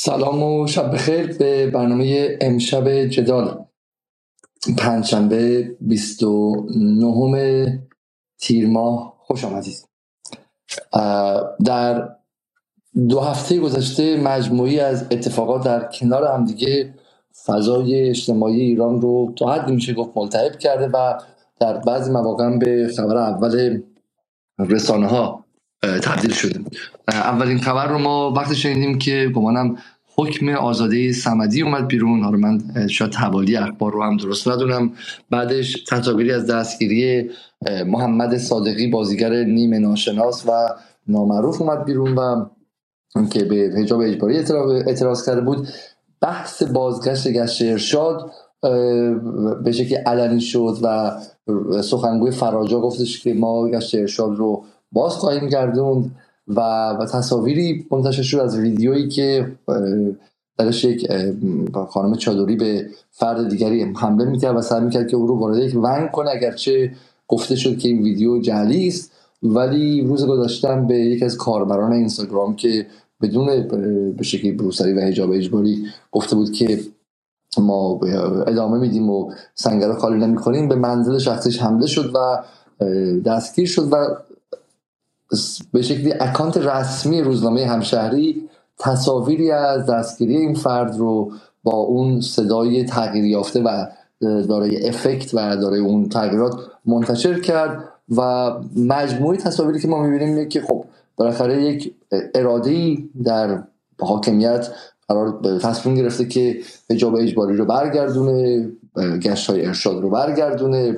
سلام و شب بخیر به برنامه امشب جدال. پنجشنبه 29 تیر ماه. خوش آمدید. در دو هفته گذشته مجموعی از اتفاقات در کنار همدیگه فضای اجتماعی ایران رو تا حدی میشه گفت کرده و در بعضی مواقع به خبر اول رسانه ها تبدیل شده. اولین خبر رو ما وقتی شنیدیم که گمانم حکم آزاده سمدی اومد بیرون حالا من شاید حوالی اخبار رو هم درست ندونم. بعدش تصاویری از دستگیری محمد صادقی بازیگر نیمه ناشناس و نامعروف اومد بیرون و که به حجاب اجباری اعتراض کرده بود. بحث بازگشت گشت ارشاد به شکل علنی شد و سخنگوی فراجا گفتش که ما گشت ارشاد رو باز خواهیم گردوند و, و تصاویری منتشر شد از ویدیویی که درش یک خانم چادری به فرد دیگری حمله می‌کرد و سعی می‌کرد که او رو وارد یک ونگ کنه اگرچه گفته شد که این ویدیو جعلی است. ولی روز گذاشتم به یک از کاربران اینستاگرام که بدون به شکلی بروسری و حجاب اجباری گفته بود که ما ادامه میدیم و سنگر خالی نمی کنیم به منزل شخصش حمله شد و دستگیر شد و به شکلی اکانت رسمی روزنامه همشهری تصاویری از دستگیری این فرد رو با اون صدای تغییر یافته و دارای افکت و دارای اون تغییرات منتشر کرد و مجموعی تصاویری که ما می‌بینیم که خب بالاخره یک اراده در حاکمیت قرار تصمیم گرفته که حجاب اجباری رو برگردونه گشت های ارشاد رو برگردونه.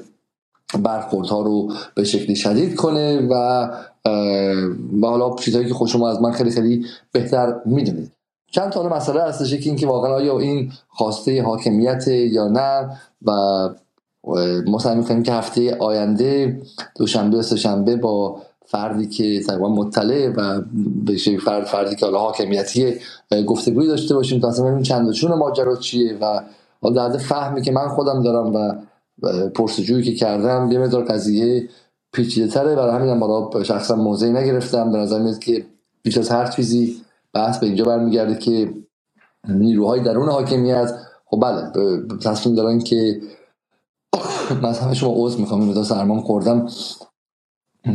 برخوردها رو به شکلی شدید کنه و و حالا چیزهایی که خود شما از من خیلی خیلی بهتر می‌دونید. چند تا مسئله هستش که اینکه واقعا آیا این خواسته حاکمیت یا نه و ما سعی می‌کنیم که هفته آینده دوشنبه و سهشنبه با فردی که تقریبا مطلع و به فرد فردی که حالا حاکمیتی گفتگوی داشته باشیم. تا اصلا ببینیم چند و چون ماجرا چیه و در فهمی که من خودم دارم و پرسجویی که کردم یه مقدار قضیه پیچیده تره. برای همین بالا شخصا موضعی نگرفتم. به نظر میاد که بیش از هر چیزی بحث به اینجا برمیگرده که نیروهای درون حاکمیت خب بله تصمیم دارن که همه شما عوض می‌خوام این سرمام خوردم.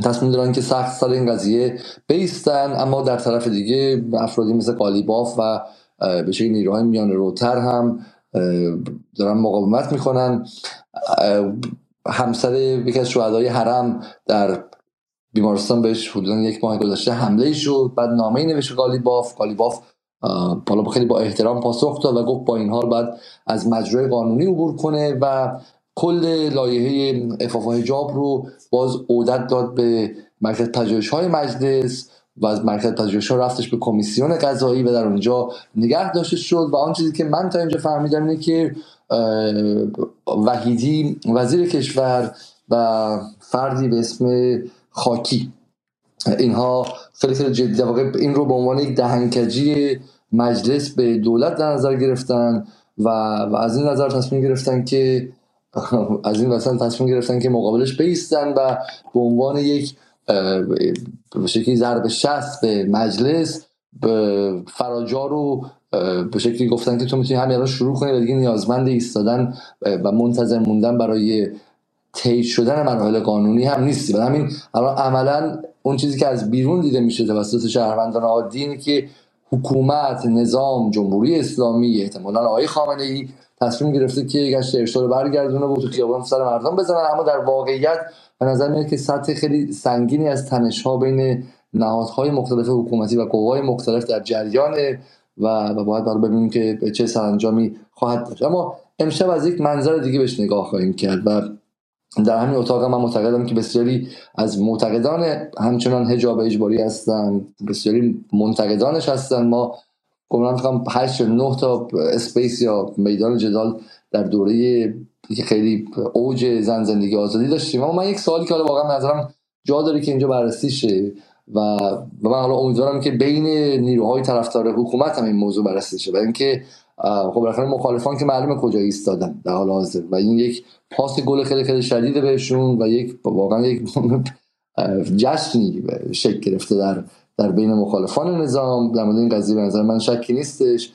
تصمیم دارن که سخت سر این قضیه بیستن اما در طرف دیگه افرادی مثل قالیباف و به شکل نیروهای میان روتر هم دارن مقاومت می‌کنن. همسر یکی از شهدای حرم در بیمارستان بهش حدودا یک ماه گذشته حمله شد. بعد نامه ای نوشت قالیباف بالا خیلی با احترام پاسخ داد و گفت با این حال بعد از مجرای قانونی عبور کنه و کل لایحه افاف حجاب رو باز عودت داد به مرکز پژوهش های مجلس. و از مرکز پژوهش رفتش به کمیسیون قضایی و در اونجا نگه داشته شد و آن چیزی که من تا اینجا فهمیدم اینه که وحیدی وزیر کشور و فردی به اسم خاکی. اینها خیلی خیلی جدی واقع این رو به عنوان یک دهنکجی مجلس به دولت در نظر گرفتن و, و از این نظر تصمیم گرفتن که از این وسط تصمیم گرفتن که مقابلش بیستن و به عنوان یک به شکلی ضرب شست به مجلس به فراجا رو به شکلی گفتن که تو می‌تونی همین الان شروع کنی و دیگه نیازمند ایستادن و منتظر موندن برای تایید شدن مراحل قانونی هم نیستی. و همین الان عملا اون چیزی که از بیرون دیده میشه توسط شهروندان عادی اینه که حکومت نظام جمهوری اسلامی احتمالا آقای خامنه ای تصمیم گرفته که گشت ارشاد رو برگردونه و تو خیابان سر مردم بزنن اما در واقعیت به نظر میاد که سطح خیلی سنگینی از تنش ها بین نهادهای مختلف حکومتی و قوای مختلف در جریان و, باید برای ببینیم که چه سرانجامی خواهد داشت اما امشب از یک منظر دیگه بهش نگاه خواهیم کرد و در همین اتاق من معتقدم که بسیاری از معتقدان همچنان هجاب اجباری هستن بسیاری منتقدانش هستن. ما گمران فکرم 8 9 تا اسپیس یا میدان جدال در دوره که خیلی اوج زن زندگی آزادی داشتیم. اما من یک سوالی که حالا واقعا نظرم جا داره که اینجا بررسی شه و, و من حالا امیدوارم که بین نیروهای طرفدار حکومت هم این موضوع بررسی شه و اینکه خب بالاخره مخالفان که معلومه کجا ایستادن در حال حاضر و این یک پاس گل خیلی خیلی شدیده بهشون و یک واقعا یک جشنی شکل گرفته در در بین مخالفان نظام. در مورد این قضیه به نظر من شکی نیستش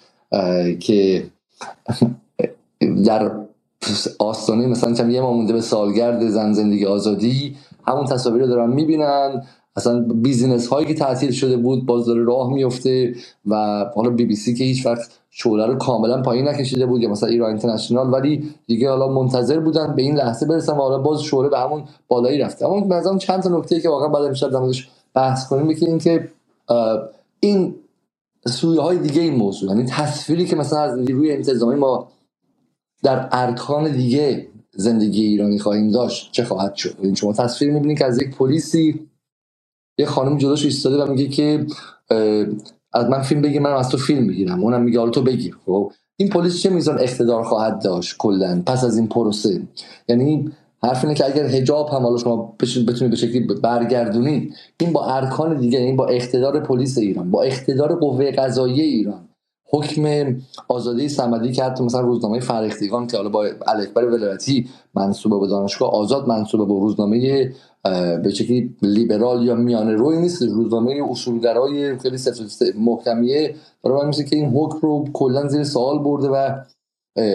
که در آستانه مثلا یه ماه مونده به سالگرد زن زندگی آزادی همون تصاویر رو دارن می‌بینن. اصلا business هایی که تعطیل شده بود باز داره راه میفته و حالا بی بی سی که هیچ وقت شعله رو کاملا پایین نکشیده بود یا مثلا ایران اینترنشنال ولی دیگه حالا منتظر بودن به این لحظه برسن و حالا باز شعله به همون بالایی رفته. اما مثلا چند تا نکته که واقعا باید امشب در بحث کنیم که این سویه های دیگه این موضوع یعنی تصویری که مثلا از نیروی انتظامی ما در ارکان دیگه زندگی ایرانی خواهیم داشت چه خواهد شد؟ این یعنی شما تصویر می‌بینید که از یک پلیسی یه خانم جلوش ایستاده و میگه که از من فیلم بگیر من از تو فیلم می‌گیرم. اونم میگه حالا تو بگیر. خب این پلیس چه میزان اقتدار خواهد داشت کلا؟ پس از این پروسه. یعنی حرف اینه که اگر حجاب هم حالا شما بتونید به شکلی برگردونید این با ارکان دیگه این با اقتدار پلیس ایران با اقتدار قوه قضاییه ایران حکم آزادی صمدی که حتی مثلا روزنامه فرختگان که حالا با الکبر ولایتی منصوبه به دانشگاه آزاد منصوبه به روزنامه به شکلی لیبرال یا میانه روی نیست روزنامه اصولگرای خیلی محکمیه. برای من که این حکم رو کلا زیر سوال برده و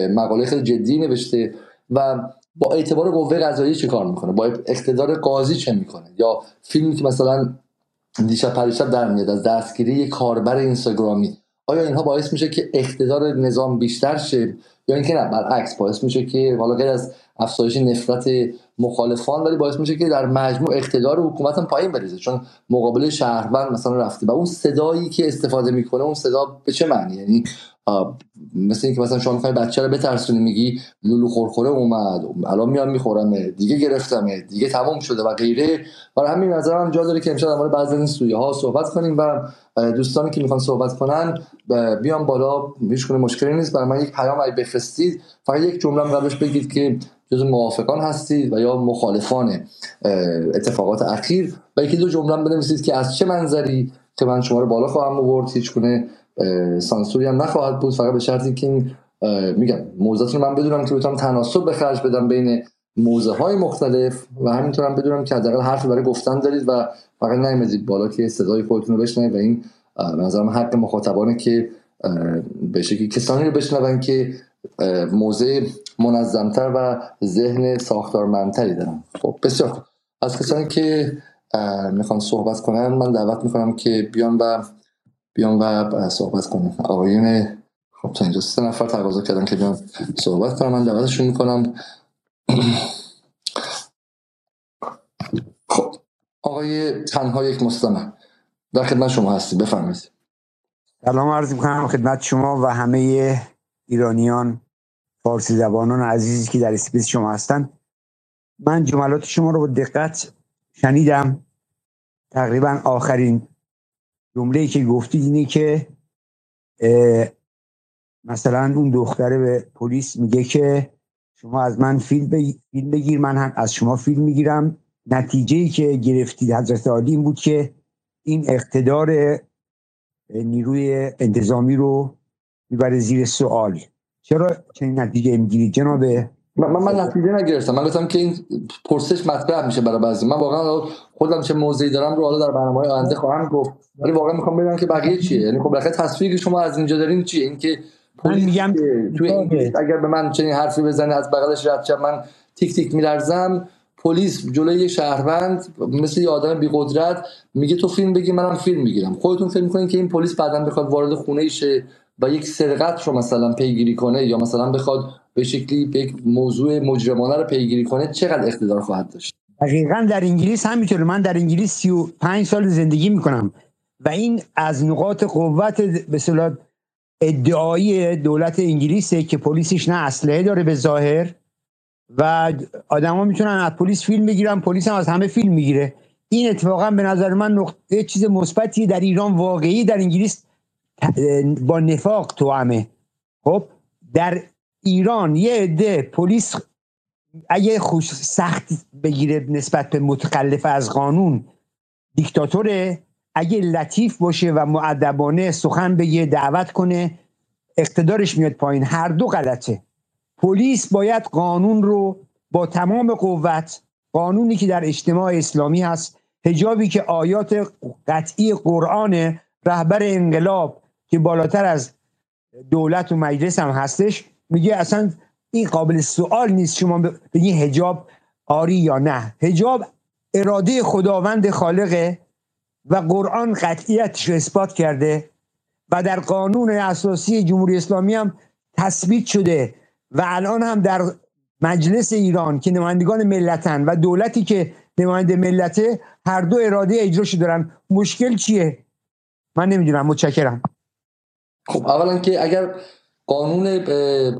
مقاله خیلی جدی نوشته و با اعتبار قوه قضایی چه کار می‌کنه؟ با اقتدار قاضی چه می‌کنه؟ یا فیلمی که مثلا دیشب پریشب در میاد از دستگیری کاربر اینستاگرامی آیا اینها باعث میشه که اقتدار نظام بیشتر شه؟ یا اینکه نه برعکس باعث میشه که حالا غیر از افزایش نفرت مخالفان ولی باعث میشه که در مجموع اقتدار حکومت هم پایین بریزه. چون مقابل شهروند مثلا رفته و اون صدایی که استفاده می‌کنه اون صدا به چه معنی؟ یعنی مثل اینکه مثلا شما می‌خوای بچه رو بترسونی میگی لولو خورخوره اومد الان میام می‌خورم دیگه گرفتمه دیگه تمام شده و غیره. برای همین نظر من جا داره که امشب در بعضی این سویه ها صحبت کنیم و دوستانی که می‌خوان صحبت کنن بیان بالا هیچ مشکلی نیست. برای من یک پیام ای بفرستید فقط یک جمله قبلش بگید که جز موافقان هستید و یا مخالفان اتفاقات اخیر. و یکی دو جمله بنویسید که از چه منظری که من شما رو بالا خواهم آورد. هیچ سانسوری هم نخواهد بود. فقط به شرطی که این میگم موضوعات من بدونم که بتونم تناسب به خرج بدم بین موزه های مختلف و همینطور هم بدونم که حداقل حرفی برای گفتن دارید و فقط نیمدید بالا که صدای خودتون رو بشنوید و این به نظرم حق مخاطبانه که به شکلی کسانی رو بشنون که موضع منظمتر و ذهن ساختارمندتری دارن خب بسیار از کسانی که می‌خوان صحبت کنن من دعوت می‌کنم که بیان و بیان و صحبت کنم آقایون خب تا اینجا سه نفر تقاضا کردن که بیان صحبت کنم من دعوتشون می‌کنم. خب آقای تنها یک مستمع. در خدمت شما هستی بفرمایید. سلام عرض می‌کنم خدمت شما و همه ایرانیان. فارسی زبانان عزیزی که در اسپیس شما هستن. من جملات شما رو با دقت شنیدم. تقریبا آخرین جمله که گفتید اینه که مثلا اون دختره به پلیس میگه که شما از من فیلم, فیلم بگیر من هم از شما فیلم می‌گیرم. نتیجه ای که گرفتید حضرت عالی این بود که این اقتدار نیروی انتظامی رو می‌بره زیر سوال. چرا چنین نتیجه می‌گیرید جناب؟ من, من نتیجه نگرفتم. من گفتم که این پرسش مطرح میشه برای بعضی. من واقعا خودم چه موضعی دارم رو حالا در برنامه آینده خواهم گفت. ولی واقعا می‌خوام ببینم که بقیه چیه. یعنی خب بخاطر تصویری که شما از اینجا دارین چیه؟ اینکه من میگم توی اگر به من چنین حرفی بزنه از بغلش رد شم من تیک تیک میلرزم. پلیس جلوی یه شهروند مثل یه آدم بی قدرت میگه تو فیلم بگی منم فیلم می‌گیرم. خودتون فکر می‌کنین که این پلیس بعدا بخواد وارد خونه شه و یک سرقت رو مثلا پیگیری کنه یا مثلا بخواد به شکلی یک موضوع مجرمانه رو پیگیری کنه چقدر اقتدار خواهد داشت؟ دقیقا در انگلیس همینطور من در انگلیس 35 سال زندگی می‌کنم و این از نقاط قوت به صلاح ادعایی دولت انگلیسه که پلیسش نه اسلحه داره به ظاهر و آدما می‌تونن از پلیس فیلم بگیرن پلیس هم از همه فیلم می‌گیره. این اتفاقا به نظر من نقطه چیز مثبتی در ایران واقعی در انگلیس با نفاق تو همه. خب در ایران یه عده پلیس اگه خوش سخت بگیره نسبت به متخلف از قانون دیکتاتوره. اگه لطیف باشه و معدبانه سخن بگه دعوت کنه اقتدارش میاد پایین. هر دو غلطه. پلیس باید قانون رو با تمام قوت قانونی که در اجتماع اسلامی هست هجابی که آیات قطعی قرآن رهبر انقلاب که بالاتر از دولت و مجلس هم هستش میگه اصلا این قابل سوال نیست شما بگی هجاب آری یا نه. هجاب اراده خداوند خالقه و قرآن قطعیتش اثبات کرده و در قانون اساسی جمهوری اسلامی هم تثبیت شده و الان هم در مجلس ایران که نمایندگان ملتن و دولتی که نماینده ملته هر دو اراده اجراش دارن. مشکل چیه؟ من نمی‌دونم متشکرم. خب اولا که اگر قانون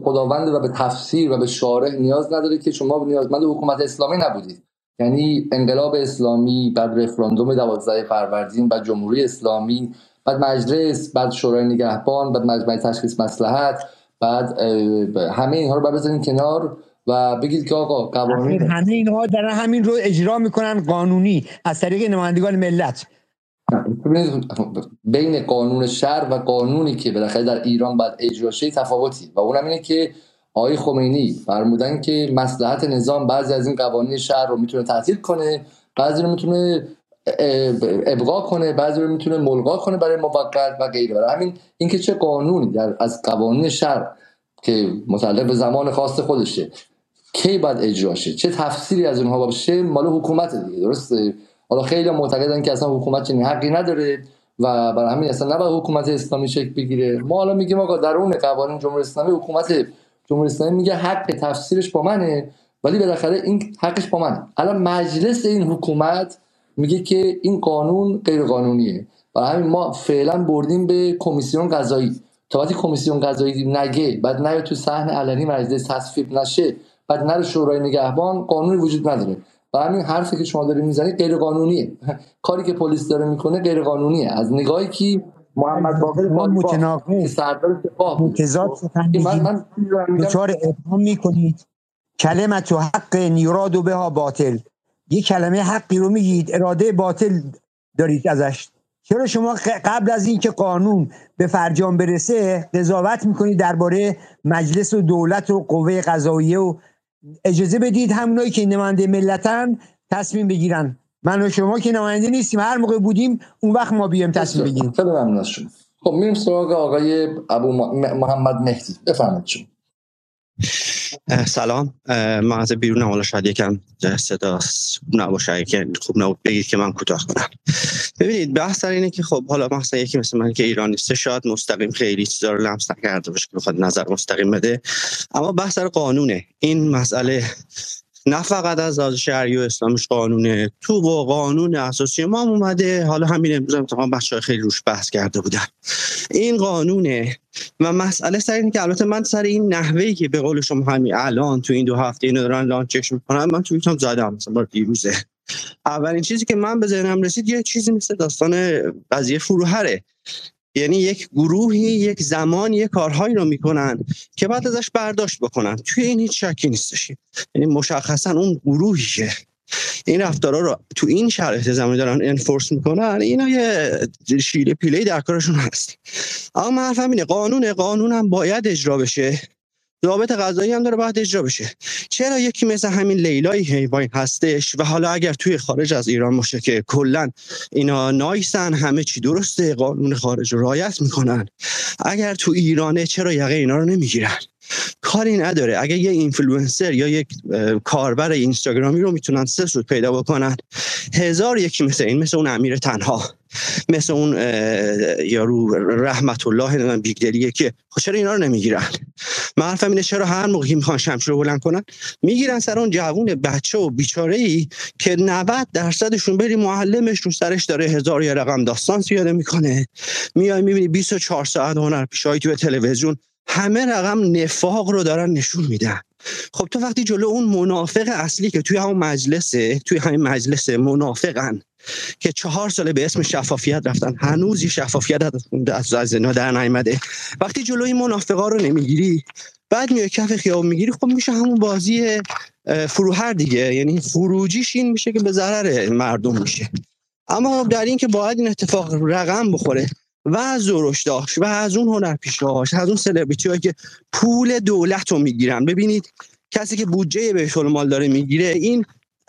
خداوند و به تفسیر و به شارح نیاز نداره که شما نیازمند حکومت اسلامی نبودید. یعنی انقلاب اسلامی بعد رفراندوم 12 فروردین بعد جمهوری اسلامی بعد مجلس بعد شورای نگهبان بعد مجمع تشخیص مسلحت بعد همه اینها رو بذارین کنار و بگید که آقا قوانین همه اینها در همین رو اجرا می‌کنن قانونی از طریق نمایندگان ملت. بین قانون شهر و قانونی که بالاخره در ایران باید اجرا شه تفاوتی. و اونم اینه که آقای خمینی فرمودن که مسلحت نظام بعضی از این قوانین شهر رو می‌تونه تعطیل کنه بعضی رو می‌تونه ابقا کنه بعضی رو می‌تونه ملغا کنه برای موقت و غیره. برای همین اینکه چه قانونی در از قوانین شهر که متعلق به زمان خاص خودشه کی باید اجرا شه؟ چه تفسیری از اونها باشه؟ مال حکومت دیگه درسته؟ حالا خیلی معتقدن که اصلا حکومت چنین حقی نداره و برای همین اصلا نباید حکومت اسلامی شکل بگیره. ما حالا میگیم آقا درون قوانین جمهوری اسلامی حکومت جمهوری اسلامی میگه حق تفسیرش با منه ولی بالاخره این حقش با منه. الان مجلس این حکومت میگه که این قانون غیر قانونیه برای همین ما فعلا بردیم به کمیسیون قضایی. تا وقتی کمیسیون قضایی نگه بعد نه تو صحن علنی مجلس تصویب نشه بعد نره شورای نگهبان قانونی وجود نداره. و همین حرفی که شما دارید می‌زنید غیر قانونیه کاری که پلیس داره می‌کنه غیر قانونیه از نگاهی که محمد باقر متناقض. سردار سپاه متضاد من دچار ابهام می‌کنید. کلمت تو حق نیراد و بها باطل. یه کلمه حقی رو میگید اراده باطل دارید ازش. چرا شما قبل از اینکه قانون به فرجام برسه قضاوت می‌کنید درباره مجلس و دولت و قوه قضاییه و اجازه بدید همونایی که نماینده ملتن تصمیم بگیرن. من و شما که نماینده نیستیم هر موقع بودیم اون وقت ما بیام تصمیم بگیریم. خیلی ممنون از شما. خب میریم سراغ آقای ابو محمد مهدی. بفرمایید شما. سلام. من از بیرون حالا شاید یکم صدا نباشه. که خوب نبود بگید که من کوتاه کنم. ببینید بحث در اینه که خب حالا مثلا یکی مثل من که ایران نیسته شاید مستقیم خیلی چیزا رو لمس نکرده باشه که بخواد نظر مستقیم بده. اما بحث در قانونه. این مسئله نه فقط از از شهری و اسلامش قانونه تو با قانون اساسی ما هم اومده. حالا همین امروز هم بچه های خیلی روش بحث کرده بودن. این قانونه و مسئله سر این که البته من سر این نحوهی که به قول شما همین الان تو این دو هفته اینو دارن لانچش می‌کنن من توییتم زدم مثلا بار دیروزه. اولین چیزی که من به ذهنم رسید یه چیزی مثل داستان قضیه فروهره. یعنی یک گروهی یک زمان یک کارهایی رو می‌کنن که بعد ازش برداشت بکنن. توی این هیچ شکی نیستش. یعنی مشخصا اون گروهی که این رفتارا رو تو این شرایط زمانی دارن انفورس می‌کنن اینا یه شیره پیله در کارشون هست. اما حرفم اینه قانون قانون هم باید اجرا بشه. ضابط قضایی هم داره باید اجرا بشه. چرا یکی مثل همین لیلای هیواین هستش و حالا اگر توی خارج از ایران باشه که کلا اینا نایسن همه چی درسته قانون خارج رو رعایت می‌کنن. اگر تو ایرانه چرا یقه اینا رو نمی‌گیرن؟ کاری نداره. اگه یه اینفلوئنسر یا یک کاربر اینستاگرامی رو می‌تونن سه سوته پیدا بکنن هزار یکی مثل این مثل اون امیر تنها مثل اون یارو رحمت الله بیگدلیه که خب چرا اینا رو نمی‌گیرن؟ من حرفم اینه چرا هر موقعی می‌خوان شمشیر رو بلند کنن می‌گیرن سر اون جوون بچه و بیچاره ای که 90 درصدشون بری معلمش رو سرش داره هزار یا رقم داستان پیاده می‌کنه. میای می‌بینی 24 ساعت هنر پیشایی تو تلویزیون. همه رقم نفاق رو دارن نشون میدن. خب تو وقتی جلو اون منافق اصلی که توی همون مجلسه توی همین مجلس منافقن که چهار ساله به اسم شفافیت رفتن هنوز یه شفافیت از از در نیامده. وقتی جلوی منافقا رو نمی‌گیری بعد میای کف خیاب می‌گیری خب میشه همون بازی فروهر دیگه. یعنی فروجیش این میشه که به ضرر مردم میشه. اما در این که باید این اتفاق رقم بخوره و از زورشداش و از اون هنرپیشه‌هاش از اون سلبریتی هایی که پول دولت رو می‌گیرن. ببینید کسی که بودجه به مال داره می‌گیره این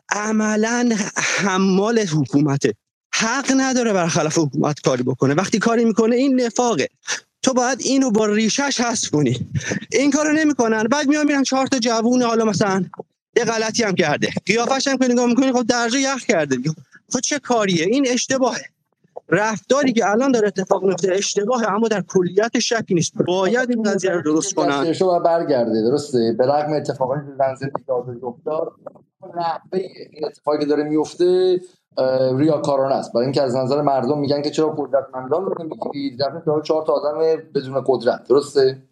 عملا حمال حکومته. حق نداره برخلاف حکومت کاری بکنه. وقتی کاری می‌کنه این نفاقه. تو باید اینو با ریشش حذف کنی. این کارو نمی‌کنن. بعد میان میرن چهار تا جوون حالا مثلا یه غلطی هم کرده. قیافش هم که نگاه می‌کنی خب درجه یخ کرده خب چه کاریه؟ این اشتباهه. رفتاری که الان داره اتفاق میفته اشتباهه اما در کلیت شکی نیست. باید این قضیه رو درست کنن. شو برگرده درسته؟ به رغم اتفاقاتی که در زندگی افتاد نحوه این اتفاقی که داره میفته ریاکارانه است. برای اینکه از نظر مردم میگن که چرا قدرتمندان رو نمی‌گیرید؟ رفتن چهار تا آدم بدون قدرت درسته؟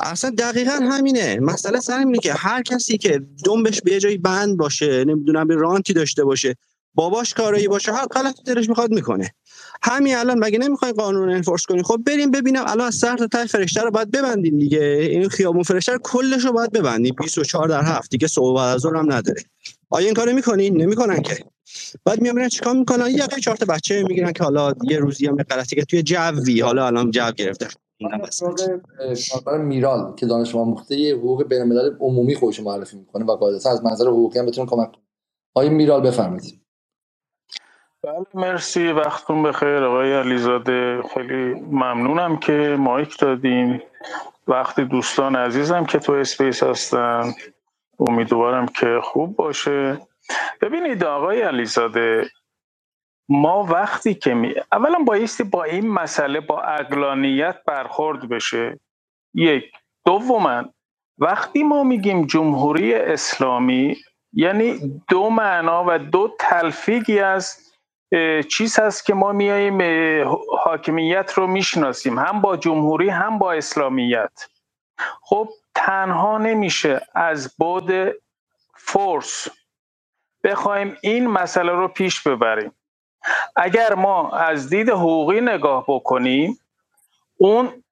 اصلا دقیقا همینه. مسئله سر اینه که هر کسی که دنبش به جایی بند باشه نمی‌دونم به رانتی داشته باشه باباش کارایی باشه. هر غلطی دلش می‌خواد می‌کنه. همین الان مگه نمی‌خوای قانون انفورس کنی؟ خب بریم ببینم الان از سر تا ته فرشته رو باید ببندیم دیگه. این خیابون فرشته رو کلش رو باید ببندیم. 24 در هفت. دیگه صبح از هم نداره. آیا این کارو می‌کنین نمی‌کنن که. بعد میام چیکار می‌کنن؟ یه چهار تا بچه می‌گیرن که حالا یه روزی هم غلطی که توی جوی. حالا الان جو گرفته. میرال که دانش آموخته حقوق بین الملل عمومی خودش معرفی می‌کنه و قاعدتا از منظر حقوقی هم بتونه کمک کنه. آقای میرال بفرمایید. بله مرسی. وقتتون بخیر. آقای علیزاده خیلی ممنونم که مایک دادین. وقتی دوستان عزیزم که تو اسپیس هستن امیدوارم که خوب باشه. ببینید آقای علیزاده ما وقتی که می اولا بایستی با این مسئله با اقلانیت برخورد بشه. یک. دوما وقتی ما میگیم جمهوری اسلامی یعنی دو معنا و دو تلفیقی از چیز هست که ما میاییم حاکمیت رو می‌شناسیم. هم با جمهوری هم با اسلامیت. خب تنها نمیشه از بود فورس بخوایم این مسئله رو پیش ببریم. اگر ما از دید حقوقی نگاه بکنیم اون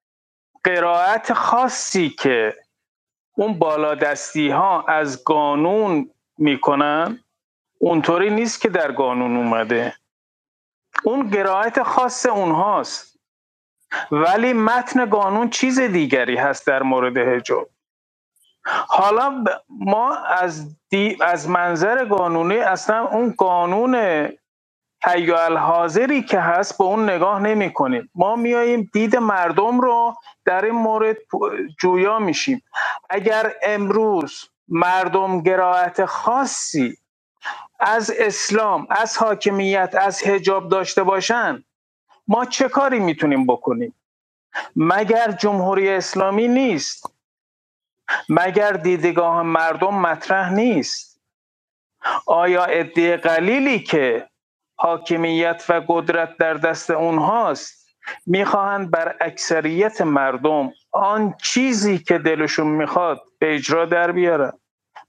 قرائت خاصی که اون بالادستی ها از قانون می‌کنن اونطوری نیست که در قانون اومده. اون قرائت خاص اونهاست. ولی متن قانون چیز دیگری هست در مورد حجاب. حالا ما از, دی از منظر قانونی اصلا اون قانون حیال حاضری که هست به اون نگاه نمی کنیم. ما میاییم دید مردم رو در این مورد جویا میشیم. اگر امروز مردم گرایت خاصی از اسلام از حاکمیت از حجاب داشته باشن ما چه کاری می‌تونیم بکنیم؟ مگر جمهوری اسلامی نیست؟ مگر دیدگاه مردم مطرح نیست؟ آیا عده قلیلی که حاکمیت و قدرت در دست اونهاست می‌خواهند بر اکثریت مردم آن چیزی که دلشون می‌خواد به اجرا در بیارن؟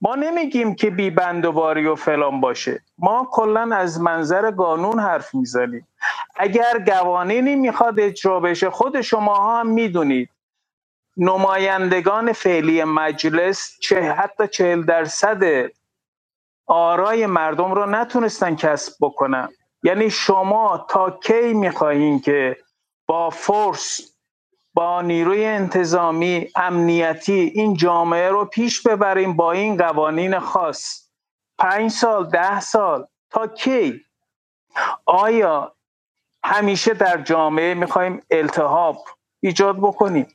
ما نمیگیم که بی بندوباری و فلان باشه. ما کلا از منظر قانون حرف می‌زنیم. اگر قوانینی می‌خواد اجرا بشه خود شما هم می‌دونید. نمایندگان فعلی مجلس چه حتی چهل درصد آرای مردم رو نتونستن کسب بکنن. یعنی شما تا کی می‌خواهید که با فورس با نیروی انتظامی امنیتی این جامعه رو پیش ببریم با این قوانین خاص. پنج سال ده سال تا کی؟ آیا همیشه در جامعه می‌خوایم التهاب ایجاد بکنیم؟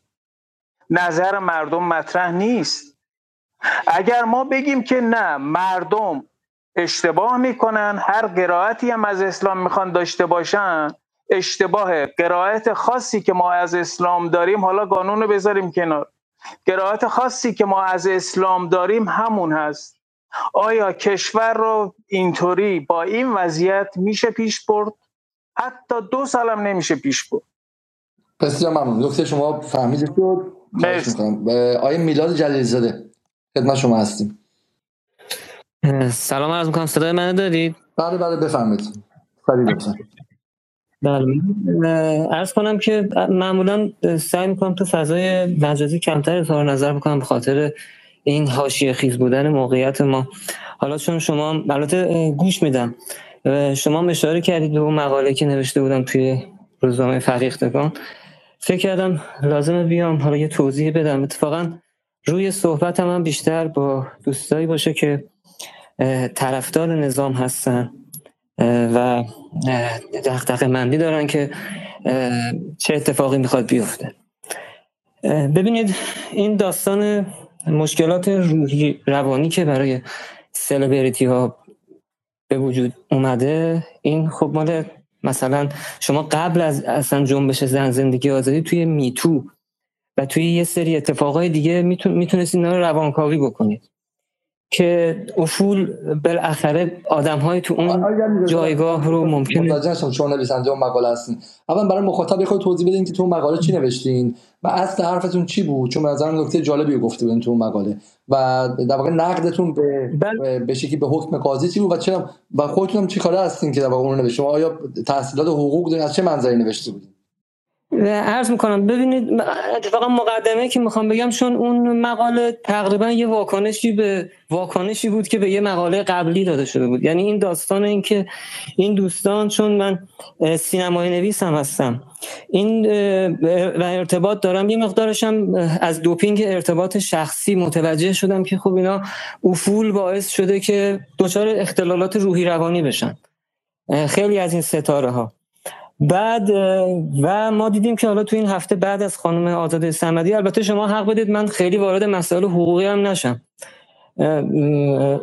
نظر مردم مطرح نیست. اگر ما بگیم که نه مردم اشتباه می‌کنن هر قرائتی هم از اسلام می‌خوان داشته باشن اشتباه قرائت خاصی که ما از اسلام داریم حالا قانون رو بذاریم کنار. قرائت خاصی که ما از اسلام داریم همون هست. آیا کشور رو اینطوری با این وضعیت میشه پیش برد؟ حتی دو سالم نمیشه پیش برد. بسیار ممنون. نکته شما فهمیده شد آیا میلاد جلیل زاده خدمت شما هستیم. سلام عرض می‌کنم. صدای منو دارید؟ بله بله بفرمایید. بله. ارز کنم که معمولا سعی می‌کنم تو فضای مجازی کمتر اظهار نظر بکنم به خاطر این حاشیه خیز بودن موقعیت ما. حالا چون شما البته گوش میدم. شما اشاره کردید به اون مقاله که نوشته بودم توی روزنامه فریختگان فکر کردم لازمه بیام حالا یه توضیح بدم. اتفاقا روی صحبت هم, بیشتر با دوستایی باشه که طرفدار نظام هستن. و دقدقه مندی دارن که چه اتفاقی می‌خواد بیفته. ببینید این داستان مشکلات روحی روانی که برای سلبریتی ها به وجود اومده این خب مال مثلا شما قبل از اصلا جنبش زن زندگی آزادی توی میتو و توی یه سری اتفاقای دیگه می‌تونستید اینا رو روانکاوی بکنید. که افول بالاخره آدم های تو اون جایگاه رو ممکنه متوجه شما چون نویسنده اون مقاله هستین. اول برای مخاطب بخواید توضیح بدین که تو اون مقاله چی نوشتین و اصل حرفتون چی بود؟ چون به نظر نکته جالبی گفته بودین تو اون مقاله و در واقع نقدتون به بل... به شکلی به حکم قاضی چی بود و چرا و خودتون هم چی کاره هستین که در واقع اون نوشتین؟ آیا تحصیلات حقوق دارین؟ از چه منظری نوشته بودین؟ عرض می‌کنم ببینید اتفاقا مقدمه که می‌خوام بگم چون اون مقاله تقریبا یه واکنشی به واکنشی بود که به یه مقاله قبلی داده شده بود. یعنی این داستان این که این دوستان چون من سینمای نویس هم هستم. این و ارتباط دارم. یه مقدارشم از دوپینگ ارتباط شخصی متوجه شدم که خب اینا افول باعث شده که دچار اختلالات روحی روانی بشن. خیلی از این ستاره ها بعد و ما دیدیم که حالا تو این هفته بعد از خانم آزاده سمدی البته شما حق بدید من خیلی وارد مسائل حقوقی هم نشم.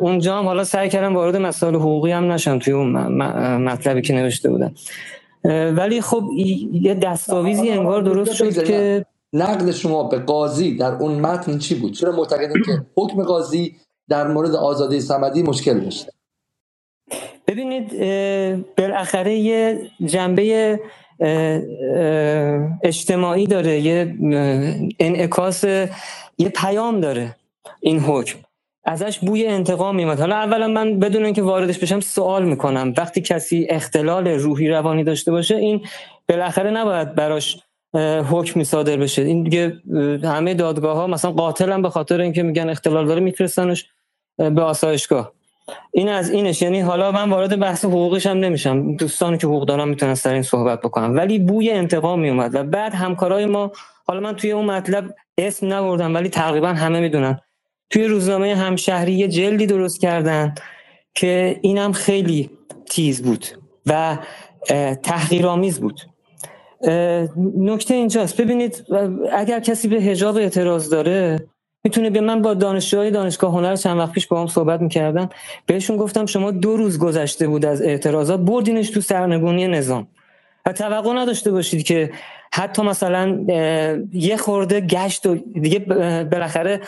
اونجا هم حالا سعی کردم وارد مسائل حقوقی هم نشم توی اون مطلبی که نوشته بودم. ولی خب یه دستاویزی انگار درست شد که نقد شما به قاضی در اون متن چی بود؟ چرا معتقدید که حکم قاضی در مورد آزادی سمدی مشکل داشته؟ ببینید بالاخره یه جنبه اجتماعی داره یه انعکاس یه پیام داره این حکم. ازش بوی انتقام میمد حالا اولا من بدون اینکه واردش بشم سوال می‌کنم. وقتی کسی اختلال روحی روانی داشته باشه این بالاخره نباید براش حکم صادر بشه. این دیگه همه دادگاه ها مثلا قاتل هم به خاطر اینکه میگن اختلال داره میفرستنش به آسایشگاه. این از اینش. یعنی حالا من وارد بحث حقوقش هم نمیشم. دوستانی که حقوق دارن می‌تونن سر این صحبت بکنم ولی بوی انتقام میومد و بعد همکارای ما حالا من توی اون مطلب اسم نبردم ولی تقریبا همه می‌دونن. توی روزنامه همشهری یه جلدی درست کردن که اینم خیلی تیز بود و تحقیرآمیز بود. نکته اینجاست. ببینید اگر کسی به هجاب اعتراض داره می‌تونه به من با دانشجوهای دانشگاه هنر چند وقت پیش با هم صحبت می‌کردم بهشون گفتم شما دو روز گذشته بود از اعتراضات بردینش تو سرنگونی نظام. و توقع نداشته باشید که حتی مثلا یه خورده گشت و دیگه بالاخره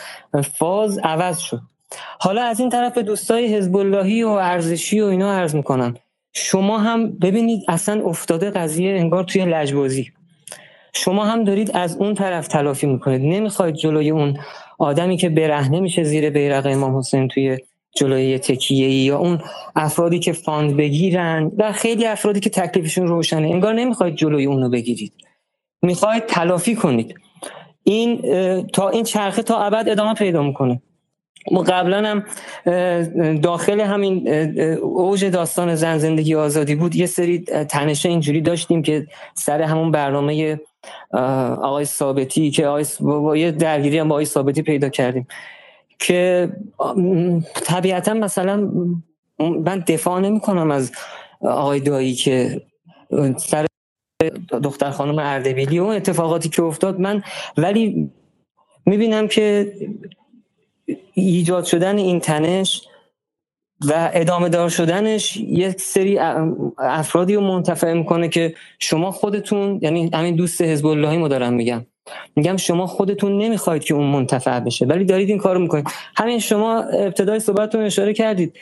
فاز عوض شد. حالا از این طرف به دوستای حزب اللهی و ارزشی و اینا عرض می‌کنم. شما هم ببینید اصلا افتاده قضیه انگار توی لجبازی. شما هم دارید از اون طرف تلافی می‌کنید. نمی‌خواید جلوی اون آدمی که برهنه میشه زیر بیرق امام حسین توی جلوی تکیه ای یا اون افرادی که فاند بگیرن و خیلی افرادی که تکلیفشون روشنه. انگار نمی‌خواید جلوی اونو بگیرید. می‌خواید تلافی کنید. این تا این چرخه تا ابد ادامه پیدا می‌کنه. ما قبلا هم داخل همین اوج داستان زن زندگی آزادی بود یه سری تنشه اینجوری داشتیم که سر همون برنامه آقای ثابتی که آقای با یه درگیری هم با آقای ثابتی پیدا کردیم که طبیعتا مثلا من دفاع نمی کنم از آقای دایی که سر دختر خانم اردبیلی و اتفاقاتی که افتاد. من ولی می‌بینم که ایجاد شدن این تنش و ادامه دار شدنش یک سری افرادی رو منتفع می‌کنه که شما خودتون یعنی همین دوست حزب اللهی ما دارم میگم. میگم شما خودتون نمی‌خواید که اون منتفع بشه ولی دارید این کارو می‌کنید. همین شما ابتدای صحبتتون اشاره کردید.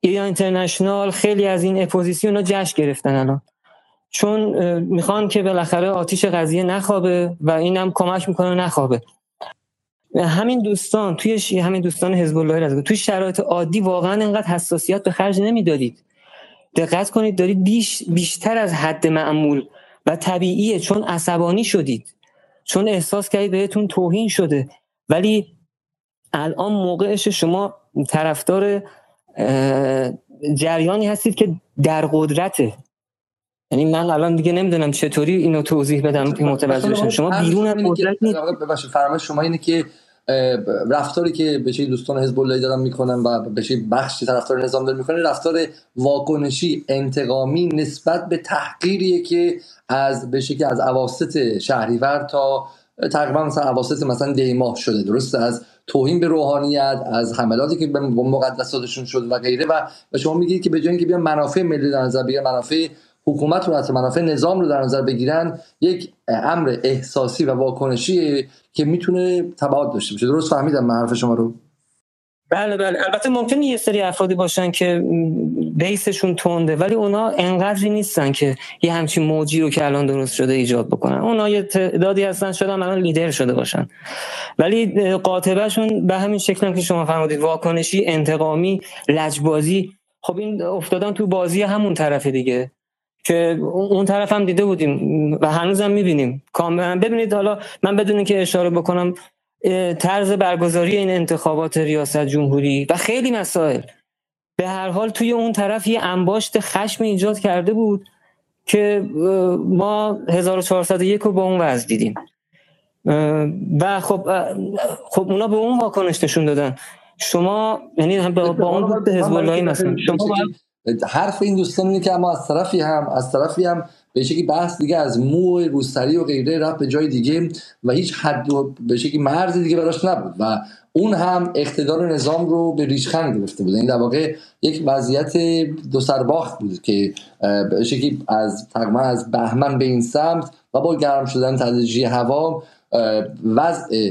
ایران اینترنشنال خیلی از این اپوزیسیون رو جشن گرفتن الان. چون می‌خوان که بالاخره آتیش قضیه نخوابه و اینم کمک می‌کنه نخوابه. همین دوستان توی همین دوستان حزب الله توی شرایط عادی واقعا انقدر حساسیت به خرج نمی‌دادید. دقت کنید دارید بیش بیشتر از حد معمول و طبیعیه چون عصبانی شدید. چون احساس کردید بهتون توهین شده. ولی الان موقعش شما طرفدار جریانی هستید که در قدرته. یعنی من الان دیگه نمی‌دونم چطوری اینو توضیح بدم که متوجه بشم شما. بیرون از قدرت فرمایش شما اینه که رفتاری که به دوستان حزب الله دارن می‌کنن و به بخشی طرفدار نظام داره می‌کنه رفتار واکنشی انتقامی نسبت به تحقیریه که از به که از اواسط شهریور تا تقریبا مثلا اواسط مثلا دیماه شده. درست؟ از توهین به روحانیت از حملاتی که به مقدساتشون شد و غیره. و شما میگید که به جای اینکه بیا منافع ملی در نظر بگیرن منافع حکومت رو از منافع نظام رو در نظر بگیرن یک امر احساسی و واکنشی که می‌تونه تبعات داشته باشه. درست فهمیدم حرف شما رو. بله بله. البته ممکنه یه سری افرادی باشن که بیسشون تونده ولی اونا انقدری نیستن که یه همچین موجی رو که الان درست شده ایجاد بکنن. اونا یه تعدادی هستن شدن الان لیدر شده باشن. ولی قاطبهشون به همین شکل هم که شما فرمودید واکنشی انتقامی لجبازی. خب این افتادن تو بازی همون طرف دیگه. که اون طرف هم دیده بودیم و هنوزم می‌بینیم. کاملا ببینید حالا من بدون که اشاره بکنم طرز برگزاری این انتخابات ریاست جمهوری و خیلی مسائل به هر حال توی اون طرف یه انباشت خشم ایجاد کرده بود که ما 1401 رو با اون وضع دیدیم. و خب خب اونا به اون واکنش نشون دادن. شما یعنی با, اون بود حزب اللهی مثلا. شما حرف این دوستان اینه که اما از طرفی هم از طرفی هم به شکلی بحث دیگه از مو روسری و غیره رفت به جای دیگه و هیچ حد و به شکلی مرز دیگه براش نبود و اون هم اقتدار نظام رو به ریشخند گرفته بود. این یعنی در واقع یک وضعیت دو سرباخت بود که به شکلی از تقریبا از بهمن به این سمت و با گرم شدن تدریجی هوا وضع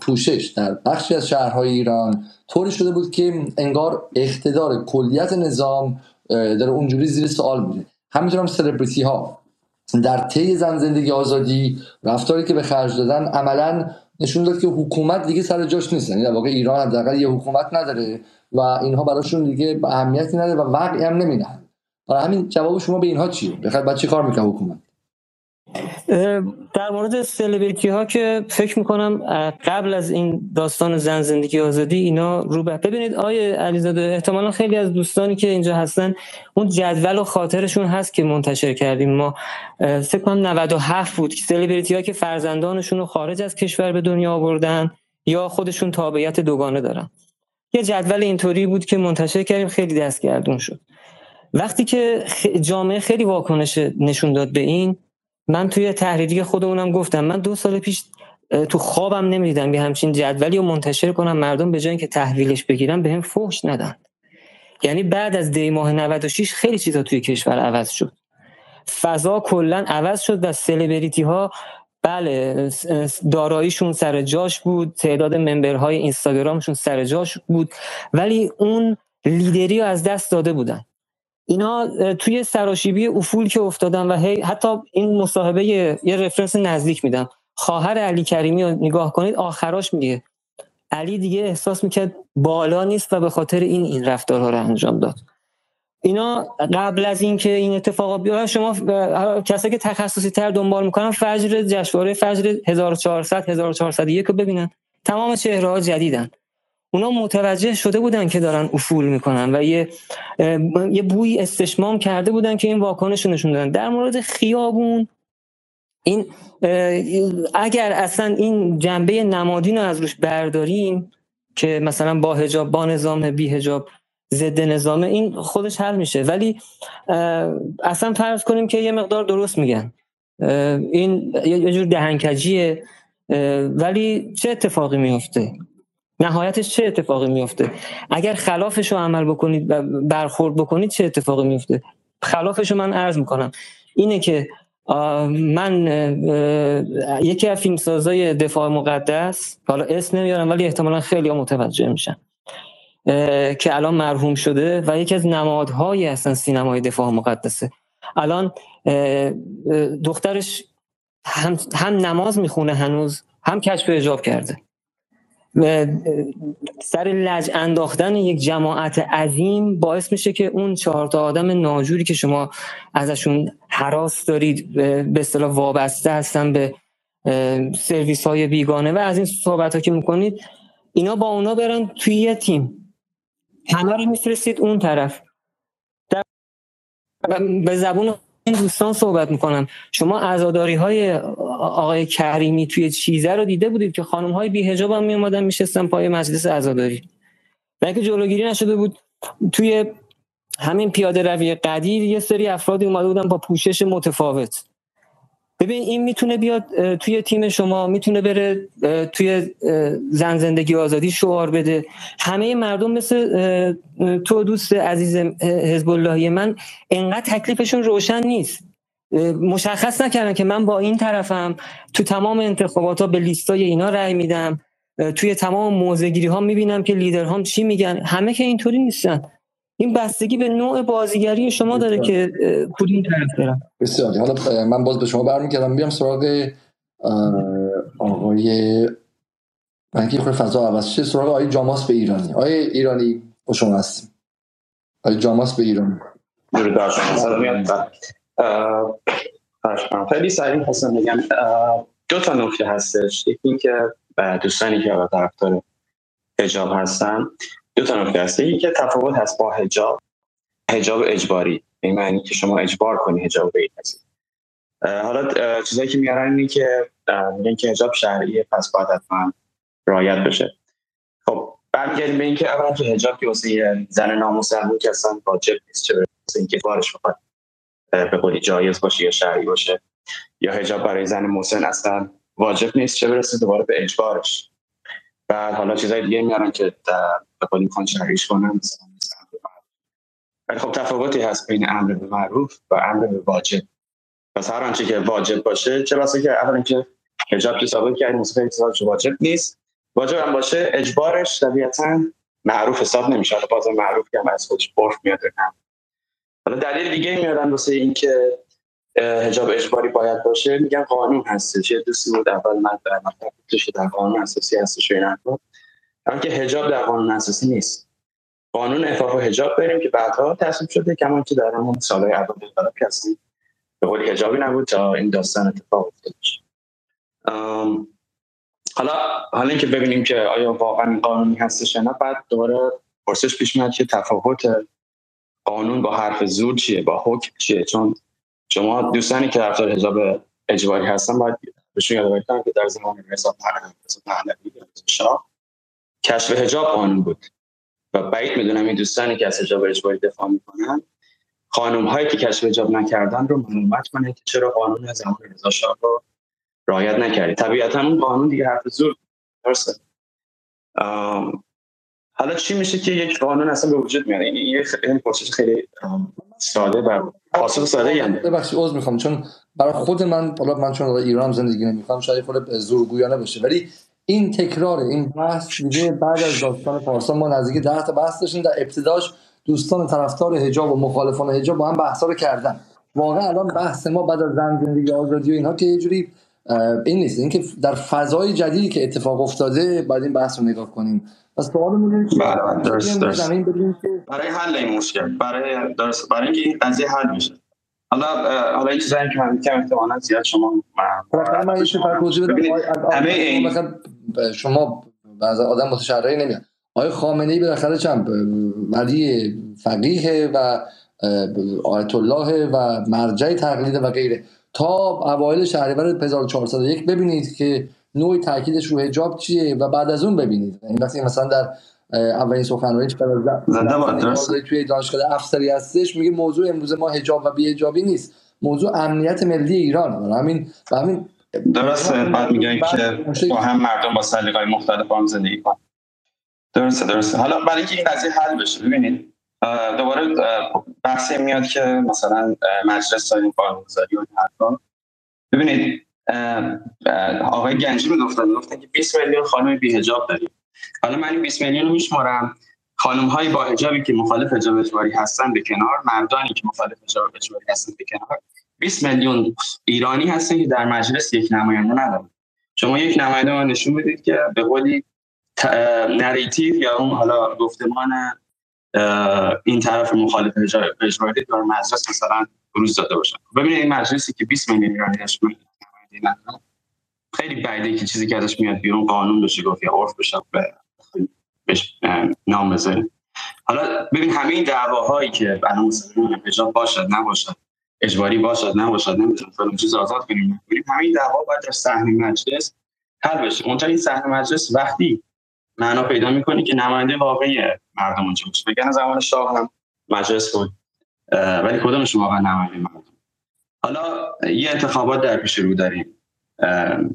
پوشش در بخشی از شهرهای ایران طوری شده بود که انگار اقتدار کلیت نظام داره اونجوری زیر سوال میره. همینطور هم سلبریتی ها در طی زن زندگی آزادی رفتاری که به خرج دادن عملا نشون داد که حکومت دیگه سر جاش نیست. یعنی در واقع ایران حداقل یه حکومت نداره و اینها براشون دیگه اهمیتی نداره و وقعی هم نمیدن برای همین جواب شما به اینها چیه؟ بخاطر بعد چی کار می‌کنه حکومت. در مورد سلبریتی ها که فکر می‌کنم قبل از این داستان زن زندگی آزادی اینا رو به ببینید آیه علیزاده احتمالا خیلی از دوستانی که اینجا هستن اون جدول و خاطرشون هست که منتشر کردیم. ما فکر کنم 97 بود که سلبریتی ها که فرزندانشون رو خارج از کشور به دنیا آوردن یا خودشون تابعیت دوگانه دارن. یه جدول اینطوری بود که منتشر کردیم خیلی دستگردون شد. وقتی که جامعه خیلی واکنش نشون داد به این من توی تحریری خودمونم گفتم من دو سال پیش تو خوابم نمی‌دیدم یه همچین جدولی رو منتشر کنم مردم به جای که تحویلش بگیرن به هم فحش ندن. یعنی بعد از دی ماه 96 خیلی چیزا توی کشور عوض شد. فضا کلا عوض شد و سلبریتی ها بله داراییشون سر جاش بود تعداد ممبرهای اینستاگرامشون سر جاش بود ولی اون لیدری رو از دست داده بودن. اینا توی سراشیبی افول که افتادن و هی حتی این مصاحبه یه رفرنس نزدیک میدم خواهر علی کریمی رو نگاه کنید آخراش میگه. علی دیگه احساس می‌کرد بالا نیست و به خاطر این این رفتارها رو انجام داد. اینا قبل از اینکه این اتفاقا بیاد شما کسایی که تخصصی تر دنبال می‌کنن فجر جشنواره فجر 1400 1401 رو ببینن. تمام چهره ها جدیدن. اونا متوجه شده بودن که دارن افول می‌کنن و یه یه بوی استشمام کرده بودن که این واکنش نشون دادن. در مورد خیابون این اگر اصلا این جنبه نمادین رو از روش برداریم که مثلا با هجاب با نظام بی هجاب ضد نظامه این خودش حل میشه. ولی اصلا فرض کنیم که یه مقدار درست میگن. این یه جور دهنکجیه. ولی چه اتفاقی میفته نهایتش چه اتفاقی میفته اگر خلافش رو عمل بکنید و برخورد بکنید چه اتفاقی میفته خلافش رو من عرض می‌کنم. اینه که من یکی از فیلمسازای دفاع مقدس حالا اسم نمیارم ولی احتمالا خیلی متوجه میشن که الان مرحوم شده و یکی از نمادهایی هستن سینمای دفاع مقدسه. الان دخترش هم, هم نماز می‌خونه هنوز هم کشف اجاب کرده. سر لج انداختن یک جماعت عظیم باعث میشه که اون چهار تا آدم ناجوری که شما ازشون حراس دارید به اصطلاح وابسته هستن به سرویس های بیگانه. و از این صحبت ها که می‌کنید اینا با اونا برن توی یه تیم. همه رو میفرستید اون طرف. در به زبون این دوستان صحبت می‌کنم شما عزاداری های آقای کریمی توی چیزه رو دیده بودید که خانم های بی حجاب هم میومدن میشستن پای مجلس عزاداری. بلکه جلوگیری نشده بود. توی همین پیاده روی قدیر یه سری افرادی اومده بودن با پوشش متفاوت. ببین این می‌تونه بیاد توی تیم شما می‌تونه بره توی زن زندگی آزادی شعار بده. همه مردم مثل تو دوست عزیز حزب اللهی من انقدر تکلیفشون روشن نیست. مشخص نکردن که من با این طرفم تو تمام انتخابات ها به لیستای اینا رأی میدم. توی تمام موزگیری ها می‌بینم که لیدرهام چی میگن. همه که اینطوری نیستن. این بستگی به نوع بازیگری شما داره که کدوم طرف برم بسیار. حالا من باز به شما برمیگردم. بیام سراغ آقای من که خود فضا عوض شه سراغ آقای جاماس به ایرانی. آقای ایرانی با شما هستیم. آقای جاماس به ایرانی درود بر شما. خیلی سریع خواستم بگم دو تا نکته هستش. یکی که دوستانی که طرفدار حجاب هستن دو تا نکته هست. که تفاوت هست با حجاب. حجاب اجباری. این معنی که شما اجبار کنی حجاب هست حالا چیزایی که میارن اینه که میگن که حجاب شرعیه پس باید حتما رعایت بشه. خب برمیگردیم به اینکه اولا که حجاب که واسه زن نامسلمون که اصلا واجب نیست چه برسه اینکه بارش بخواد به قولی جایز باشه یا شرعی باشه یا حجاب برای زن مسن اصلا واجب نیست چه برسه دوباره به اجبارش. بعد حالا چیزای دیگه میارن که به می‌خوان شرعیش کنن ولی خب تفاوتی هست بین امر به معروف و امر به واجب. پس هر آنچه که واجب باشه چه بسا که اولا که حجاب که ثابت کردیم مثلا واجب نیست. واجب هم باشه اجبارش طبیعتا معروف حساب نمیشه. حالا باز معروف که هم از خودش برف میاد حالا دلیل دیگه میارن واسه اینکه حجاب اجباری باید باشه. میگن قانون هستش. یه دوستی بود اول من در مطلب در قانون اساسی هستش این حرفا. که حجاب در قانون اساسی نیست. قانون افاف و حجاب بریم که بعدها تصویب شده کما که در همون سالهای اول انقلاب کسی به قول حجابی نبود تا این داستان اتفاق افتاد حالا حالا اینکه ببینیم که آیا واقعا قانونی هستش یا نه بعد دوباره پرسش پیش میاد که تفاوت قانون با حرف زور چیه با حکم چیه؟ چون شما دوستانی که طرفدار حجاب اجباری هستن باید بهشون یادآوری کنم که در زمان رضا پهلوی شاه کشف حجاب قانون بود. و بعید می‌دونم این دوستانی که از حجاب اجباری دفاع می‌کنن خانم هایی که کشف حجاب نکردن رو ملومت کنه که چرا قانون زمان رضا شاه رو رعایت نکردی. طبیعتا اون قانون دیگه حرف زور درسته؟ حالا چی میشه که یک قانون اصلا به وجود میاد؟ این یه خیلی پرسش خیلی ساده و پاسخ ساده یعنی. ببخشید عذر می‌خوام. چون برای خود من حالا من چون ایران زندگی نمی‌کنم شاید خود زورگویانه باشه. ولی این تکرار این بحث دیگه بعد از داستان پارسا ما نزدیک 10 تا بحث داشتیم. در ابتداش دوستان طرفدار حجاب و مخالفان حجاب با هم بحثا رو کردن. واقعا الان بحث ما بعد از زن زندگی آزادی و اینها که یه جوری این نیست. اینکه در فضای جدیدی که اتفاق افتاده بعد این بحث رو نگاه کنیم. پس سوال اینه که بله درست درست. برای حل این مشکل برای درست برای اینکه این قضیه حل میشه. حالا حالا این چیزایی که من کم احتمالاً زیاد شما من یه توضیح بدم. این مثلا شما بعضی آدم متشرعی نمیاد آقای خامنه ای بالاخره چند؟ ولی فقیه و آیت الله و مرجع تقلید و غیره. تا اوایل شهریور 1401 ببینید که نوع تاکیدش رو حجاب چیه و بعد از اون ببینید. این وقتی مثلا در اولین سخنرانیش برای توی دانشگاه افسری هستش میگه موضوع امروز ما حجاب و بی حجابی نیست. موضوع امنیت ملی ایران. همین و همین درسته. بعد میگن که با هم مردم با سلیقه‌های مختلف هم زندگی کنن. درسته درسته. حالا برای اینکه این قضیه حل بشه ببینید دوباره بحثی میاد که مثلا مجلس ساین قانونگذاری و ببینید آقای گنجی می‌گفتن گفتن که 20 میلیون خانم بی حجاب داریم. حالا من این 20 میلیون رو میشمارم. خانم های با حجابی که مخالف حجاب اجباری هستن به کنار مردانی که مخالف حجاب اجباری هستن به کنار. 20 میلیون ایرانی هستن که در مجلس یک نماینده ندارن. شما یک نماینده ما نشون بدید که به قولی نریتیو یا اون حالا گفتمان این طرف مخالف اجباری در مجلس مثلا بروز داده باشن ببینید این مجلسی که 20 میلیون ایرانی خیلی بعیده که چیزی که ازش میاد بیرون قانون بشه گفت یا عرف بشه بهش نام بذاریم حالا ببین همه این دعواهایی که الان مثلا حجاب باشد نباشد اجباری باشد نه باشد نمی‌تونم فلان چیز آزاد کنیم همین دعوا باید در صحنه مجلس حل بشه. اونجا این صحنه مجلس وقتی معنا پیدا می‌کنی که نماینده واقعی مردم اونجا باشه. بگن زمان شاه هم مجلس بود ولی کدومشون واقعا نماینده مردم؟ حالا یه انتخابات در پیش رو داریم.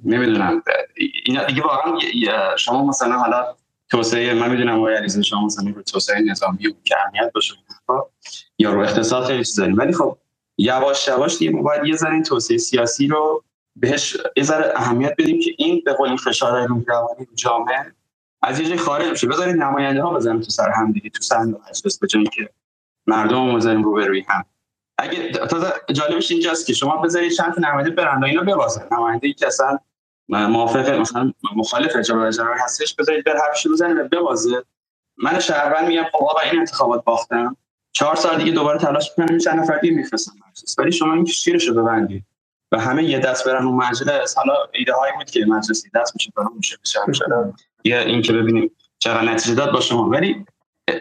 نمی‌دونم. اینا دیگه واقعا شما مثلا حالا توسعه من می‌دونم آقای علیزاده شما مثلا رو توسعه نظامی و که اهمیت باشه یا رو اقتصاد خیلی چیز داریم. ولی خب یواش یواش دیگه باید یه ذره توسعه سیاسی رو بهش یه ذره اهمیت بدیم که این به قول فشار روی روانی جامعه از یه جای خارج بشه بذارید نماینده ها بزنن تو سر هم دیگه تو صحنه مجلس به جایی که مردم رو بذاریم رو روی هم. اگه تازه جالبش اینجاست که شما بذارید چند نماینده برند اینا ببازن. نماینده ای که اصلا موافق مثلا مخالف اجرا اجرا هستش بذارید بر حرفش بزنید و ببازه. من شهروند میگم خب آقا این انتخابات باختم. چهار سال دیگه دوباره تلاش می‌کنم چند نفر دیگه میفرستم مجلس. ولی شما این شیرشو ببندید و همه یه دست برن اون مجلس. حالا ایده هایی بود که مجلس دست میشه برام میشه بشه یا این که ببینیم چقدر نتیجه داد با شما. ولی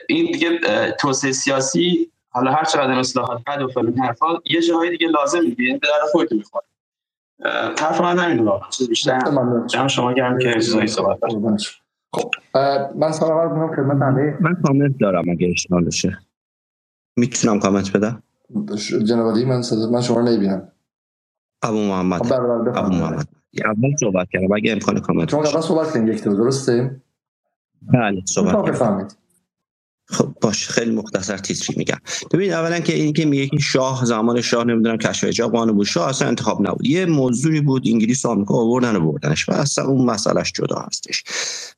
این دیگه توسعه سیاسی حالا هر چقدر اصلاحات بد و فلان حرفا یه جاهای دیگه لازم میگه به در خودتون می‌خوره حرف من همین واقعا چیز بیشتر جمع شما گرم که چیزایی صحبت خب من سوال اول کنم خدمت من کامنت دارم اگه اشتباه بشه می‌تونم کامنت بدم؟ جناب من صدا من شما نمی‌بینم. ابو محمد. خب، ابو محمد. اول صحبت کردم. اگه امکان کامنت شما اول صحبت کنید یک درسته؟ بله صحبت بفهمید خب باش خیلی مختصر تیتری میگم. ببینید اولا که این که میگه شاه زمان شاه نمی‌دونم کشف حجاب قانون بود. شاه اصلا انتخاب نبود. یه موضوعی بود انگلیس و آمریکا آوردن و بردنش و اصلا اون مسئلهش جدا هستش.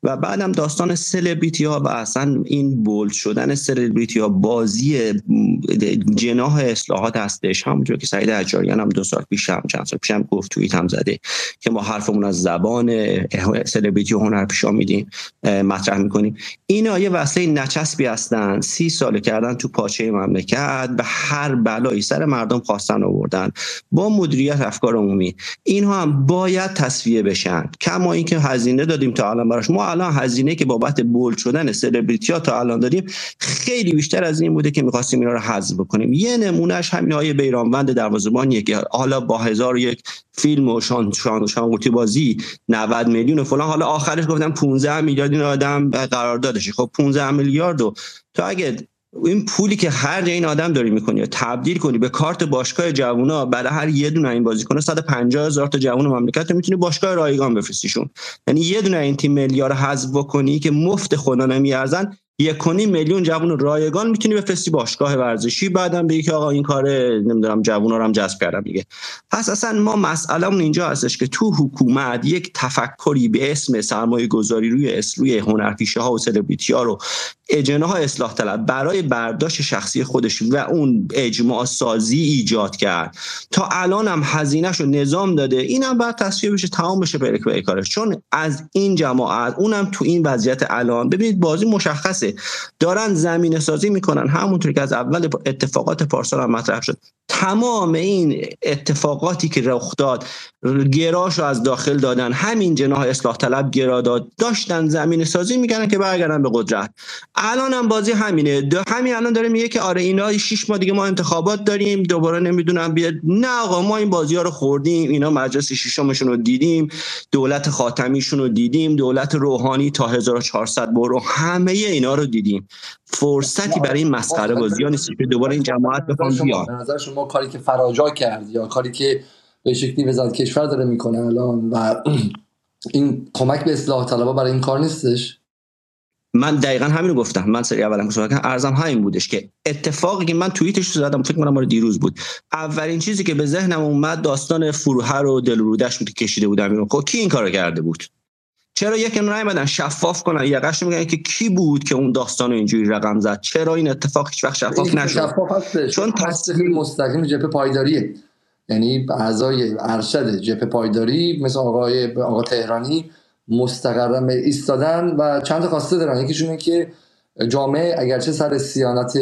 و بعدم داستان سلبریتی ها و اصلا این بولد شدن سلبریتی ها بازی جناح اصلاحات هستش. همونجور که سعید حجاریان هم دو سال پیش هم چند سال پیش هم گفت توییت هم زده که ما حرفمون از زبان سلبریتی و هنر پیشا میدیم مطرح می‌کنیم. اینا یه وصله نچسبی هستن سی سال کردن تو پاچه مملکت و هر بلایی سر مردم خواستن آوردن. با مدیریت افکار عمومی. اینها هم باید تصفیه بشن. کما اینکه هزینه دادیم تا الان براش. ما الان هزینه که بابت بولد شدن سلبریتی ها تا الان داریم خیلی بیشتر از این بوده که می‌خواستیم اینا رو حذف بکنیم. یه نمونهش همین های بیرانوند دروازه‌بانیه که حالا با هزار یک فیلم و شان شان شان بازی 90 میلیون و فلان. حالا آخرش گفتم 15 میلیارد این آدم قراردادش خب 15 میلیارد و تو اگه این پولی که هر این آدم داری می‌کنی یا تبدیل کنی به کارت باشگاه جوونا برای هر یه دونه این بازیکن 150 هزار تا جوون مملکت می‌تونی باشگاه رایگان بفرستیشون. یعنی یه دونه این تیم میلیار حذف بکنی که مفت خدا نمیارزن یک میلیون جوون رایگان می‌تونی بفرستی باشگاه ورزشی بعدم بگی که آقا این کار نمی‌دونم جوونا رو هم جذب کردم دیگه. پس اصلا ما مسئلهمون اینجا هستش که تو حکومت یک تفکری به اسم سرمایه گذاری روی روی هنرپیشه ها و سلبریتی ها رو اجنه ها اصلاح طلب برای برداشت شخصی خودش و اون اجماع سازی ایجاد کرد. تا الان هم هزینهش نظام داده اینم بعد تصفیه بشه تمام بشه به کارش. چون از این جماعت اونم تو این وضعیت الان. ببینید بازی مشخصه. دارن زمینه سازی می‌کنن. همونطور که از اول اتفاقات پارسال هم مطرح شد. تمام این اتفاقاتی که رخ داد گراش رو از داخل دادن. همین جناح اصلاح طلب گرا داد. داشتن زمین سازی می‌کنن که برگردن به قدرت. الان هم بازی همینه. همین الان داره میگه که آره اینا شش ماه دیگه ما انتخابات داریم. دوباره نمی‌دونم بیاد نه آقا ما این بازی ها رو خوردیم. اینا مجلس ششمشون رو دیدیم. دولت خاتمیشون رو دیدیم. دولت روحانی تا 1400 برو همه اینا رو دیدیم. فرصتی برای این مسخره بازی ها نیست که دوباره این جماعت بخوان بیان. نظر شما کاری که فراجا کرد یا کاری که به شکلی وزارت کشور داره می‌کنه الان و این کمک به اصلاح طلبا برای این کار نیستش؟ من دقیقا همین رو گفتم. من سری اولا صحبت کردم ارزم همین بودش که اتفاقی که من توییتش رو زدم فکر کنم مال دیروز بود. اولین چیزی که به ذهنم اومد داستان فروهر و دلرودش بود که کشیده بودم اینو خب کی این کارو کرده بود؟ چرا یک بدن شفاف کنن؟ یقش میگن که کی بود که اون داستان رو اینجوری رقم زد؟ چرا این اتفاق هیچ وقت شفاف نشد؟ شفاف چون تصدیق مستقیم جبهه پایداریه. یعنی اعضای ارشد جبهه پایداری مثل آقای آقا تهرانی مستقرم ایستادن و چند خواسته دارن. یکیشون که جامعه اگرچه سر سیانت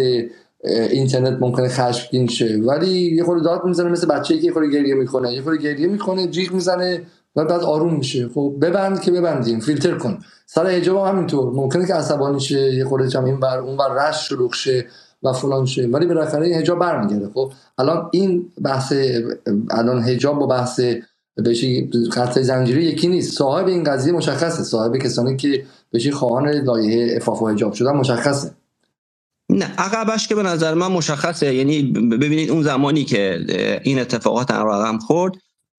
اینترنت ممکنه خشمگین شه ولی یه خورده داد می‌زنه مثل بچه‌ای که یه خورده گریه می‌کنه. یه خورده گریه می‌کنه جیغ می‌زنه و بعد آروم میشه. خب ببند که ببندیم فیلتر کن. سر حجاب هم همینطور. ممکنه که عصبانی شه یه خورده جمع این بر اون بر رش شلوغ شه و فلان شه. ولی بالاخره این حجاب برمیگرده. خب الان این بحث الان حجاب و بحث بهشی قطع زنجیری یکی نیست. صاحب این قضیه مشخصه. صاحب کسانی که بهشی خواهان لایحه افاف و حجاب شدن مشخصه. نه عقبش که به نظر من مشخصه. یعنی ببینید اون زمانی که این اتفاقات رقم خورد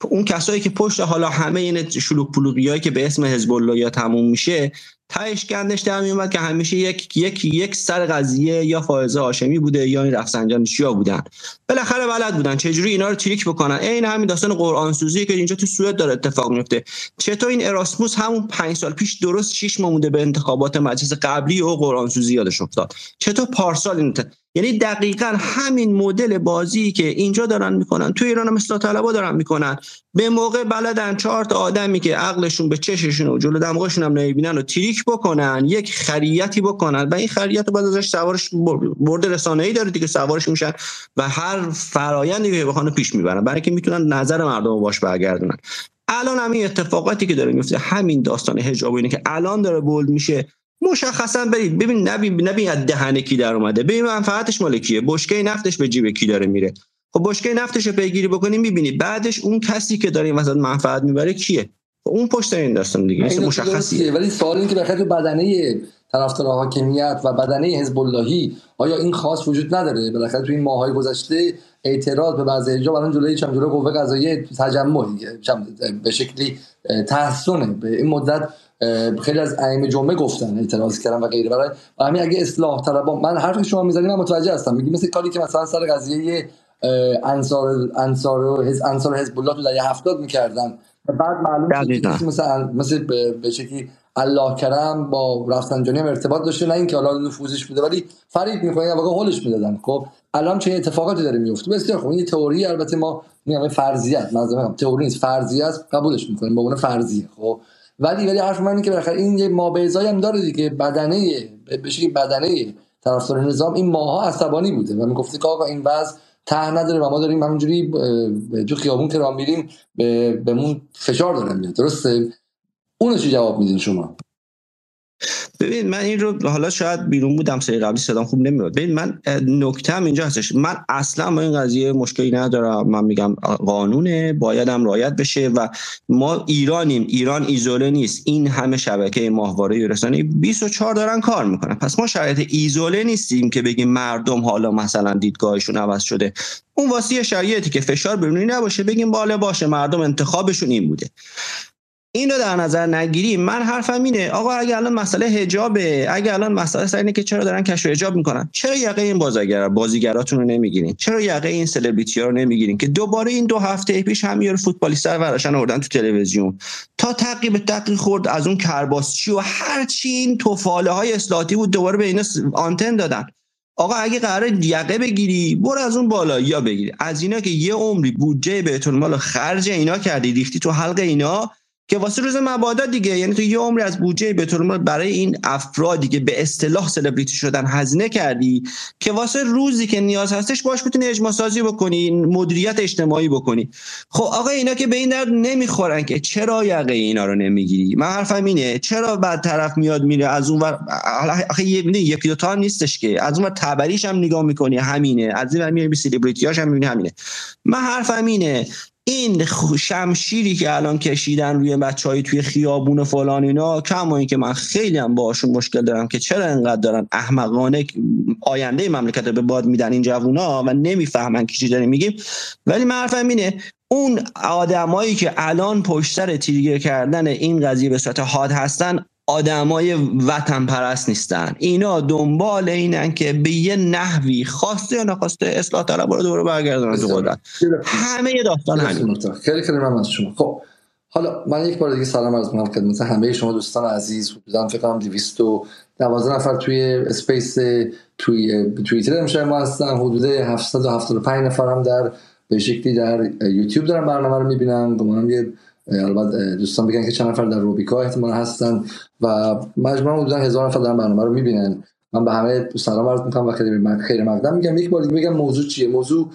اون کسایی که پشت حالا همه این شلوک پلوغی که به اسم حزب الله یا تموم میشه تهش گندش در میومد که همیشه یک یک یک سر قضیه یا فائزه هاشمی بوده یا این رفسنجان شیا بودن. بالاخره بلد بودن. چجوری اینا رو تریک بکنن؟ این همین داستان قرآن سوزی که اینجا تو سوئد داره اتفاق میفته چطور این اراسموس همون پنج سال پیش درست شش ماه مونده به انتخابات مجلس قبلی و قرآن سوزی یادش افتاد؟ چطور پارسال این یعنی دقیقا همین مدل بازی که اینجا دارن می‌کنن تو ایران هم اصلاح طلبا دارن می‌کنن. به موقع بلدن چهار تا آدمی که عقلشون به چششون و جلو دماغشون هم نمی‌بینن و تریک بکنن یک خریتی بکنن و این خریت رو بعد ازش سوارش برد رسانه‌ای داره دیگه سوارش میشن و هر فرایندی که بخوان پیش می‌برن برای اینکه می‌تونن نظر مردم رو باش برگردونن. الان همین اتفاقاتی که داره میفته همین داستان حجاب اینه که الان داره بولد میشه. مشخصا برید ببین نبین نبین از دهن کی در اومده. ببین منفعتش مال کیه؟ بشکه نفتش به جیب کی داره میره؟ خب بشکه نفتش رو پیگیری بکنی می‌بینی بعدش اون کسی که داره این وسط منفعت می‌بره کیه؟ اون پشت این داستان دیگه مشخصیه. ولی سوال این که بخاطر تو بدنه طرفدار حاکمیت و بدنه حزب اللهی آیا این خاص وجود نداره؟ بالاخره تو این ماهای گذشته اعتراض به بعضی جا الان جلوی چم جلوی قوه قضاییه تجمع به شکلی تحسنه. به این مدت خیلی از ائمه جمعه گفتن اعتراض کردن و غیره. برای و همین اگه اصلاح طلبان من حرف شما می‌زنید من متوجه هستم. میگی مثل کاری که مثلا سر قضیه انصار انصار انصار حزب الله تو دهه 70 می‌کردن. و بعد معلوم شد مثل مثل به شکلی الله کرم با رفسنجانی هم ارتباط داشته نه اینکه حالا نفوذش بوده ولی فرید می‌کنه واقعا هولش می‌دادن. خب الان چه اتفاقاتی داره میفته بسیار خب این تئوری البته ما میگم فرضیت مثلا تئوری نیست فرضیه است قبولش می‌کنیم به عنوان فرضیه خب. ولی ولی حرف من اینه که بالاخره این یه مابعضایی هم داره دیگه بدنه بشه بدنه طرفدار نظام این ماها عصبانی بوده و می‌گفتی که آقا این وضع ته نداره و ما داریم همونجوری تو خیابون که راه میریم بهمون فشار داره میاد. درسته؟ اونو چی جواب میدین شما؟ ببین من این رو حالا شاید بیرون بودم سری قبلی صدام خوب نمیاد ببین من نکتم اینجا هستش. من اصلا با این قضیه مشکلی ندارم. من میگم قانونه باید هم رعایت بشه و ما ایرانیم. ایران ایزوله نیست. این همه شبکه ماهواره رسانه 24 دارن کار می‌کنن. پس ما شرایط ایزوله نیستیم که بگیم مردم حالا مثلا دیدگاهشون عوض شده. اون واسه شرایطی که فشار برونی نباشه بگیم بالا باشه. مردم انتخابشون این بوده. این رو در نظر نگیریم من حرفم اینه آقا اگه الان مسئله حجابه اگه الان مسئله سر اینه که چرا دارن کشف حجاب می‌کنن؟ چرا یقه این بازیگر بازیگراتون رو نمی‌گیرین؟ چرا یقه این سلبریتی ها رو نمی‌گیرین که دوباره این دو هفته پیش هم یه فوتبالیست رو وراشن آوردن تو تلویزیون؟ تا تعقیب تقی خورد از اون کرباسچی و هر چی این توفاله های اصلاحاتی بود دوباره به اینا آنتن دادن. آقا اگه قرار یقه بگیری برو از اون بالا یا بگیری. از اینا که یه عمری بودجه بهتون مال خرج اینا کردی ریختی تو حلق اینا که واسه روز مبادا دیگه یعنی تو یه عمری از بودجه به طور برای این افرادی که به اصطلاح سلبریتی شدن هزینه کردی که واسه روزی که نیاز هستش باش بتونی اجماع سازی بکنی مدیریت اجتماعی بکنی. خب آقا اینا که به این درد نمی‌خورن که چرا یقه اینا رو نمی‌گیری؟ من حرفم اینه چرا بعد طرف میاد میره از اون ور آخه یکی دو تا نیستش که از اون ور تبریش هم نگاه می‌کنی همینه. از این ور میای سلبریتی هم می‌بینی همینه. من حرفم اینه این شمشیری که الان کشیدن روی بچه توی خیابون و فلان اینا کما که من خیلی هم باشون مشکل دارم که چرا انقدر دارن احمقانه آینده مملکت به باد میدن این جوونا و نمی‌فهمن که چی داریم میگیم. ولی من حرفم اینه اون آدمایی که الان پشت سر تیریگر کردن این قضیه به صورت حاد هستن آدمای وطن پرست نیستن. اینا دنبال اینن که به یه نحوی خواسته یا نخواسته اصلاح طلب رو دوباره برگردن تو قدرت. همه داستان همین خیلی خیلی ممنون از شما. خب حالا من یک بار دیگه سلام عرض می‌کنم خدمت همه شما دوستان عزیز. حدودا فکر کنم 212 نفر توی اسپیس توی توییتر امشب ما هستن. حدود 775 نفر هم در به شکلی در یوتیوب دارن برنامه رو می‌بینن. به یه البته دوستان بگن که چند نفر در روبیکا احتمال هستن و مجموعا حدودا هزار نفر در برنامه رو می‌بینن. من به همه سلام عرض می‌کنم و خیلی خیر مقدم میگم یک بار دیگه بگم موضوع چیه؟ موضوع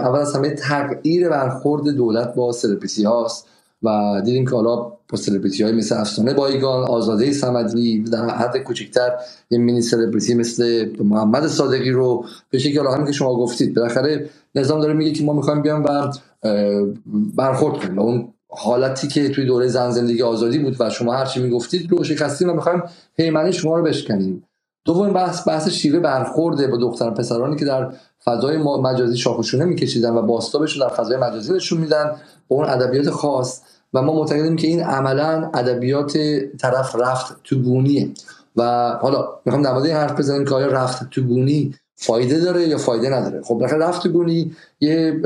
اول از همه تغییر برخورد دولت با سلبریتی هاست و دیدیم که حالا با سلبریتی های مثل افسانه بایگان آزاده صمدی در حد کوچکتر یه مینی سلبریتی مثل محمد صادقی رو به شکل همین که شما گفتید. بالاخره نظام داره میگه که ما می‌خوایم بیام و برخورد کنیم اون حالتی که توی دوره زن زندگی آزادی بود و شما هرچی می‌گفتید رو شکستیم و می‌خوایم پیمنه شما رو بشکنیم. دوم بحث بحث شیوه برخورده با دختر پسرانی که در فضای مجازی شاخشونه میکشیدن و باستابشون در فضای مجازی نشون میدن با اون ادبیات خاص و ما معتقدیم که این عملا ادبیات طرف رفت تو گونیه و حالا می‌خوام در مورد حرف بزنیم که آیا رفت تو گونی فایده داره یا فایده نداره؟ خب بالاخره رفت گونی یه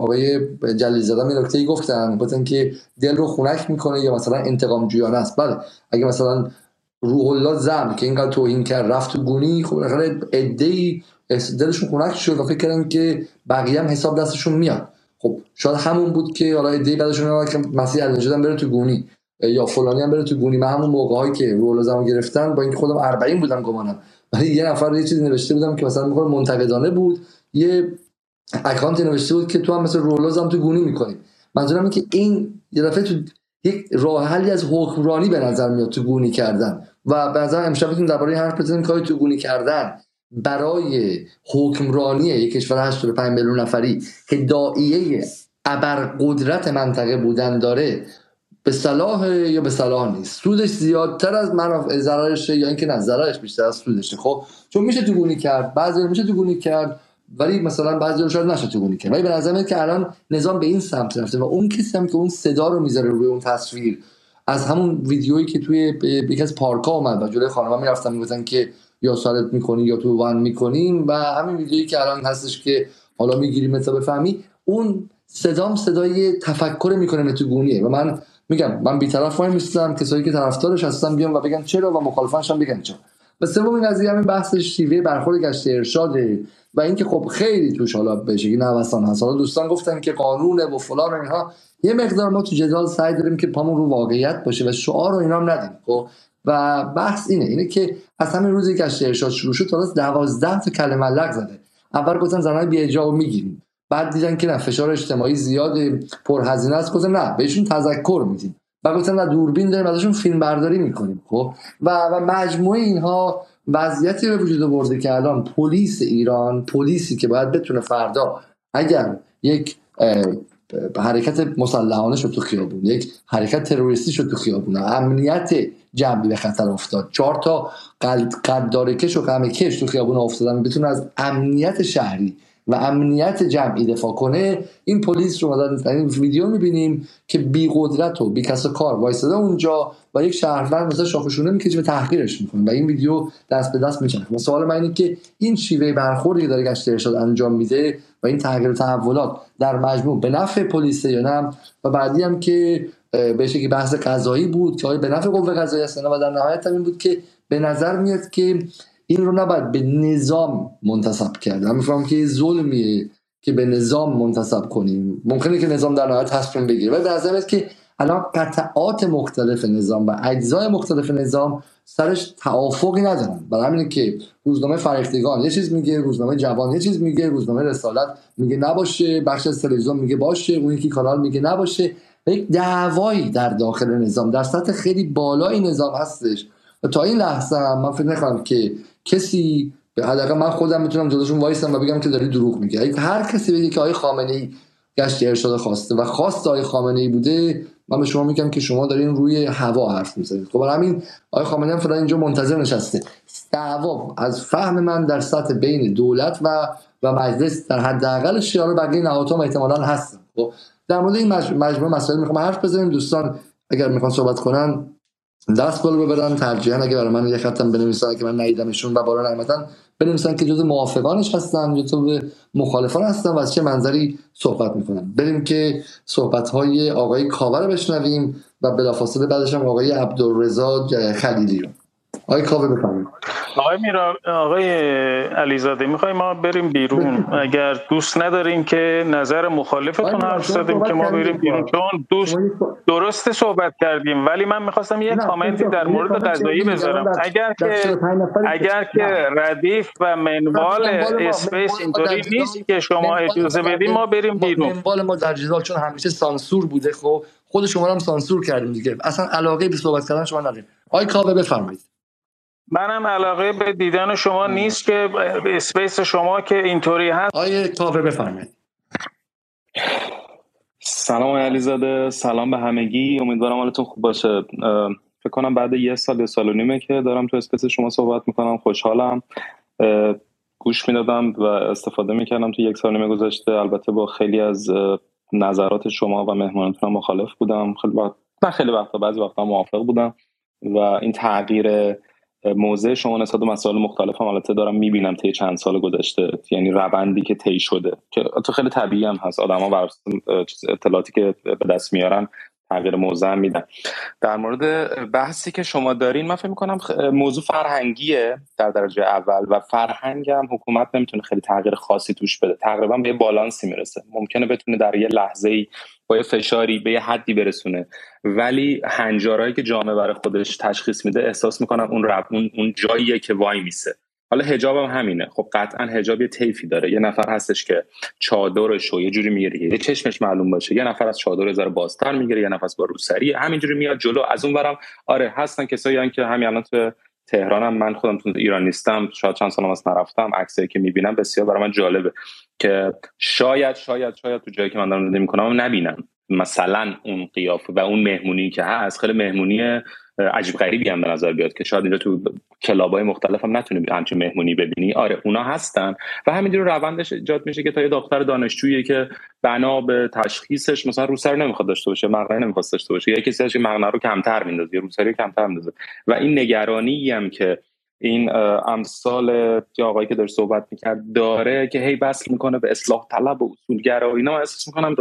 آقای جلیل زاده یه نکته گفتن گفتن که دل رو خونک می‌کنه یا مثلا انتقام جویانه است. بله اگه مثلا روح الله زم که اینقدر توهین کرد رفت گونی خب بالاخره ای دلشون خونک شد و فکر کردن که بقیه هم حساب دستشون میاد. خب شاید همون بود که حالا ای بعدشون میاد که مسیح النجات بره تو گونی یا فلانی هم بره تو گونی. من همون موقعی که روح الله گرفتن با اینکه خودم 40 بودم گمانم. یه نفر یه چیزی نوشته بودم که مثلا می‌خوام منتقدانه بود. یه اکانتی نوشته بود که تو هم مثل رولوز هم تو گونی می‌کنی. منظورم اینه که این یه دفعه تو یک راه حلی از حکمرانی به نظر میاد تو گونی کردن و به نظر امشب می‌تونیم درباره حرف بزنیم که تو گونی کردن برای حکمرانی یک کشور 85 میلیون نفری که دائیه ابرقدرت منطقه بودن داره به صلاح یا به صلاح نیست. سودش زیادتر از منافع ضررشه یا اینکه نه ضررش بیشتر از سودشه. خب چون میشه تو گونی کرد بعضی میشه تو گونی کرد ولی مثلا بعضی رو شاید نشه تو گونی کرد. ولی به نظر که الان نظام به این سمت رفته و اون کسی هم که اون صدا رو می‌ذاره روی اون تصویر از همون ویدیویی که توی یکی از پارکا اومد و جلوی خانم‌ها می‌رفتن می‌گفتن که یا سالت می‌کنی یا تو وان می‌کنیم و همین ویدیویی که الان هستش که حالا می‌گیریم مثلا بفهمی اون صدام صدای تفکر می‌کنه تو گونیه و من میگم من بیطرف وای میستم کسایی که طرفدارش هستن بیان و بگن چرا و مخالفانش هم بگن چرا. و سومین قضیه همین بحث شیوه برخورد گشت ارشاده و اینکه خب خیلی توش حالا به شکلی نوستان هست. حالا دوستان گفتن که قانونه و فلان و اینها. یه مقدار ما تو جدال سعی داریم که پامون رو واقعیت باشه و شعار رو اینا هم ندیم خب؟ و بحث اینه اینه که از همین روزی گشت ارشاد شروع شد تا 12 تا کلمه لغ زده. اول گفتن زنای بی می‌گیریم. بعد دیدن که نه فشار اجتماعی زیاد پرهزینه است. گفتن نه بهشون تذکر میدیم. و گفتن دوربین داریم ازشون فیلم برداری می‌کنیم خب؟ و و مجموعه اینها وضعیتی به وجود آورده که الان پلیس ایران پلیسی که باید بتونه فردا اگر یک حرکت مسلحانه شد تو خیابون یک حرکت تروریستی شد تو خیابون امنیت جمعی به خطر افتاد چهار تا قدارکش و غمکش تو خیابون افتادن بتونه از امنیت شهری و امنیت جمعی دفاع کنه این پلیس رو در این ویدیو می‌بینیم که بی قدرت و بی کس کار وایساده اونجا و یک شهروند مثلا شاخشونه می‌کشه و تحقیرش می‌کنه و این ویدیو دست به دست میچرخه. و سوال من اینه که این شیوه برخوردی که داره گشت ارشاد انجام میده و این تغییر و تحولات در مجموع به نفع پلیس یا نه؟ و بعدی هم که به که بحث قضایی بود که به نفع قوه قضایی هستن و در نهایت هم این بود که به نظر میاد که این رو نباید به نظام منتصب کرد من می‌فهمم که ظلمیه که به نظام منتصب کنیم. ممکنه که نظام در نهایت تصمیم بگیره. ولی به که الان قطعات مختلف نظام و اجزای مختلف نظام سرش توافقی ندارن. برای همینه که روزنامه فرهیختگان یه چیز میگه روزنامه جوان یه چیز میگه روزنامه رسالت میگه نباشه بخش از تلویزیون میگه باشه اون یکی کانال میگه نباشه. یک دعوایی در داخل نظام در سطح خیلی بالای نظام هستش. و تا این لحظه من فکر نکنم که کسی به حداقل من خودم می‌تونم جلوشون وایسم و بگم که داری دروغ میگه هر کسی بگه که آقای خامنه ای گشت ارشاد خواسته و خواست آقای خامنه ای بوده من به شما میگم که شما دارین روی هوا حرف می‌زنید. خب همین آقای خامنه فعلا اینجا منتظر نشسته. دعوا از فهم من در سطح بین دولت و و مجلس در حداقل شیار بقیه نهادها احتمالاً هستن. خب در مورد این مجموعه مسائل می‌خوام حرف بزنیم. دوستان اگر می‌خوان صحبت کنن دست بالا ببرن ترجیحاً اگه برای من یه خطم بنویسن که من ندیدمشون و بالا نعمتن بنویسن که جز موافقانش هستن تو مخالفان هستن و از چه منظری صحبت می‌کنن. بریم که صحبت های آقای کاوه رو بشنویم و بلافاصله بعدش هم آقای عبدالرضا خلیلی رو. آقای کاوه بفرمایید. آقای میرا آقای علیزاده می‌خوای ما بریم بیرون؟ اگر دوست نداریم که نظر مخالفتون حرف زدیم که ما بریم بیرون. چون دوست درست صحبت کردیم ولی من می‌خواستم یه کامنتی در مورد قضایی بذارم. اگر که اگر که ردیف و منوال space اینطوری نیست که شما اجازه بدیم ما بریم بیرون. منوال ما در جدال چون همیشه سانسور بوده خب؟ خود شما هم سانسور کردیم دیگه. اصلا علاقه به صحبت کردن شما نداریم. آقای کاوه بفرمایید. منم علاقه به دیدن شما نیست که space شما که اینطوری هست. آقای کاوه بفرمایید. سلام علیزاده. سلام به همگی. امیدوارم حالتون خوب باشه. فکر کنم بعد یه سال یه سال و نیمه که دارم تو اسپیس شما صحبت می‌کنم. خوشحالم. گوش می‌دادم و استفاده می‌کردم تو یک سال نیمه گذشته. البته با خیلی از نظرات شما و مهمانتون مخالف بودم. خیلی وقت نه خیلی وقتا بعضی وقتا موافق بودم. و این تغییر موضع شما نسبت به مسائل مختلف هم البته دارم می‌بینم طی چند سال گذشته یعنی روندی که طی شده که تو خیلی طبیعی هم هست. آدما بر اطلاعاتی که به دست میارن تغییر موضع هم میدن. در مورد بحثی که شما دارین من فکر می‌کنم موضوع فرهنگیه در درجه اول و فرهنگ هم حکومت نمی‌تونه خیلی تغییر خاصی توش بده. تقریبا به یه بالانسی می‌رسه. ممکنه بتونه در یه لحظه ای با یه فشاری به یه حدی برسونه. ولی هنجارهایی که جامعه برای خودش تشخیص میده احساس می‌کنم اون رب اون, اون جاییه که وای میسه. حالا حجاب هم همینه. خب قطعا حجاب یه طیفی داره. یه نفر هستش که چادرش رو یه جوری می‌گیره. یه چشمش معلوم باشه. یه نفر از چادر زار بازتر می‌گیره یه نفر با روسری همینجوری میاد جلو. از اون برم آره هستن کسایی که همین الان تو تهرانم. من خودم تو ایران نیستم. شاید چند سال از نرفتم عکسایی که می‌بینم بسیار برای من جالبه. که شاید شاید شاید تو جایی که من دارم زندگی می‌کنم نبینم. مثلا اون قیافه و اون مهمونی که هست خیلی مهمونی عجیب غریبی هم به نظر بیاد که شاید اینجا تو کلابای مختلف هم نتونی همچین مهمونی ببینی. آره اونا هستن. و همینجور روندش ایجاد میشه که تا یه دختر دانشجویی که بنا به تشخیصش مثلا روسر نمی‌خواد داشته باشه مقنعه نمی‌خواد داشته باشه. یا کسی هست که مقنعه رو کمتر میندازه یا روسری کمتر میندازه. و این نگرانی هم که این امثال یا آقایی که داره صحبت می‌کرد داره که هی بس می‌کنه به اصلاح طلب و اصولگرا و اینا. احساس می‌کنم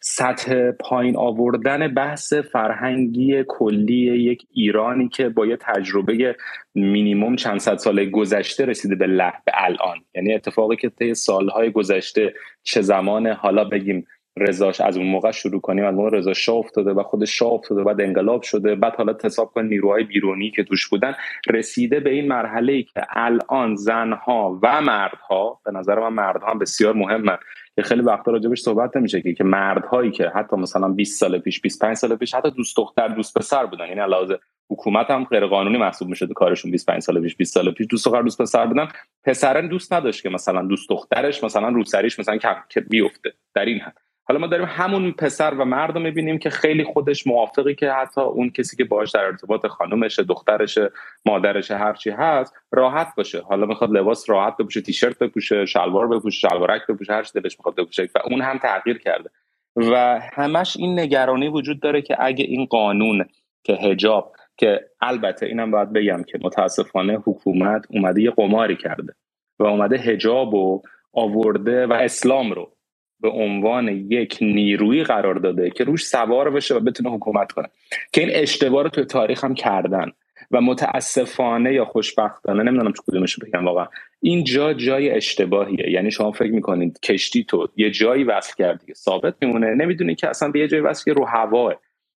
سطح پایین آوردن بحث فرهنگی کلی یک ایرانی که با یه تجربه مینیموم چند صد سال گذشته رسیده به له به الان. یعنی اتفاقی که طی سالهای گذشته چه زمان حالا بگیم رضاش از اون موقع شروع کنیم از موقع رضا شاه افتاده و خود شاه افتاده بعد انقلاب شده بعد حالا حساب کن نیروهای بیرونی که توش بودن رسیده به این مرحله ای که الان زنها و مردها به نظر من مردها هم بسیار مهمن که خیلی وقتا راجبش صحبت نمیشه که مردهایی که حتی مثلا 20 سال پیش 25 سال پیش حتی دوست دختر دوست پسر بودن یعنی علاوه حکومت هم غیر قانونی محسوب می‌شد کارشون 25 سال پیش 20 سال پیش دوست دختر دوست پسر بودن پسرن دوست نداشت که مثلا دوست دخترش مثلا روسریش مثلا که بیفته در این حد. حالا ما داریم همون پسر و مرد رو می‌بینیم که خیلی خودش موافقی که حتی اون کسی که باش در ارتباط خانومشه دخترشه مادرشه هرچی هست راحت باشه. حالا می‌خواد لباس راحت بپوشه تیشرت بپوشه شلوار بپوشه شلوارک بپوشه هر دلش می‌خواد بپوشه. و اون هم تغییر کرده. و همش این نگرانی وجود داره که اگه این قانون که هجاب که البته اینم باید بگم که متاسفانه حکومت اومده یه قماری کرده و اومده هجاب و آورده و اسلام رو به عنوان یک نیروی قرار داده که روش سوار بشه و بتونه حکومت کنه. که این اشتباه رو توی تاریخ هم کردن و متاسفانه یا خوشبختانه نمی‌دونم چه کدومش بگم واقعا این جا جای اشتباهیه. یعنی شما فکر می‌کنید کشتی تو یه جایی وصل کردی که ثابت میمونه نمی‌دونی که اصلا به یه جایی وصل رو هواه.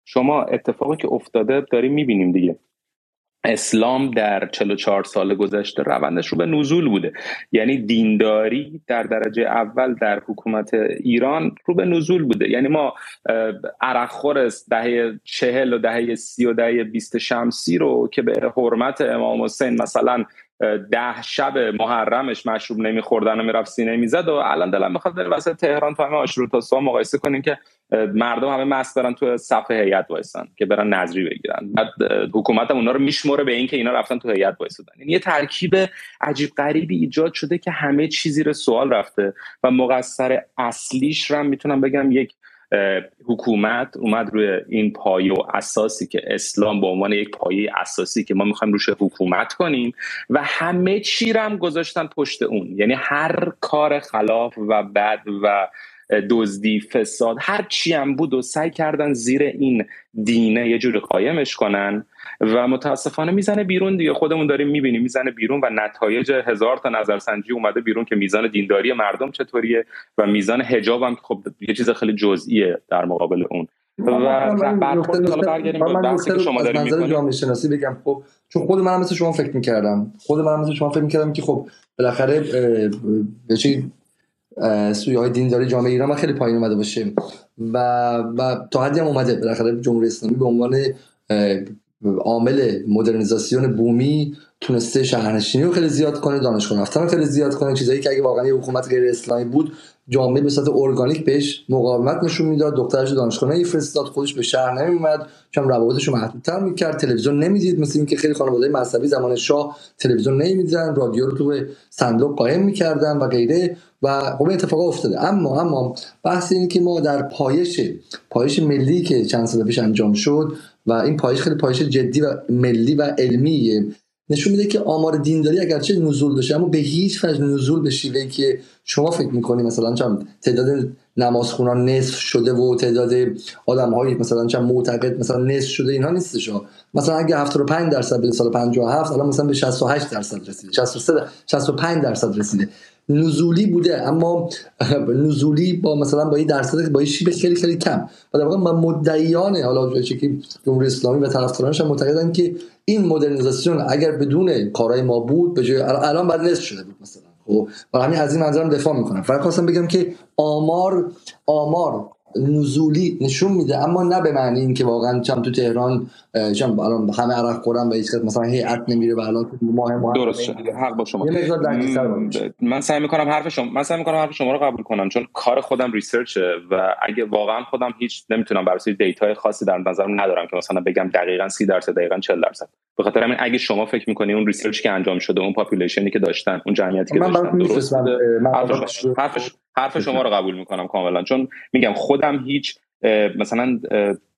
شما اتفاقی که افتاده داریم می‌بینیم دیگه. اسلام در 44 سال گذشته روندش رو به نزول بوده. یعنی دینداری در درجه اول در حکومت ایران رو به نزول بوده. یعنی ما عرقخور دهه چهل و دهه سی و دهه بیست شمسی رو که به حرمت امام حسین مثلا ده شب محرمش مشروب نمیخوردن و می‌رفت سینه می‌زد و الان دلم می‌خواد بریم واسه تهران تو همه آشروتا مقایسه کنیم که مردم همه مست برن تو صف هیئت وایسن که برن نظری بگیرن. بعد حکومت اونا رو میشموره به اینکه اینا رفتن تو هیئت وایسادن. یعنی یه ترکیب عجیب غریبی ایجاد شده که همه چیزی رو سوال رفته و مقصر اصلیش رو می‌تونم بگم یک حکومت اومد روی این پایه و اساسی که اسلام به عنوان یک پایه اساسی که ما می‌خوایم روش حکومت کنیم و همه چی هم گذاشتن پشت اون. یعنی هر کار خلاف و بد و دزدی فساد هر چی هم بود و سعی کردن زیر این دینه یه جور قایمش کنن و متاسفانه می‌زنه بیرون دیگه. خودمون داریم می‌بینیم می‌زنه بیرون و نتایج هزار تا نظرسنجی اومده بیرون که میزان دینداری مردم چطوریه و میزان حجاب هم خب یه چیز خیلی جزئیه در مقابل اون. و برگردیم به بحثی که شما داریم جامعه شناسی بگم خب چون خود منم مثل شما فکر می‌کردم خود منم مثل شما فکر می‌کردم که خب بالاخره به چی سوی های دینداری جامعه ایران خیلی پایین اومده باشه. و, و تا حدی هم اومده بالاخره جمهوری اسلامی به عنوان عامل مدرنیزاسیون بومی تونسته شهرنشینی رو خیلی زیاد کنه دانشگاه رفتن خیلی زیاد کنه. چیزایی که اگه واقعا یه حکومت غیر اسلامی بود جامعه به صورت ارگانیک بهش مقاومت نشون می‌داد. دخترش دانشگاه نمیفرستاد خودش به شهر نمیومد چون روابطش رو محدودتر می‌کرد. تلویزیون نمی‌دید. مثل اینکه خیلی خانواده مذهبی زمان شاه تلویزیون نمی‌دیدن. رادیو رو تو صندوق قایم می‌کردن و غیره. و خب اتفاق افتاده. اما اما بحث اینه که ما در پایش پایش ملی که چند سال پیش انجام شد و این پایش خیلی پایش جدی و ملی و علمیه نشون میده که آمار دینداری اگرچه نزول بشه اما به هیچ وجه نزول به شیوهی که شما فکر می‌کنی مثلا چند تعداد نمازخونان نصف شده و تعداد آدم های مثلا چند معتقد مثلا نصف شده اینها نیستش مثلا اگه 75 درصد به سال 57 الان مثلا به 68 درصد رسیده. 63 65 درصد رسیده. نزولی بوده اما نزولی با مثلا با این درصد با این شیب خیلی خیلی کم. و در واقع مدعیان حالا که جمهوری اسلامی و طرفدارانش معتقدن که این مدرنیزاسیون اگر بدون کارهای ما بود به جای الان بعد نصف شده بود مثلا. خب برای همین از این منظرم دفاع می‌کنم. فقط خواستم بگم که آمار آمار نزولی نشون میده. اما نه به معنی اینکه واقعا چم تو تهران چم الان همه عرق خورن و هیچ مثلا هیئت نمیره و الان ماه ماه درست حق با شما. من سعی می‌کنم حرف شما من سعی می‌کنم حرف شما رو قبول کنم چون کار خودم research ه و اگه واقعا خودم هیچ نمی‌تونم بر اساس data ی خاصی در نظرم ندارم که مثلا بگم دقیقاً 30 درصد دقیقاً 40 درصد. به خاطر همین اگه شما فکر می‌کنی اون research که انجام شده اون population ی که داشتن اون جمعیتی که داشتن درست حرف حرف شما رو قبول می‌کنم کاملا. چون میگم خودم هیچ مثلا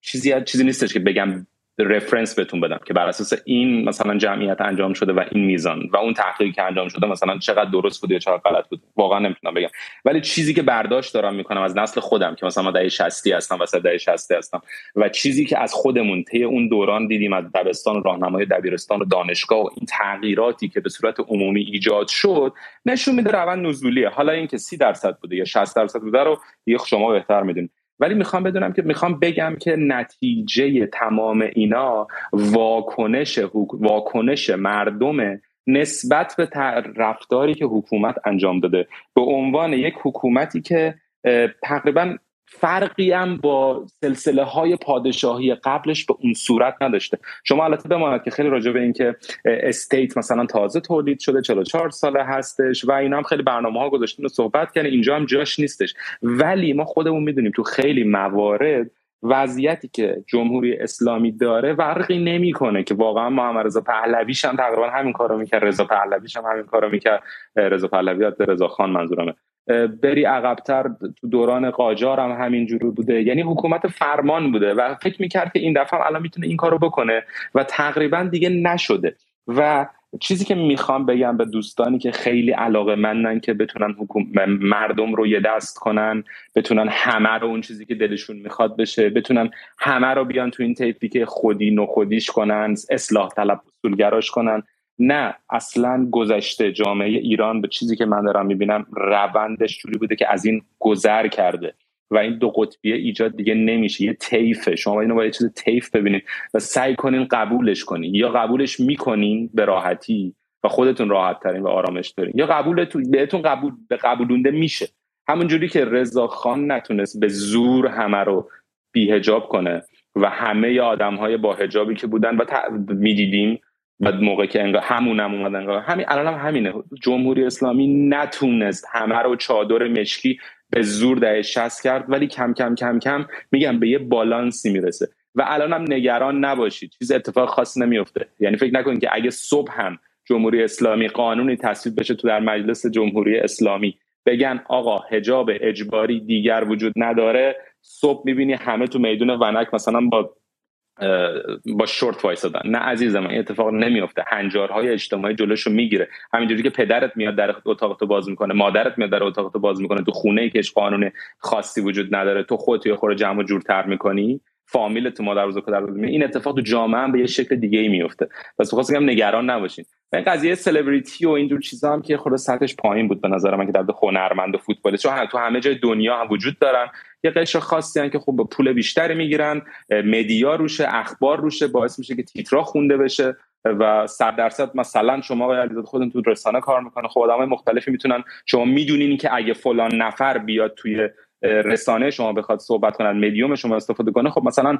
چیزی چیزی نیستش که بگم رفرنس بهتون بدم که بر اساس این مثلا جمعیت انجام شده و این میزان و اون تحقیقی که انجام شده مثلا چقدر درست بوده یا چقدر غلط بود واقعا نمی‌تونم بگم. ولی چیزی که برداشت دارم می‌کنم از نسل خودم که مثلا دهه 60 هستم و دهه 60 هستم و چیزی که از خودمون طی اون دوران دیدیم از دبستان و راهنمای دبیرستان و دانشگاه و این تغییراتی که به صورت عمومی ایجاد شد نشون میده روند نزولیه. حالا اینکه 30 درصد بوده یا 60 درصد بوده رو شما بهتر می‌دونید. ولی می‌خوام بدونم که می‌خوام بگم که نتیجه تمام اینا واکنش واکنش مردم نسبت به رفتاری که حکومت انجام داده. به عنوان یک حکومتی که تقریبا فرقی هم با سلسله های پادشاهی قبلش به اون صورت نداشته. شما البته بماند که خیلی راجع به اینکه استیت مثلا تازه تولید شده 44 ساله هستش و اینا هم خیلی برنامه ها گذاشتین و صحبت کردن اینجا هم جاش نیستش. ولی ما خودمون می‌دونیم تو خیلی موارد وضعیتی که جمهوری اسلامی داره فرقی نمی‌کنه که واقعا محمد رضا پهلویش هم تقریبا همین کارو می‌کرد رضا پهلویش هم همین کارو می‌کرد رضا پهلوی رضا خان منظورمه. بری عقبتر تو دوران قاجار هم همین جوری بوده. یعنی حکومت فرمان بوده و فکر می‌کرد که این دفعه هم الان می‌تونه این کارو بکنه و تقریبا دیگه نشده. و چیزی که می‌خوام بگم به دوستانی که خیلی علاقه مندن که بتونن حکوم... مردم رو یه دست کنن بتونن همه رو اون چیزی که دلشون می‌خواد بشه بتونن همه رو بیان تو این تیپی که خودی نخودیش کنن اصلاح طلب اصولگراش کنن. نه اصلا گذشته جامعه ایران به چیزی که من دارم می‌بینم روندش جوری بوده که از این گذر کرده و این دو قطبیه ایجاد دیگه نمیشه یه تیفه شما اینو با یه چیز تیف ببینید و سعی کنین قبولش کنین. یا قبولش می‌کنین به راحتی و خودتون راحت ترین و آرامش دارین. یا قبولتون بهتون قبول به قبولونده میشه. همونجوری که رضا خان نتونست به زور همه رو بیهجاب کنه و همه آدم های با هجابی که بودن و می‌دیدیم و موقع که انگار همون هم اومد انگار همین الان هم همینه. جمهوری اسلامی نتونست همه رو چادر مشکی به زور دهه شست کرد ولی کم کم کم کم میگم به یه بالانسی می‌رسه. و الان هم نگران نباشید. چیز اتفاق خاص نمیفته. یعنی فکر نکنید که اگه صبح هم جمهوری اسلامی قانونی تصویب بشه تو در مجلس جمهوری اسلامی بگن آقا حجاب اجباری دیگر وجود نداره صبح می‌بینی همه تو میدون ونک مثلا با با شورت وایسادن. نه عزیزم این اتفاق نمیفته هنجارهای اجتماعی جلوشو می‌گیره. همینجوری که پدرت میاد در اتاق تو باز می‌کنه مادرت میاد در اتاق تو باز می‌کنه. تو خونه ای که قانون خاصی وجود نداره تو خودت یه خورده جمع و جورتر می‌کنی. فامیل تو مادر بزرگ در این اتفاق تو جامعه هم به یه شکل دیگه ای میفته پس بخواستم بگم نگران نباشین. این قضیه سلبریتی و اینجور چیزا هم که خود سطحش پایین بود به نظر من که در هنرمند و فوتبالیست. چون تو همه جای دنیا هم وجود دارن. یه قشر خاصی هن که خب با پول بیشتری می‌گیرن مدیا روشه اخبار روشه باعث میشه که تیترا خونده بشه و صد درصد مثلا شما و علیزاده خودتون تو رسانه کار می‌کنه. خب آدمای مختلفی می‌تونن شما می‌دونین که اگه فلان نفر بیاد توی رسانه شما بخواد صحبت کنن مدیوم شما استفاده کنه خب مثلا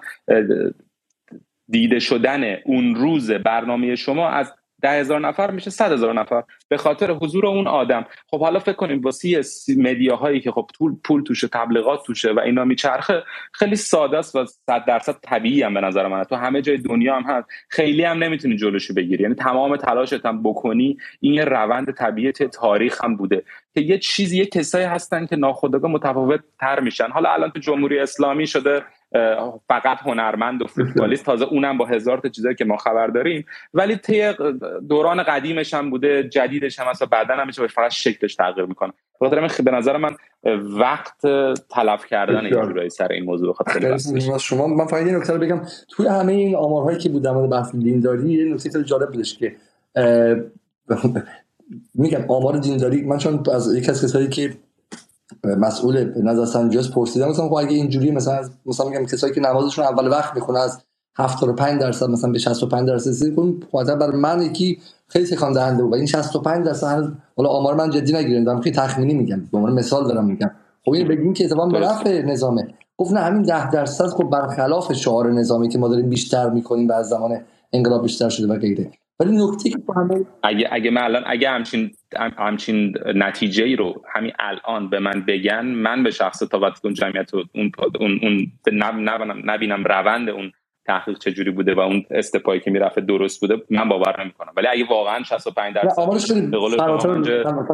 دیده شدن اون روز برنامه شما از ده هزار نفر میشه صد هزار نفر به خاطر حضور اون آدم. خب حالا فکر کنیم واسه مدیاهایی که خب پول پول توشه تبلیغات توشه و اینا میچرخه خیلی ساده است و صد درصد طبیعی هم به نظر من. تو همه جای دنیا هم هست. خیلی هم نمی‌تونی جلوشو بگیری. یعنی تمام تلاشت هم بکنی این یه روند طبیعی تاریخ هم بوده که یه چیزی یه کسایی هستن که ناخودآگاه متفاوت تر میشن. حالا الان تو جمهوری اسلامی شده فقط هنرمند و فوتبالیست. تازه اونم با هزار تا چیزایی که ما خبر داریم. ولی طی دوران قدیمش هم بوده جدیدش هم و بعدا هم میشه فقط شکلش تغییر می‌کنه. بخاطر به نظر من وقت تلف کردن این سر این موضوع خاطر شما من فقط یه نکته بگم. توی همه این آمارهایی که بود در مورد بحث دینداری یه نکته خیلی جالب بودش که میگم آمار دینداری من چون از یک از کسایی که مسئول نظر سنجی پرسیدم مثلا خب اگه اینجوری مثلا مثلا میگم کسایی که نمازشون اول وقت می‌خونه از 75 درصد مثلا به 65 درصد رسید خب برای من یکی خیلی تکان دهنده بود. و این 65 درصد حالا آمار من جدی نگیرم دارم خیلی تخمینی میگم. به عنوان مثال دارم میگم. خب این بگیم که اتفاقا به نفع نظامه. گفت نه همین 10 درصد خب برخلاف شعار نظامی که ما داریم بیشتر می‌کنیم و از زمان انقلاب بیشتر شده و غیره. ولی نکته که همه اگه اگه من الان اگه همچین همچین نتیجه ای رو همین الان به من بگن من به شخص تا وقتی اون جمعیت اون اون اون نبینم, نبینم روند اون تحقیق چجوری بوده و اون استپایی که می‌رفته درست بوده من باور نمی‌کنم. ولی اگه واقعا 65 درصد به قول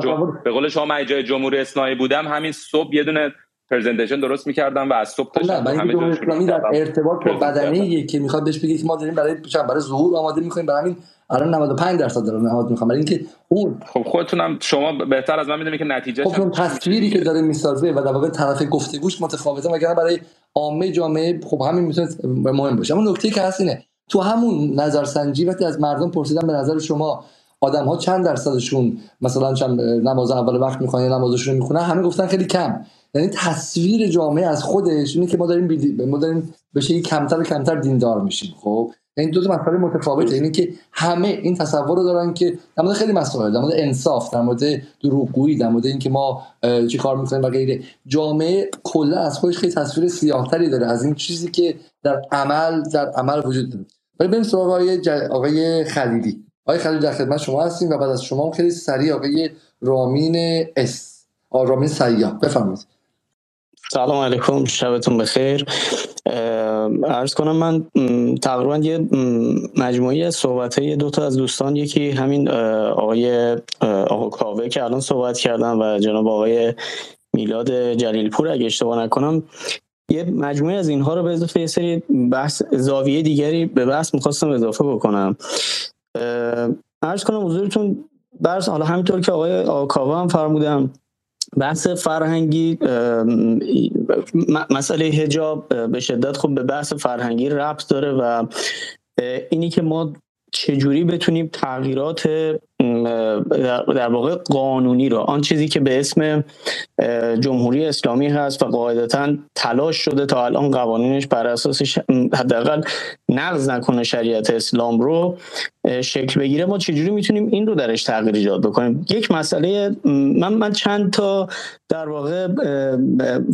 شما به قول شما من جای جمهوری اسلامی بودم همین صبح یه دونه پرزنتیشن درست می‌کردم و از صبح تا شب همه جمهوری در ارتباط با بدنی که می‌خواد بهش بگه که ما داریم برای برای ظهور آماده می‌کنیم. برای همین الان 95 درصد داره نهاد می‌خوام. ولی اینکه اون خب خودتونم شما بهتر از من می‌دونید که نتیجه خب اون تصویری که داره می‌سازه و در واقع طرف گفتگوش متفاوته مگر برای عامه جامعه خب همین می‌تونه مهم باشه. اما نکته که هست اینه تو همون نظرسنجی وقتی از مردم پرسیدن به نظر شما آدم ها چند درصدشون مثلا چند نماز اول وقت می‌خوان یا نمازشون می‌خونن همه گفتن خیلی کم. یعنی تصویر جامعه از خودش اینه که ما داریم بی... ما داریم بشه کمتر و کمتر دیندار میشیم خب؟ این دو تا مسئله متفاوته اینه که همه این تصور رو دارن که در مورد خیلی مسائل در مورد انصاف در مورد دروغگویی در مورد اینکه ما چی کار می‌کنیم و غیره. جامعه کلا از خودش خیلی تصویر سیاهتری داره از این چیزی که در عمل در عمل وجود داره. ولی بریم سراغ آقای, آقای خلیلی. آقای خلیلی در خدمت شما هستیم و بعد از شما خیلی سریع آقای رامین اس. رامین سیاه بفرمایید. سلام علیکم شبتون بخیر. ارز کنم من تقریبا یه مجموعی از صحبت های دو تا از دوستان یکی همین آقای آقا کاوه که الان صحبت کردن و جناب آقای میلاد جلیلپور اگه اشتباه نکنم. یه مجموعه از اینها رو به اضافه یه سری بحث زاویه دیگری به بحث می‌خواستم اضافه بکنم. ارز کنم حضورتون برس حالا همینطور که آقای آقا هم فرمودم بحث فرهنگی مسئله هجاب به شدت خوب به بحث فرهنگی ربط داره و اینی که ما چجوری بتونیم تغییرات در واقع قانونی رو. آن چیزی که به اسم جمهوری اسلامی هست و قاعدتا تلاش شده تا الان قوانینش بر اساس حداقل نقض نکنه شریعت اسلام رو شکل بگیره. ما چجوری می‌تونیم این رو درش تغییر ایجاد بکنیم؟ یک مسئله من من چند تا در واقع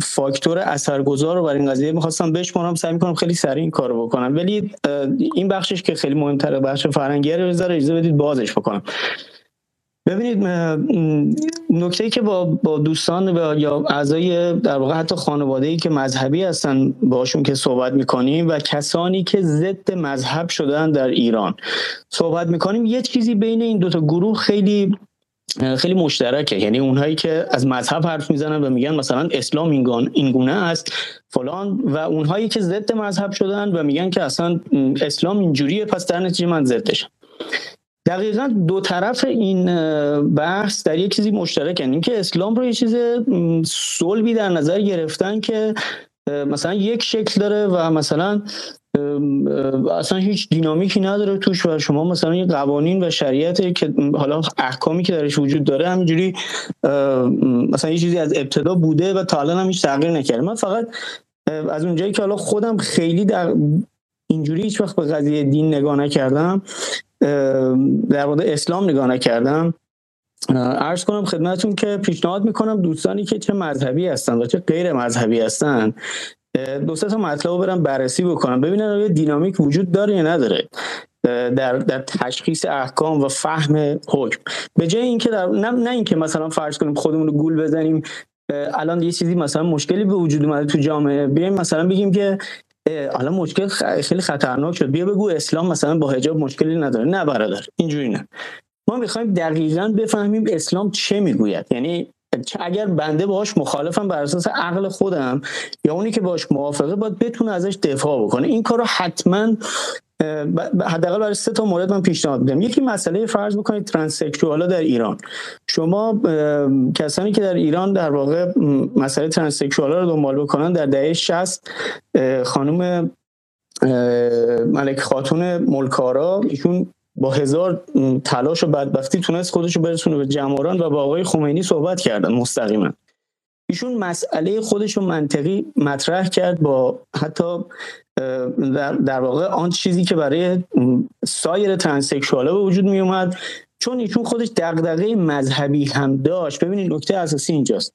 فاکتور اثرگذار رو برای این قضیه می‌خواستم بشمارم. سعی می‌کنم خیلی سریع این کارو بکنم. ولی این بخشش که خیلی مهمتره بخش فرهنگی رو بذاره اجازه بدید بازش بکنم. ببینید نکته که با با دوستان و یا اعضای در واقع حتی خانواده ای که مذهبی هستن باشون که صحبت می‌کنیم و کسانی که ضد مذهب شدن در ایران صحبت می‌کنیم یه چیزی بین این دوتا گروه خیلی خیلی مشترکه. یعنی اونهایی که از مذهب حرف می‌زنن و میگن مثلا اسلام این گونه است فلان و اونهایی که ضد مذهب شدن و میگن که اصلا اسلام اینجوریه پس در نتیجه من ضدشم. دقیقا دو طرف این بحث در یک چیزی مشترکن. اینکه اسلام رو یه چیز صلبی در نظر گرفتن که مثلا یک شکل داره و مثلا اصلا هیچ دینامیکی نداره توش و شما مثلا یه قوانین و شریعت که حالا احکامی که درش وجود داره همینجوری مثلا یه چیزی از ابتدا بوده و تا الان هم هیچ تغییر نکرده. من فقط از اونجایی که حالا خودم خیلی در اینجوری هیچ وقت به قضیه دین نگاه نکردم در مورد اسلام نگاه نکردم. عرض کنم خدمتون که پیشنهاد می‌کنم دوستانی که چه مذهبی هستن و چه غیر مذهبی هستن دو سه تا مطلب برم بررسی بکنم ببینن آیا دینامیک وجود داره یا نداره در در تشخیص احکام و فهم حکم. به جای اینکه در نه, نه اینکه مثلا فرض کنیم خودمون رو گول بزنیم الان یه چیزی مثلا مشکلی به وجود اومده تو جامعه بیایم مثلا بگیم که حالا مشکل خیلی خطرناک شد. بیا بگو اسلام مثلا با حجاب مشکلی نداره. نه برادر اینجوری نه. ما می‌خوایم دقیقا بفهمیم اسلام چه می‌گوید. یعنی اگر بنده باهاش مخالفم بر اساس عقل خودم یا اونی که باش موافقه باید بتونه ازش دفاع بکنه. این کارو حتما حداقل برای سه تا مورد من پیشنهاد میدم. یکی مسئله فرض بکنید ترانسکشوالا در ایران. شما کسانی که در ایران در واقع مسئله ترانسکشوالا رو دنبال بکنن در دهه 60 خانم ملک خاتون ملکارا ایشون با هزار تلاش و بدبختی تونست خودش رو برسونه به جماران و با آقای خمینی صحبت کردن مستقیما. ایشون مسئله خودش رو منطقی مطرح کرد با حتی در, واقع آن چیزی که برای سایر transsexual ا به وجود می اومد. چون ایشون خودش دغدغه مذهبی هم داشت. ببینید نکته اساسی اینجاست.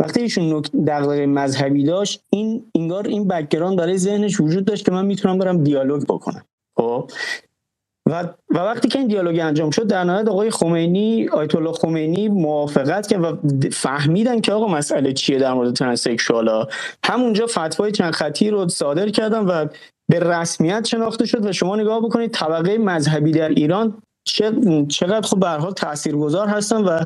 وقتی ایشون دغدغه مذهبی داشت این انگار این background برای ذهنش وجود داشت که من می‌تونم برم دیالوگ بکنم. خب؟ و, و وقتی که این دیالوگ انجام شد در نهایت آقای خمینی آیت الله خمینی موافقت کرد و فهمیدن که آقا مسئله چیه در مورد ترنسکشوالا همونجا فتوای چند خطی رو صادر کردن و به رسمیت شناخته شد و شما نگاه بکنید طبقه مذهبی در ایران چقدر خب به حال تاثیرگذار هستن و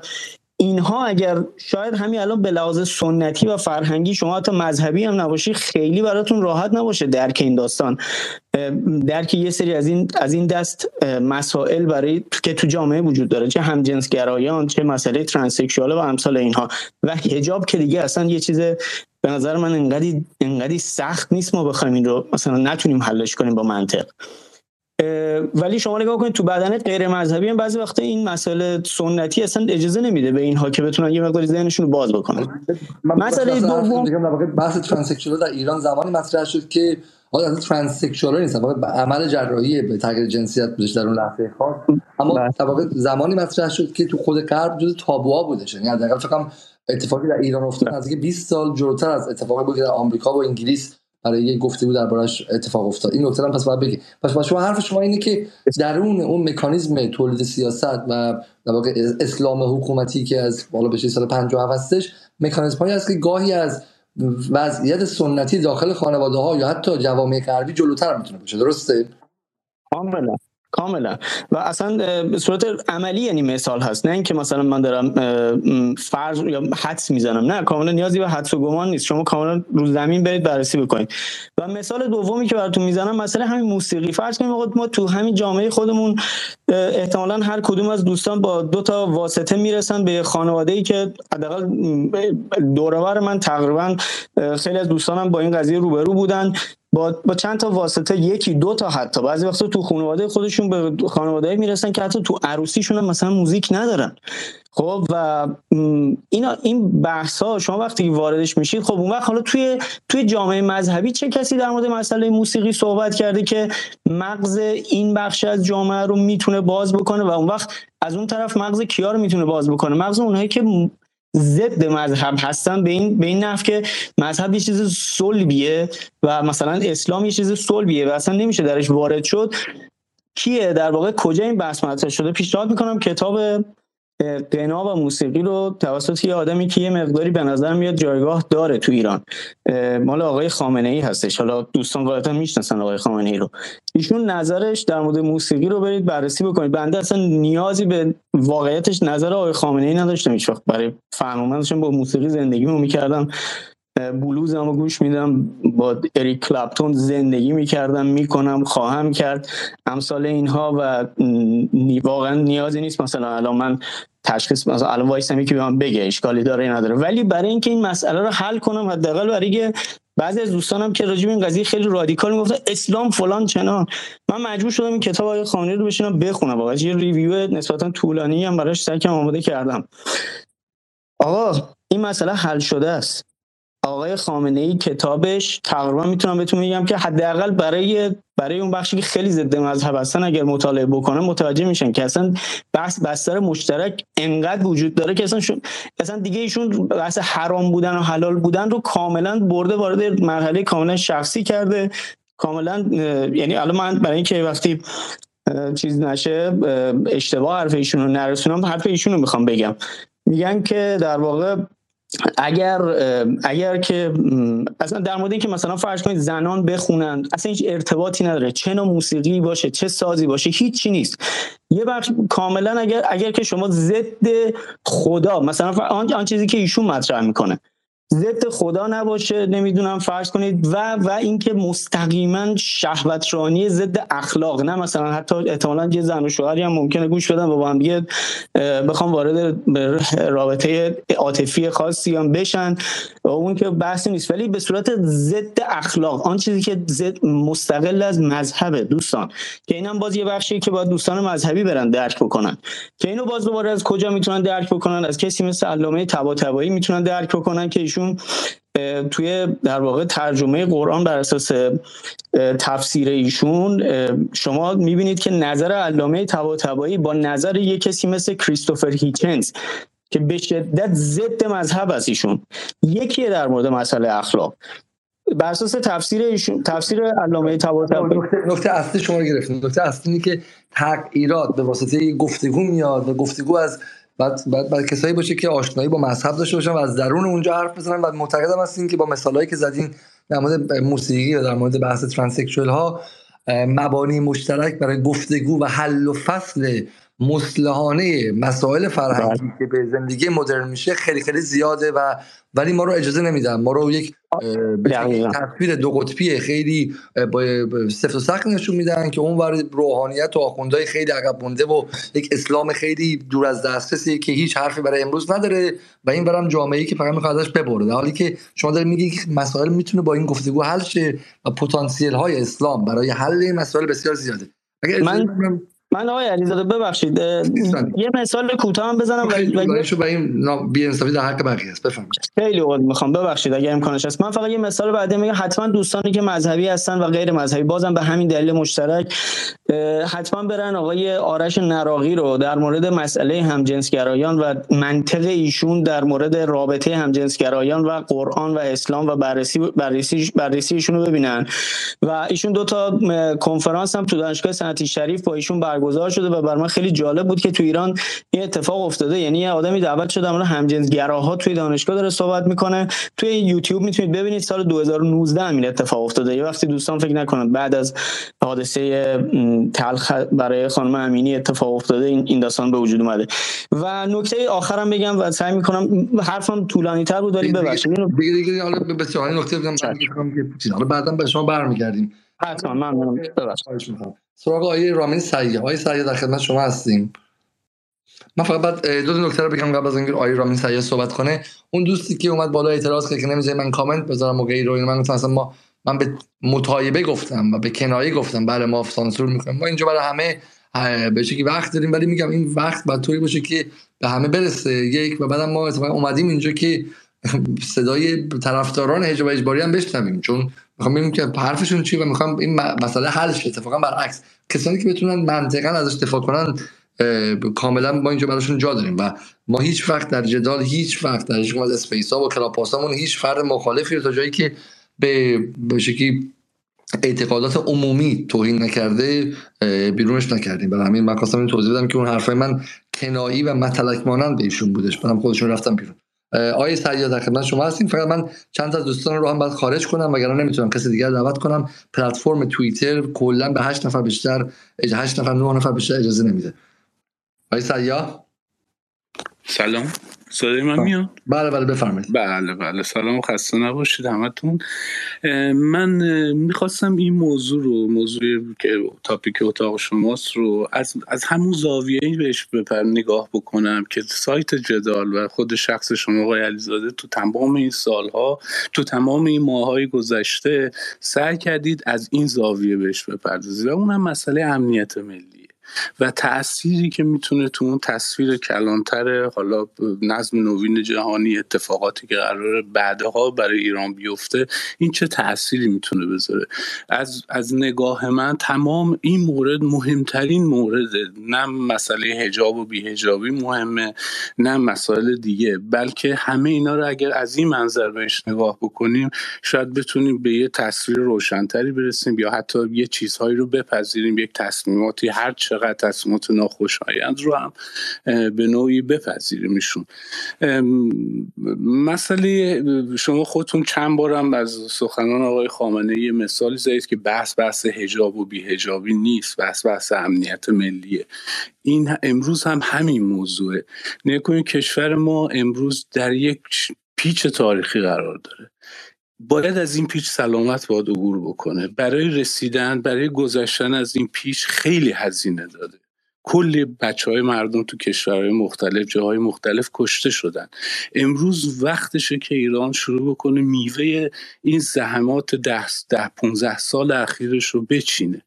اینها اگر شاید همین الان به لحاظ سنتی و فرهنگی شما حتی مذهبی هم نباشی خیلی براتون راحت نباشه درک این داستان. درک یه سری از این از این دست مسائل برای که تو جامعه وجود داره چه همجنسگرایان چه مسئله ترانسکشوال و امثال اینها و حجاب که دیگه اصلا یه چیز به نظر من انقدی انقدی سخت نیست ما بخوایم این رو مثلا نتونیم حلش کنیم با منطق ولی شما نگاه کنید تو بدن غیر مذهبی هم بعضی وقتا این مسئله سنتی اصلا اجازه نمیده به اینها که بتونن یه مقداری ذهنشون رو باز بکنن مسئله دوم بحث ترانسکشوال در ایران زمانی مطرح شد که حالا از ترانسکشوال نیست. واقعا عمل جراحی به تغییر جنسیت بودش در اون لحظه خاص. اما بله. واقع زمانی مطرح شد که تو خود غرب جز تابوها بودش. یعنی حداقل فکر اتفاقی در ایران افتاد. بله. نزدیک 20 سال جلوتر از اتفاقی بود که در آمریکا و انگلیس برای یک گفتگو دربارش اتفاق افتاد. این نکته پس باید بگی پس شما حرف شما اینه که درون اون مکانیزم تولید سیاست و در واقع اسلام حکومتی که از بالا به سال 57 هستش مکانیزم هایی هست که گاهی از وضعیت سنتی داخل خانواده ها یا حتی جوامع غربی جلوتر می‌تونه باشه. درسته؟ کاملا کاملا. و اصلا به صورت عملی یعنی مثال هست. نه اینکه مثلا من دارم فرض یا حدس می‌زنم. نه کاملا نیازی به حدس و گمان نیست. شما کاملا رو زمین برید بررسی بکنید. و مثال دومی که براتون می‌زنم مثلا همین موسیقی. فرض کنیم ما تو همین جامعه خودمون احتمالا هر کدوم از دوستان با دو تا واسطه می‌رسن به خانواده ای که حداقل دورور من تقریبا خیلی از دوستانم با این قضیه روبرو بودن. با, با چند تا واسطه یکی دو تا حتی. بعضی وقتا تو خانواده خودشون به خانواده می‌رسن که حتی تو عروسیشون هم مثلا موزیک ندارن. خب و اینا این بحث ها شما وقتی واردش میشید خب اون وقت حالا توی توی جامعه مذهبی چه کسی در مورد مسئله موسیقی صحبت کرده که مغز این بخش از جامعه رو می‌تونه باز بکنه و اون وقت از اون طرف مغز کیا رو می‌تونه باز بکنه؟ مغز اونایی که ضد مذهب هستن به این به این که مذهب یه چیز صلبیه و مثلا اسلام یه چیز صلبیه و اصلا نمیشه درش وارد شد. کیه؟ در واقع کجا این بحث مطرح شده؟ پیشنهاد می‌کنم کتاب قنا و موسیقی رو توسط یه آدمی که یه مقداری به نظر میاد جایگاه داره تو ایران. مال آقای خامنه ای هستش. حالا دوستان غالبا می‌شناسن آقای خامنه ای رو. ایشون نظرش در مورد موسیقی رو برید بررسی بکنید. بنده اصلا نیازی به واقعیتش نظر آقای خامنه ای نداشتم هیچ وقت. برای فهم با موسیقی زندگی رو می‌کردم. بلوز هم گوش میدم با اریک کلپتون زندگی می‌کردم می‌کنم خواهم کرد. امثال اینها و واقعا نیازی نیست. مثلا الان من تشخیص مثلا الان وایسم یکی به من بگه اشکالی داره نداره. ولی برای اینکه این مسئله رو حل کنم حداقل برای بعضی از دوستانم که راجع این قضیه خیلی رادیکال می‌گفتن اسلام فلان چنان. من مجبور شدم این کتاب آقای خامنه‌ای رو بشینم بخونم. واقعا یه ریویو نسبتا طولانی هم براش سکم آماده کردم. آقا این مسئله حل شده است. آقای خامنه ای کتابش تقریبا می‌تونم بهتون میگم که حداقل برای برای اون بخشی که خیلی ضد مذهب هستن اگر مطالعه بکنه متوجه میشن که اصلا بحث بستر مشترک انقدر وجود داره که اصلا شون اصلا دیگه ایشون بحث حرام بودن و حلال بودن رو کاملا برده وارد مرحله کاملا شخصی کرده. کاملا یعنی الان من برای اینکه وقتی چیز نشه اشتباه حرف ایشون رو نرسونم حرف ایشون می‌خوام بگم. میگن که در واقع اگر اگر که اصلا در مورد اینکه مثلا فرض کنید زنان بخونن اصلا هیچ ارتباطی نداره چه نوع موسیقی باشه چه سازی باشه هیچی نیست. یه بخش کاملا اگر اگر که شما ضد خدا مثلا آن, آن چیزی که ایشون مطرح می‌کنه. ضد خدا نباشه نمی‌دونم فرض کنید. و و اینکه مستقیما شهوترانی ضد اخلاق نه مثلا حتی احتمالا یه زن و شوهری هم ممکنه گوش بدن و با هم دیگه بخوام وارد رابطه عاطفی خاصی هم بشن. اون که بحثی نیست. ولی به صورت ضد اخلاق آن چیزی که ضد مستقل از مذهبه دوستان که اینم باز یه بخشی که باید دوستان مذهبی برن درک بکنن. که اینو باز دوباره از کجا می‌تونن درک بکنن؟ از کسی مثل علامه طباطبایی می‌تونن درک بکنن که ایشون توی در واقع ترجمه قرآن بر اساس تفسیر ایشون شما می‌بینید که نظر علامه طباطبایی با نظر یک کسی مثل کریستوفر هیچنز که به شدت ضد مذهب از ایشون. یکی در مورد مسئله اخلاق. بر اساس تفسیر ایشون تفسیر علامه طباطبایی. نکته اصلی شما گرفتیم. نکته اصلی که تغییرات به واسطه گفتگو میاد و گفتگو از بعد بعد, بعد کسایی باشه که آشنایی با مذهب داشته باشن و از درون اونجا حرف بزنن. و معتقدم هستین که با مثالهایی که زدین در مورد موسیقی و در مورد بحث ترانسکشوال ها مبانی مشترک برای گفتگو و حل و فصل مصلحانه مسائل فرهنگی بله. که به زندگی مدرن میشه خیلی خیلی زیاده و ولی ما رو اجازه نمیدن. ما رو یک تصویر دو قطبی خیلی سفت و سخت نشون میدن که اون ور روحانیت و آخوندهای خیلی عقب مونده و یک اسلام خیلی دور از دسترسی که هیچ حرفی برای امروز نداره و این برام جامعه ای که فقط می‌خواد ازش ببره. در حالی که شما دارید میگی مسائل می‌تونه با این گفتگو حل شه و پتانسیل های اسلام برای حل این مسائل بسیار زیاده. من من آقای علیزاده ببخشید یه مثال کوتاه هم بزنم و این بی انصافی در حق بقیه است. بفرمایید. خیلی اوقات می‌خوام. ببخشید اگر امکانش هست. من فقط یه مثال بعدی میگم. حتما دوستانی که مذهبی هستن و غیر مذهبی بازم به همین دلیل مشترک حتما برن آقای آرش نراقی رو در مورد مسئله همجنسگرایان و منطق ایشون در مورد رابطه همجنسگرایان و قرآن و اسلام و بررسی بررسی بررسی ایشون رو ببینن. و ایشون دو تا کنفرانس هم تو دانشگاه صنعتی شریف با ایشون برگزار شده و بر من خیلی جالب بود که تو ایران این اتفاق افتاده. یعنی یه آدمی دعوت شده در همجنسگراها توی دانشگاه داره صحبت می‌کنه. توی یوتیوب می‌تونید ببینید سال 2019 همین اتفاق افتاده. یه وقتی دوستان فکر نکنند بعد از حادثه تلخ برای خانم امینی اتفاق افتاده این داستان به وجود اومده. و نکته آخرم بگم و سعی می‌کنم حرفم طولانی تر بود ولی ببخشید. دیگه دیگه حالا به نکته بگم بعدم به شما برمیگردیم. حتما ممنونم ببخشید. سراغ آقای رامین سعیه آقای سعیه در خدمت شما هستیم. من فقط بعد دو نکته رو بگم قبل از اینکه آقای رامین سعیه صحبت کنه. اون دوستی که اومد بالا اعتراض کرد که نمی‌ذاره من کامنت بذارم و غیره و من گفتم ما من به متایبه گفتم و به کنایه گفتم بله ما سانسور می‌کنیم. ما اینجا برای همه به که وقت داریم ولی میگم این وقت باید طوری باشه که به همه برسه. یک و بعدم ما اومدیم اینجا که صدای طرفداران حجاب اجباری هم بشنویم چون می‌خوام ببینیم که حرفشون چی و می‌خوام این مسئله حل شه اتفاقا برعکس کسانی که بتونن منطقا ازش دفاع کنن کاملا ما اینجا براشون جا داریم و ما هیچ وقت در جدال هیچ وقت در از اسپیس ها و کلاپاسامون هیچ فرد مخالفی رو تا جایی که به شکلی اعتقادات عمومی توهین نکرده بیرونش نکردیم. برای همین من خواستم این توضیح بدم که اون حرفای من کنایی و متلک مانند ایشون بودش. برام خودشون رفتم بیرون. آیه سعید در خدمت شما هستیم. فقط من چند تا دوستان رو هم باید خارج کنم وگرنه نمی‌تونم کسی دیگر دعوت کنم. پلتفرم توییتر کلا به 8 نفر بیشتر 8 نفر 9 نفر بیشتر اجازه نمیده. آیه سعید سلام. صدای من میاد؟ بله بله بفرمایید. بله بله. سلام خسته نباشید همتون. من می‌خواستم این موضوع رو موضوع که تاپیک اتاق شماست رو از, از همون زاویه بهش بپر نگاه بکنم که سایت جدال و خود شخص شما آقای علیزاده تو تمام این سالها تو تمام این ماهای گذشته سعی کردید از این زاویه بهش بپردازید. و اونم مسئله امنیت ملی. و تأثیری که می‌تونه تو اون تصویر کلانتر حالا نظم نوین جهانی اتفاقاتی که قرار بعدها برای ایران بیفته این چه تأثیری می‌تونه بذاره؟ از, از نگاه من تمام این مورد مهمترین مورده. نه مسئله هجاب و بیهجابی مهمه نه مسائل دیگه بلکه همه اینا رو اگر از این منظر بهش نگاه بکنیم شاید بتونیم به یه تصویر روشنتری برسیم یا حتی یه چیزهایی رو بپذیریم یک تصمیماتی هر چقدر تصمیمات ناخوشایند رو هم به نوعی بپذیریمشون. مسئله شما خودتون چند بارم از سخنان آقای خامنه یه مثالی زدید که بحث بحث هجاب و بیهجابی نیست بحث بحث امنیت ملیه. این امروز هم همین موضوعه. نکنید کشور ما امروز در یک پیچ تاریخی قرار داره. باید از این پیچ سلامت باید عبور بکنه. برای رسیدن برای گذشتن از این پیچ خیلی هزینه داده. کلی بچه های مردم تو کشورهای مختلف جاهای مختلف کشته شدن. امروز وقتشه که ایران شروع بکنه میوه این زحمات ده, ده 15 سال اخیرش رو بچینه.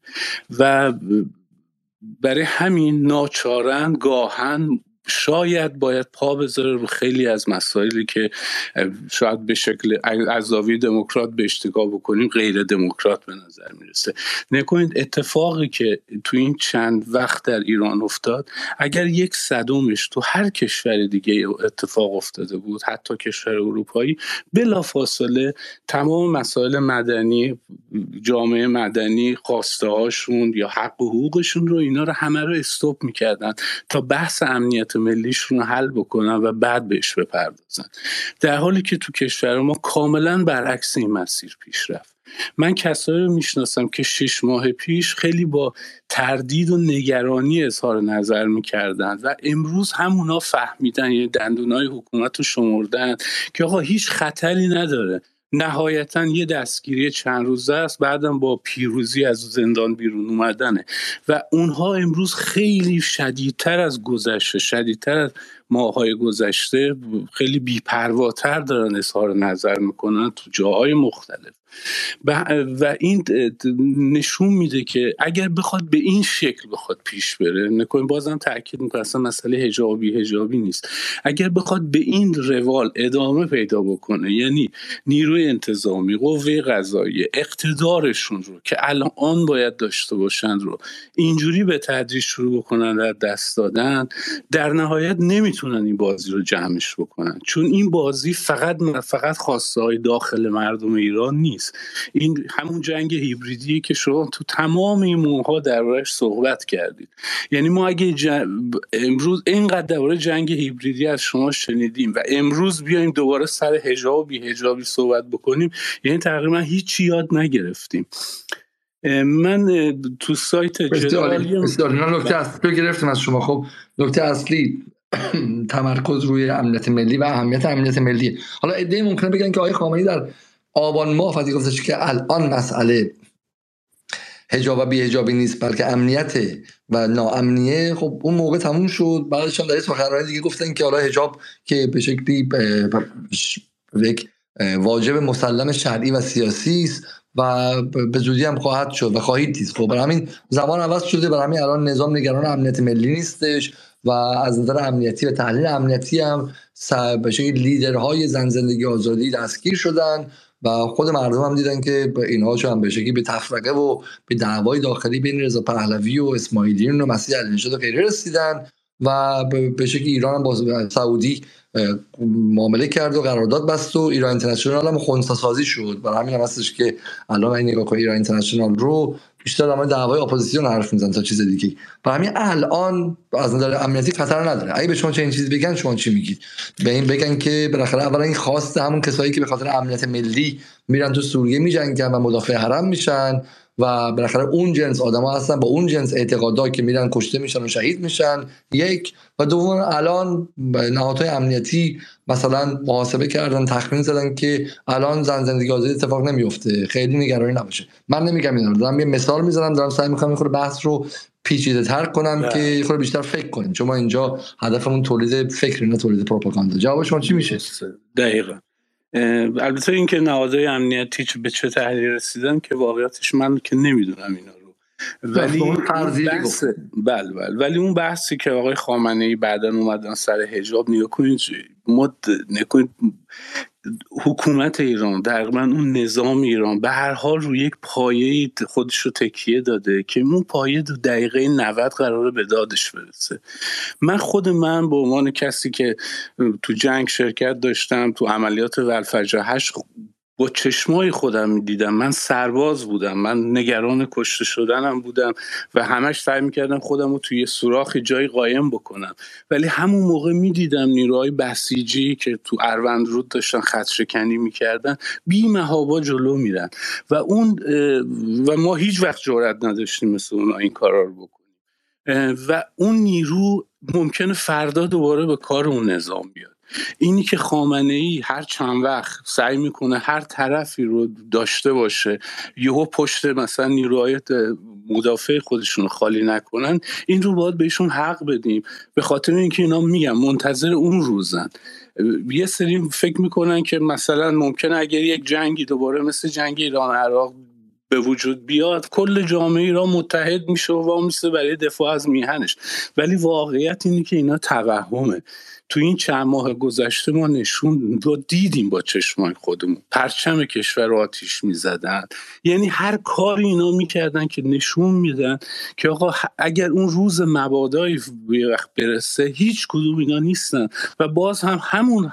و برای همین ناچارن گاهن شاید باید پا بذاره رو خیلی از مسائلی که شاید به شکل از دموکرات به اشتگاه بکنیم غیر دموکرات به نظر می‌رسه. نکنید اتفاقی که تو این چند وقت در ایران افتاد اگر یک صدومش تو هر کشور دیگه اتفاق افتاده بود حتی کشور اروپایی بلا فاصله تمام مسائل مدنی جامعه مدنی خواسته هاشون یا حق و حقوقشون رو اینا رو همه رو استوب می‌کردن تا بحث امنیت ملیشون رو حل بکنن و بعد بهش بپردازن. در حالی که تو کشور ما کاملا برعکس این مسیر پیش رفت. من کسایی رو می‌شناسم که شش ماه پیش خیلی با تردید و نگرانی اظهار نظر می‌کردن و امروز همونا فهمیدن یعنی دندونای حکومت رو شمردن که آقا هیچ خطری نداره. نهایتا یه دستگیری چند روزه است بعدم با پیروزی از زندان بیرون اومدنه. و اونها امروز خیلی شدیدتر از گذشته شدیدتر از ماهای گذشته خیلی بیپرواتر دارن اظهار نظر می‌کنن تو جاهای مختلف. و این نشون میده که اگر بخواد به این شکل بخواد پیش بره نکنیم بازم تاکید می‌کنم اصلا مسئله هجابی هجابی نیست. اگر بخواد به این روال ادامه پیدا بکنه یعنی نیروی انتظامی قوه قضایی اقتدارشون رو که الان باید داشته باشن رو اینجوری به تدریج شروع بکنن در دست دادن در نهایت نمی‌تونن این بازی رو جمعش بکنن. چون این بازی فقط فقط خواسته های داخل مردم ایران نیست. این همون جنگ هیبریدی که شما تو تمام این موها دربارش صحبت کردید. یعنی ما اگه امروز اینقدر درباره جنگ هیبریدی از شما شنیدیم و امروز بیایم دوباره سر هجاب و بیهجابی صحبت بکنیم یعنی تقریبا هیچی یاد نگرفتیم. من تو سایت جدالی نکته اصلی گرفتم از شما. خب نکته اصلی تمرکز روی امنیت ملی و اهمیت امنیت ملی. حالا ایده ممکنه بگن که آقای خامنه‌ای در آبان ماه گفتش که الان مسئله هجاب و بیهجابی نیست بلکه امنیت و ناامنیه. خب اون موقع تموم شد. بعدش هم در سخنرانی دیگه گفتن که حالا هجاب که به شکلی یک واجب مسلم شرعی و سیاسی است و به زودی هم خواهد شد و خواهید دید. خب برای همین زمان عوض شده. برای همین الان نظام نگران امنیت ملی نیستش و از نظر امنیتی و تحلیل امنیتی هم به شکلی لیدرهای زن زندگی آزادی دستگیر شدن. و خود مردم هم دیدن که اینها هم به به تفرقه و به دعوای داخلی بین رضا پهلوی و اسماعیلیون و مسیح علی و غیره رسیدن و به شکلی ایران با سعودی معامله کرد و قرارداد بست و ایران اینترنشنال هم خونسا سازی شد. برای همین هم هستش که الان این نگاه ایران اینترنشنال رو بیشتر در دعوای اپوزیسیون حرف می‌زنن تا چیز دیگه برای همین الان از نظر امنیتی خطر نداره. اگه به شما چنین چیزی بگن شما چی میگید؟ به این بگن که بالاخره اولا این خواست همون کسایی که به خاطر امنیت ملی میرن تو سوریه میجنگن و مدافع حرم میشن. و بالاخره اون جنس آدما هستن با اون جنس اعتقادات که میرن کشته میشن و شهید میشن یک. و دوم الان نهادهای امنیتی مثلا محاسبه کردن تخمین زدن که الان زن زندگی آزادی اتفاق نمیفته. خیلی نگرانی نباشه. من نمیگم اینا دارم یه مثال می‌زنم دارم سعی می‌کنم خود بحث رو پیچیده تر کنم بله. که خود بیشتر فکر کنیم. چون ما اینجا هدفمون تولید فکر نه تولید پروپاگاندا. جواب شما چی میشه؟ دقیقا. البته اینکه نهادهای امنیتی به چه تحلیل رسیدن که واقعیتش من که نمی‌دونم اینا رو. ولی اون اون فرضیه بحث بله بله. ولی اون بحثی که آقای خامنه ای بعدا اومدن سر حجاب نگاه کنید ما نکنید حکومت ایران تقریبا اون نظام ایران به هر حال روی یک پایه خودش رو تکیه داده که اون پایه دو دقیقه 90 قراره به دادش برسه. من خود من به عنوان کسی که تو جنگ شرکت داشتم تو عملیات ولفجر هشت با چشمای خودم می‌دیدم من سرباز بودم. من نگران کشته شدنم بودم و همش سعی می‌کردم خودم رو توی سوراخی جایی قایم بکنم. ولی همون موقع می‌دیدم نیروهای بسیجی که تو اروند رود داشتن خط شکنی می‌کردن بی محابا جلو میرن. و اون و ما هیچ وقت جرأت نداشتیم مثل اونا این کارا رو بکنیم. و اون نیرو ممکنه فردا دوباره به کار اون نظام بیاد. اینی که خامنه ای هر چند وقت سعی می‌کنه هر طرفی رو داشته باشه یهو پشت مثلا نیروهای مدافع خودشون رو خالی نکنن این رو باید بهشون حق بدیم. به خاطر اینکه اینا میگم منتظر اون روزن. یه سری فکر می‌کنن که مثلا ممکنه اگر یک جنگی دوباره مثل جنگ ایران عراق به وجود بیاد کل جامعه ایران متحد میشه و وامیسته برای دفاع از میهنش. ولی واقعیت اینه که اینا توهمه. تو این چند ماه گذشته ما نشون با دیدیم با چشمای خودمون. پرچم کشور رو آتیش می‌زدن. یعنی هر کاری اینا می‌کردن که نشون میدن که آقا اگر اون روز مبادایی به وقت برسه هیچ کدوم اینا نیستن. و باز هم همون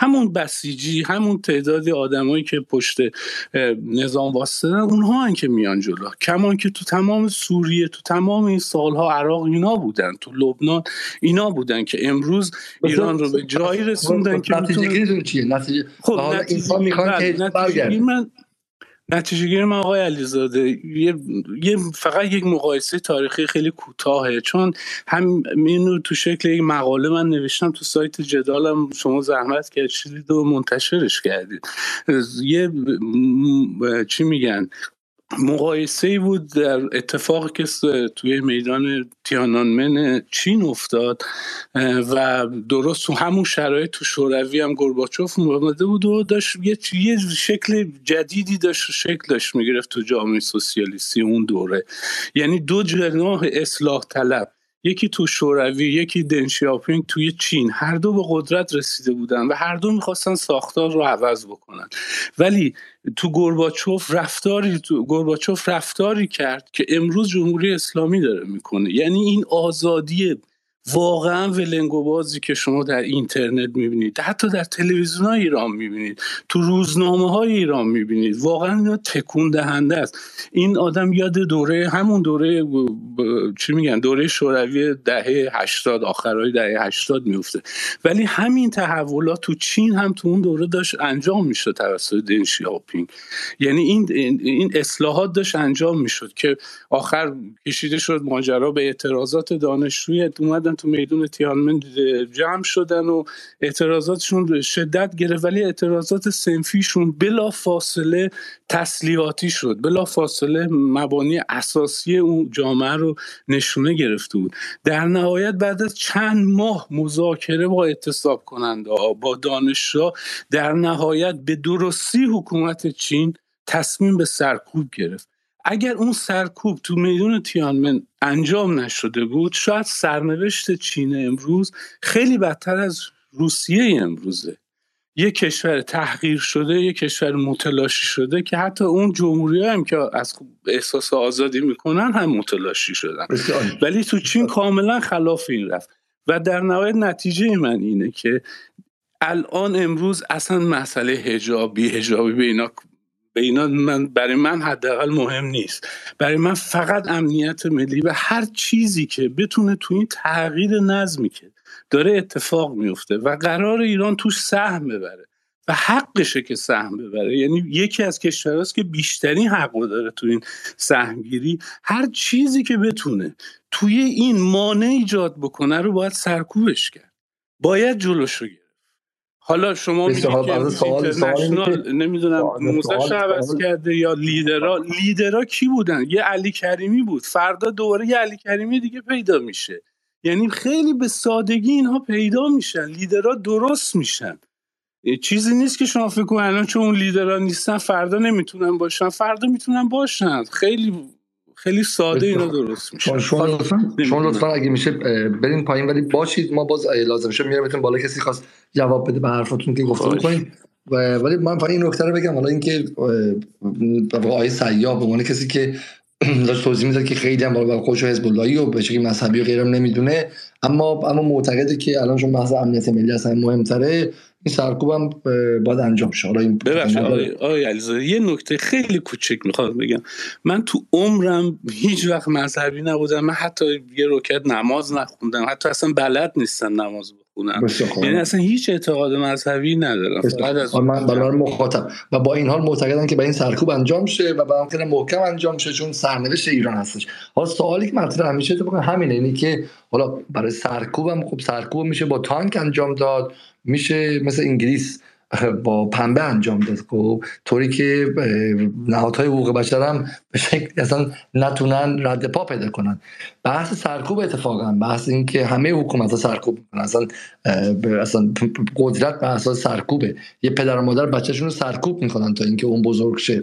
همون بسیجی همون تعدادی آدمایی که پشت نظام واسطن اونها هن که میان جلو. کمان که تو تمام سوریه تو تمام این سالها عراق اینا بودن تو لبنان اینا بودن که امروز ایران رو به جایی رسوندن که نتیجه چیه نتیجه خب اینها می‌خوان که برگرده من نتیجه گیری من آقای علیزاده یه،, یه فقط یک مقایسه تاریخی خیلی کوتاهه. چون هم اینو تو شکل یک مقاله من نوشتم تو سایت جدالم شما زحمت کشیدید و منتشرش کردید. یه چی میگن؟ مقایسه بود در اتفاقی که توی میدان تیانانمن چین افتاد و درست تو همون شرایط تو شوروی هم گرباچوف اومده بود و داشت یه شکل جدیدی داشت شکل داشت می‌گرفت تو جامعه سوسیالیستی اون دوره. یعنی دو جناح اصلاح طلب یکی تو شوروی یکی دنشیاپینگ توی چین. هر دو به قدرت رسیده بودن و هر دو می‌خواستن ساختار رو عوض بکنن. ولی تو گرباچوف رفتاری تو گرباچوف رفتاری کرد که امروز جمهوری اسلامی داره می‌کنه. یعنی این آزادی واقعا ولنگو بازی که شما در اینترنت می‌بینید حتی در تلویزیون های ایران می‌بینید تو روزنامه های ایران می‌بینید واقعا تکون دهنده است. این آدم یاد دوره همون دوره چی میگن دوره شوروی دهه 80 آخرهای دهه 80 میفته ولی همین تحولات تو چین هم تو اون دوره داشت انجام می‌شد توسط دن شیاپینگ. یعنی این این اصلاحات داشت انجام می‌شد که آخر کشیده شد ماجرا به اعتراضات دانشجوی اومدن تو میدون تیانمن جمع شدن و اعتراضاتشون شدت گرفت ولی اعتراضات سنفیشون بلا فاصله تسلیحاتی شد. بلا فاصله مبانی اساسی اون جامعه رو نشونه گرفته بود. در نهایت بعد از چند ماه مذاکره با اعتصاب کننده با دانشجو در نهایت به درستی حکومت چین تصمیم به سرکوب گرفت. اگر اون سرکوب تو میدون تیانمن انجام نشده بود شاید سرنوشت چین امروز خیلی بدتر از روسیه امروزه. یک کشور تحقیر شده یک کشور متلاشی شده که حتی اون جمهوری هم که از احساس آزادی می‌کنن هم متلاشی شدن. ولی تو چین کاملا خلاف این رفت. و در نهایت نتیجه من اینه که الان امروز اصلا مسئله هجاب بی هجابی به اینا به اینا من برای من حداقل مهم نیست. برای من فقط امنیت ملی و هر چیزی که بتونه تو این تغییر نظمی که داره اتفاق میفته و قرار ایران توش سهم ببره و حقشه که سهم ببره. یعنی یکی از کشورهاست که بیشترین حق داره تو این سهمگیری. هر چیزی که بتونه توی این مانع ایجاد بکنه رو باید سرکوبش کرد. باید جلوش رو گرفت. حالا شما میگید که نمی‌دونم موزش عوض کرده یا لیدرا لیدرا کی بودن؟ یه علی کریمی بود. فردا دوباره یه علی کریمی دیگه پیدا میشه. یعنی خیلی به سادگی اینها پیدا میشن. لیدرها درست میشن. چیزی نیست که شما فکر کنید الان چون اون لیدرها نیستن فردا نمی‌تونن باشن. فردا می‌تونن باشن. خیلی خیلی ساده اینا درست میشه. شما لطفا شما لطفا اگه میشه بریم پایین ولی باشید. ما باز لازم شه میرم بالا. کسی خواست جواب بده به حرفاتون که گفته کنید ولی من این نکته رو بگم. حالا اینکه آقای سیاه به عنوان کسی که داشت توضیح می‌داد که خیلی هم بالا خودش حزب اللهی و به شکلی مذهبی و غیرم نمی‌دونه. اما اما معتقده که الان چون بحث امنیت ملی اصلا مهمتره این سرکوب هم باید انجام شه حالا این ببخشید آقای یه نکته خیلی کوچک می‌خواد بگم. من تو عمرم هیچ وقت مذهبی نبودم. من حتی یه روکت نماز نخوندم. حتی اصلا بلد نیستم نماز بخونم یعنی اصلا هیچ اعتقاد مذهبی ندارم. از من برای مخاطب. و با این حال معتقدن که به این سرکوب انجام شه و با ممکنه محکم انجام شه چون سرنوشت ایران هستش. حالا سوالی که مطرح میشه تو همینه. اینه که حالا برای سرکوب هم خب سرکوب میشه با تانک انجام داد. میشه مثل انگلیس. با پنبه انجام داد. خب طوری که نهادهای حقوق بشر هم به شکلی اصلا نتونن رد پا پیدا کنن. بحث سرکوب اتفاقا بحث این که همه حکومت ها سرکوب می‌کنن. اصلا اصلا قدرت به اساس سرکوبه. یه پدر و مادر بچهشون رو سرکوب می‌کنن تا اینکه اون بزرگ شه.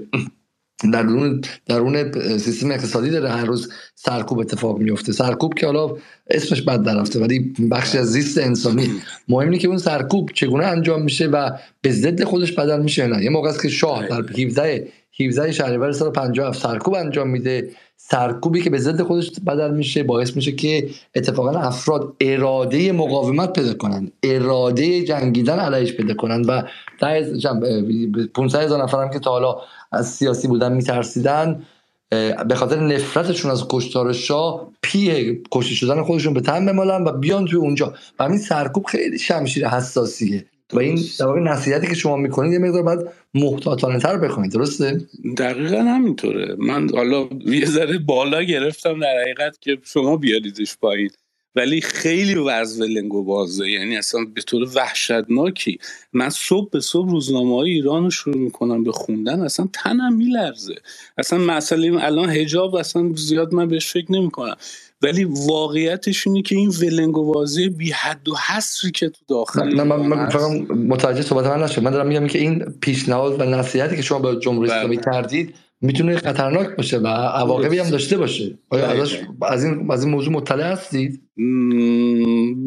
درون درون سیستم اقتصادی داره هر روز سرکوب اتفاق میفته. سرکوب که حالا اسمش بد درفته ولی بخشی از زیست انسانی. مهم اینه که اون سرکوب چگونه انجام میشه و به ضد خودش بدل میشه نه. یه موقع است که شاه در 17 17 شهریور سال 57 سرکوب انجام میده. سرکوبی که به ضد خودش بدل میشه باعث میشه که اتفاقا افراد اراده مقاومت پیدا کنن اراده جنگیدن علیش پیدا کنن و 500 هزار نفر هم که تا حالا از سیاسی بودن میترسیدن به خاطر نفرتشون از کشتار شاه پی کشته شدن خودشون به تن بمالن و بیان توی اونجا. و همین سرکوب خیلی شمشیر حساسیه. و این در نصیحتی که شما می‌کنید یه مقدار باید محتاطانه تر بخونید درسته؟ دقیقا همینطوره. من حالا یه ذره بالا گرفتم در حقیقت که شما بیاریدش پایین. ولی خیلی وضع لنگ و بازه. یعنی اصلا به طور وحشتناکی. من صبح به صبح روزنامه های ایران رو شروع می‌کنم به خوندن اصلا تنم میلرزه. اصلا مسئله الان هجاب اصلا زیاد من بهش فکر نمی‌کنم. ولی واقعیتش اینه که این ولنگ و واضح بی حد و حصری که تو داخل نه من, من متوجه صحبت من نشد من دارم میگم که این پیشنهاد و نصیحتی که شما به جمهوری اسلامی بله. کردید می‌تونه خطرناک باشه و عواقبی هم داشته باشه. آیا از این از این موضوع مطلع هستید؟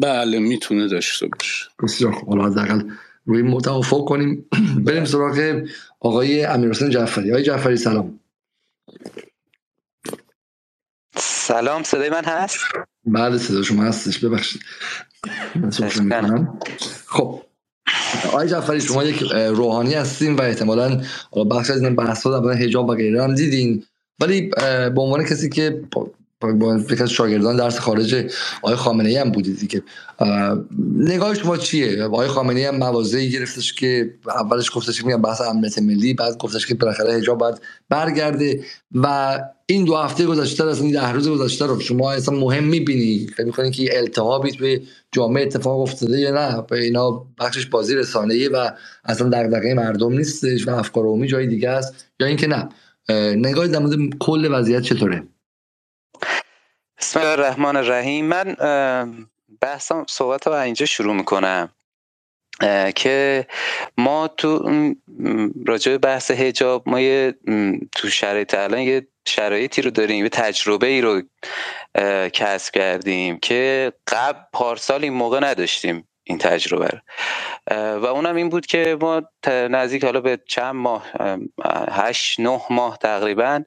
بله می‌تونه داشته باشه. بسیار خوب. حالا حداقل روی متوافق کنیم. بریم سراغ آقای امیرحسین جعفری. آقای جعفری سلام. سلام صدای من هست؟ بله صدا شما هستش. ببخشید. خب. آقای جعفری شما یک روحانی هستین و احتمالا بخش از این بحث ها در حجاب و غیره هم دیدین. ولی به عنوان کسی که فکر از شاگردان درس خارج آقای خامنه ای هم بودید که نگاه شما چیه؟ آقای خامنه ای هم موازهی گرفتش که اولش گفتش که بحث امنیت ملی بعد گفتش که بالاخره حجاب باید برگرده و این دو هفته گذشته از این ده روز گذشته رو شما اصلا مهم می‌بینی؟ فکر می‌کنی که التهابی توی جامعه اتفاق افتاده یا نه؟ به اینا بخشش بازی رسانه‌ای و اصلا دغدغه مردم نیستش و افکار عمومی جای دیگه است یا اینکه نه؟ نگاه در مورد کل وضعیت چطوره؟ بسم الله الرحمن الرحیم. من بحثم صحبت رو اینجا شروع می‌کنم. که ما تو راجع بحث هجاب ما یه تو شرایط الان یه شرایطی رو داریم یه تجربه ای رو کسب کردیم که قبل پارسال این موقع نداشتیم این تجربه رو. و اونم این بود که ما نزدیک حالا به چند ماه هشت نه ماه تقریبا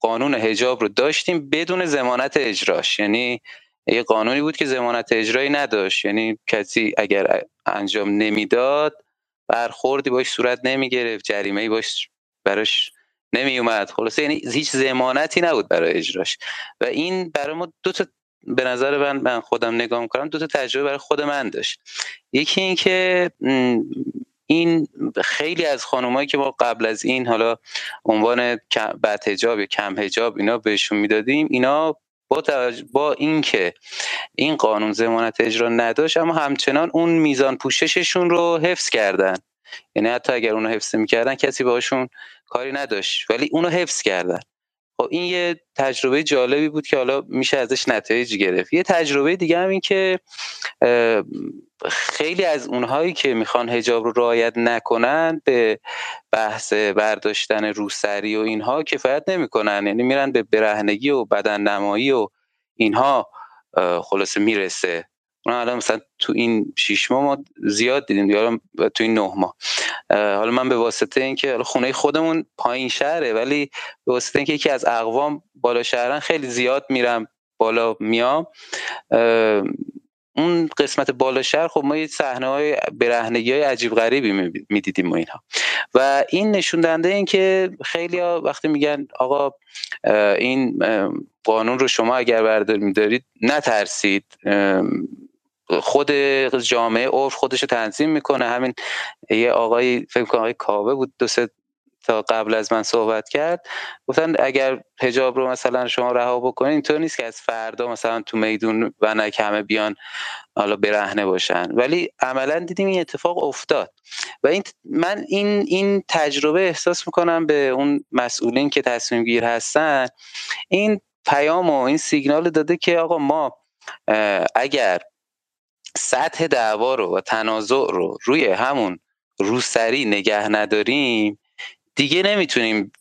قانون هجاب رو داشتیم بدون زمانت اجراش. یعنی یه قانونی بود که زمانت اجرایی نداشت. یعنی کسی اگر انجام نمی‌داد برخوردی باش صورت نمی گرفت جریمه باش براش نمی اومد خلاصه یعنی هیچ زمانتی نبود برای اجراش. و این برای ما دو تا به نظر من من خودم نگاه می‌کنم دو تا تجربه برای خود من داشت. یکی اینکه این خیلی از خانمایی که ما قبل از این حالا عنوان بد هجاب یا کم هجاب اینا بهشون می‌دادیم اینا با با اینکه این قانون زمانت اجرا نداشت اما همچنان اون میزان پوشششون رو حفظ کردن. یعنی حتی اگر اونو حفظ می‌کردن کسی باشون کاری نداشت ولی اونو حفظ کردن. خب این یه تجربه جالبی بود که حالا میشه ازش نتایج گرفت. یه تجربه دیگه هم این که خیلی از اونهایی که می‌خوان هجاب رو رعایت نکنن به بحث برداشتن روسری و اینها کفایت نمی‌کنن. یعنی میرن به برهنگی و بدن نمایی و اینها خلاصه می‌رسه. اون الان مثلا تو این شیش ماه ما زیاد دیدیم یا تو این نه ماه. حالا من به واسطه اینکه خونه خودمون پایین شهره ولی به واسطه اینکه یکی از اقوام بالا شهرن خیلی زیاد میرم بالا میام. اون قسمت بالا شهر خب ما یه صحنه های برهنگی های عجیب غریبی می‌دیدیم ما اینها. و این نشون دهنده این که خیلی ها وقتی میگن آقا این قانون رو شما اگر بردار میدارید نترسید. خود جامعه عرف خودش رو تنظیم می‌کنه. همین یه آقای فکر کنم آقای کاوه بود دو سه تا قبل از من صحبت کرد. گفتن اگر حجاب رو مثلا شما رها بکنید اینطور نیست که از فردا مثلا تو میدون و همه بیان حالا برهنه باشن. ولی عملا دیدیم این اتفاق افتاد. و این من این این تجربه احساس می‌کنم به اون مسئولین که تصمیم گیر هستن این پیام و این سیگنال داده که آقا ما اگر سطح دعوا رو و تنازع رو روی همون روسری نگه نداریم دیگه نمی‌تونیم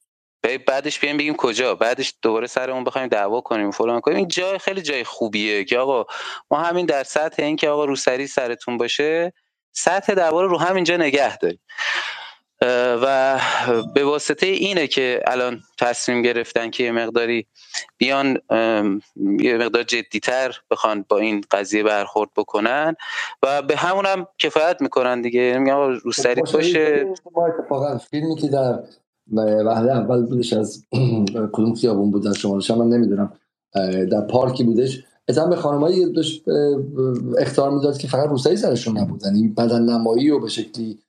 بعدش بیایم بگیم کجا. بعدش دوباره سرمون بخوایم دعوا کنیم فلان کنیم. این جای خیلی جای خوبیه که آقا ما همین در سطح این که آقا روسری سرتون باشه سطح دعوا رو همینجا نگه داریم. و به واسطه اینه که الان تصمیم گرفتن که یه مقداری بیان یه مقدار جدیتر بخوان با این قضیه برخورد بکنن و به همون هم کفایت می‌کنن دیگه. میگم روسری خب، باشه. اتفاقا فیلمی که در وحله اول بودش از کدوم خیابون بود در شما من نمی‌دونم در پارکی بودش. اتفاقا به خانمایی داشت اختار می‌داد که فقط روسری سرشون نبود یعنی بدن نمایی و به شکلی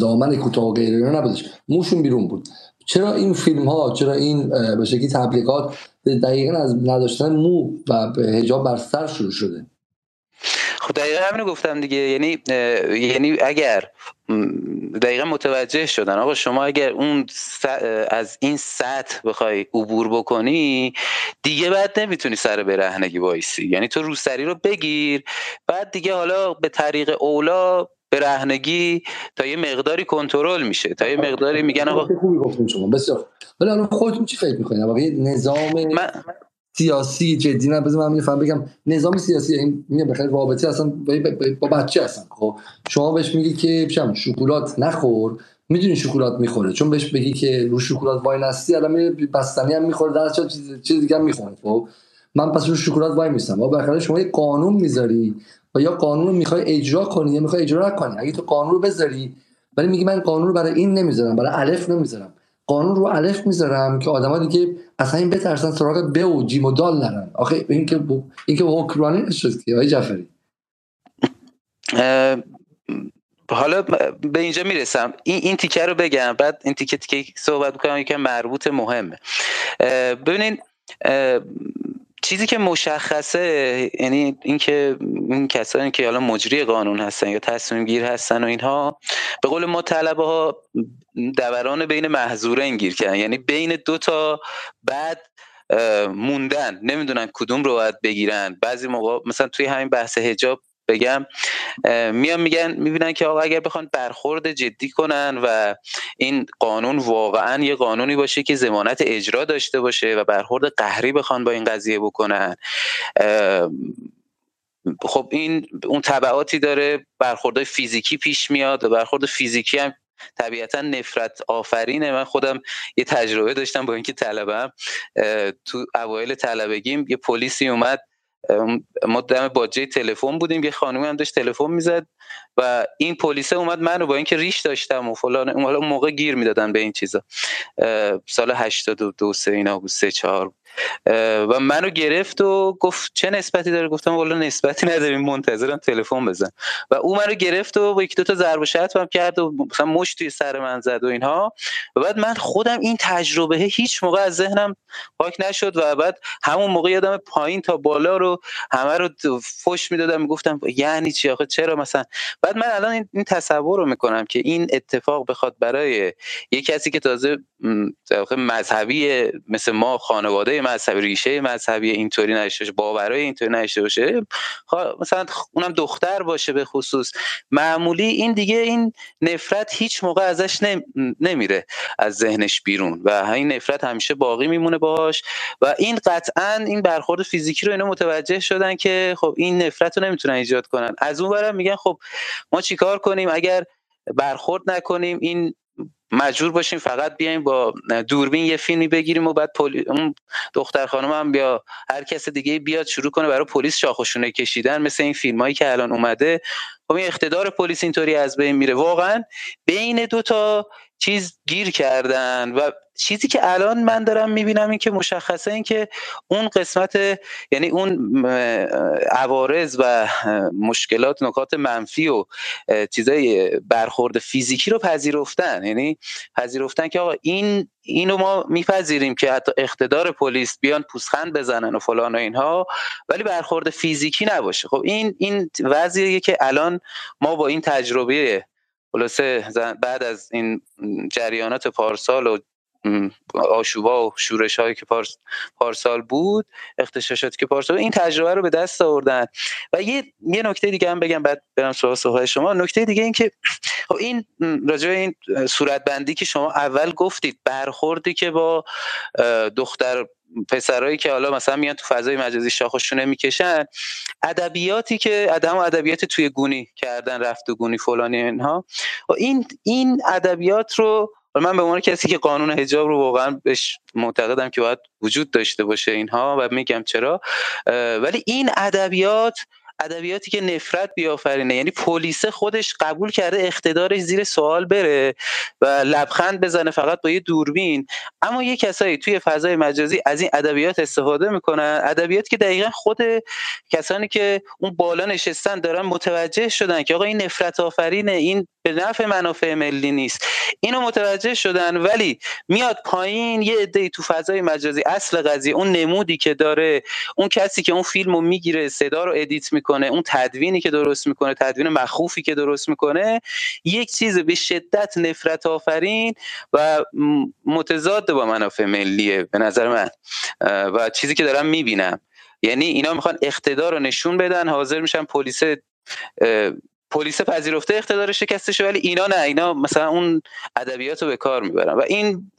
دامن کوتاه و غیره نبودش. موشون بیرون بود. چرا این فیلم ها چرا این به شکلی تبلیغات دقیقا از نداشتن مو و هجاب بر سر شروع شده؟ خب دقیقا همینو گفتم دیگه. یعنی یعنی اگر دقیقا متوجه شدن آقا شما اگر اون از این سطح بخوای عبور بکنی دیگه بعد نمی‌تونی سر برهنگی وایسی. یعنی تو روسری رو بگیر بعد دیگه حالا به طریق اولا برهنگی تا یه مقداری کنترل میشه. تا یه مقداری میگن آقا خوبی گفتیم شما. بسیار ولی الان خودتون چی فکر می‌کنید واقعا نظام من... سیاسی جدی نه بذار من میفهم بگم. نظام سیاسی این میگم بخیر رابطه اصلا با بچه هستن خب شما بهش میگی که چم شکلات نخور می‌دونی شکلات می‌خوره. چون بهش بگی که رو شکلات وای نستی الان بستنی هم می‌خوره در چیز دیگه هم می‌خوره خب من پس رو شکلات وای میستم. و بالاخره شما یه قانون می‌ذاری و یا قانون رو می‌خوای اجرا کنی یا می‌خوای اجرا نکنی. اگه تو قانون رو بذاری ولی میگی من قانون رو برای این نمی‌ذارم برای الف نمی‌ذارم. قانون رو الف می‌ذارم که آدما دیگه اصلا این بترسن سراغ ب و جیم و دال نرن. آخه این که ب... این که حکمرانی نشد که آقای جعفری. حالا به اینجا می‌رسم. این این تیکه رو بگم بعد این تیکه تیکه صحبت می‌کنم یکم مربوط مهمه. ببینین چیزی که مشخصه یعنی اینکه این کسانی که حالا مجری قانون هستن یا تصمیم گیر هستن و اینها به قول ما طلبه ها دوران بین محظورین گیر کردن. یعنی بین دو تا بعد موندن. نمی‌دونن کدوم رو باید بگیرن. بعضی موقع مثلا توی همین بحث هجاب بگم. میان میگن می‌بینن که آقا اگر بخوان برخورد جدی کنن و این قانون واقعا یه قانونی باشه که زمانت اجرا داشته باشه و برخورد قهری بخوان با این قضیه بکنن. خب این اون طبعاتی داره برخورد فیزیکی پیش میاد و برخورد فیزیکی هم طبیعتا نفرت آفرینه. من خودم یه تجربه داشتم با اینکه طلبم. تو اوایل طلبگیم یه پلیسی اومد ما دم باجه تلفن بودیم یه خانمی هم داشت تلفن می‌زد و این پلیسه اومد منو با اینکه ریش داشتم و فلان اون موقع گیر می‌دادن به این چیزا. سال 82 سه اینا بود سه چهار و منو گرفت و گفت چه نسبتی داره؟ گفتم والا نسبتی نداریم منتظرم تلفن بزن. و او منو گرفت و یک دو تا ضرب شتم کرد و مثلا مش توی سر من زد و اینها. و بعد من خودم این تجربه هیچ موقع از ذهنم پاک نشد و بعد همون موقع یادم پایین تا بالا رو همه رو فش می‌دادم می‌گفتم یعنی چی آخه؟ چرا مثلا؟ بعد من الان این تصور رو می‌کنم که این اتفاق بخواد برای یه کسی که تازه مذهبی مثل ما خانواده مذهبی ریشه مذهبی اینطوری نشه باشه باورای اینطوری نشه باشه. مثلا اونم دختر باشه به خصوص. معمولی این دیگه این نفرت هیچ موقع ازش نمیره از ذهنش بیرون و این نفرت همیشه باقی میمونه باش و این قطعا این برخورد فیزیکی رو اینا متوجه شدن که خب این نفرت رو نمی‌تونن ایجاد کنن. از اون برم میگن خب ما چیکار کنیم؟ اگر برخورد نکنیم این مجبور باشیم فقط بیایم با دوربین یه فیلمی بگیریم و بعد پلی... اون دختر خانم هم بیا هر کس دیگه بیاد شروع کنه برای پلیس شاخشونه کشیدن. مثل این فیلم هایی که الان اومده. خب این اقتدار پلیس اینطوری از بین میره. واقعا بین دو تا چیز گیر کردن و چیزی که الان من دارم می‌بینم این که مشخصه این که اون قسمت یعنی اون عوارض و مشکلات نکات منفی و چیزای برخورد فیزیکی رو پذیرفتن. یعنی پذیرفتن که آقا این اینو ما میپذیریم که حتی اقتدار پلیس بیان پوسخند بزنن و فلان و اینها ولی برخورد فیزیکی نباشه. خب این این وضعیه که الان ما با این تجربه خلاصه بعد از این جریانات پارسال و آشوبا و شورش هایی که پارسال بود اختشاشاتی که پارسال این تجربه رو به دست آوردن. و یه یه نکته دیگه هم بگم بعد برم سوال صحبت شما. نکته دیگه این که خب این راجع این صورت بندی که شما اول گفتید برخوردی که با دختر پسرایی که حالا مثلا میان تو فضای مجازی شاخشونه می‌کشن ادبیاتی که ادم ادبیات توی گونی کردن رفت و گونی فلانی اینها. و این این ادبیات رو من به عنوان کسی که قانون حجاب رو واقعا بهش معتقدم که باید وجود داشته باشه اینها و میگم چرا ولی این ادبیات ادبیاتی که نفرت بیافرینه. یعنی پلیس خودش قبول کرده اقتدارش زیر سوال بره و لبخند بزنه فقط با یه دوربین. اما یه کسایی توی فضای مجازی از این ادبیات استفاده می‌کنن. ادبیات که دقیقا خود کسانی که اون بالا نشستن دارن متوجه شدن که آقا این نفرت آفرینه این به نفع منافع ملی نیست. اینو متوجه شدن ولی میاد پایین یه عده تو فضای مجازی اصل قضیه اون نمودی که داره اون کسی که اون فیلمو می‌گیره صدا رو edit می‌کنه. اون تدوینی که درست می‌کنه تدوین مخوفی که درست می‌کنه یک چیز به شدت نفرت آفرین و متضاد با منافع ملیه به نظر من. و چیزی که دارم می‌بینم. یعنی اینا می‌خوان اقتدار رو نشون بدن حاضر میشن پلیس پلیس پذیرفته اقتدار شکسته ولی اینا نه. اینا مثلا اون ادبیات رو به کار می‌برن. و این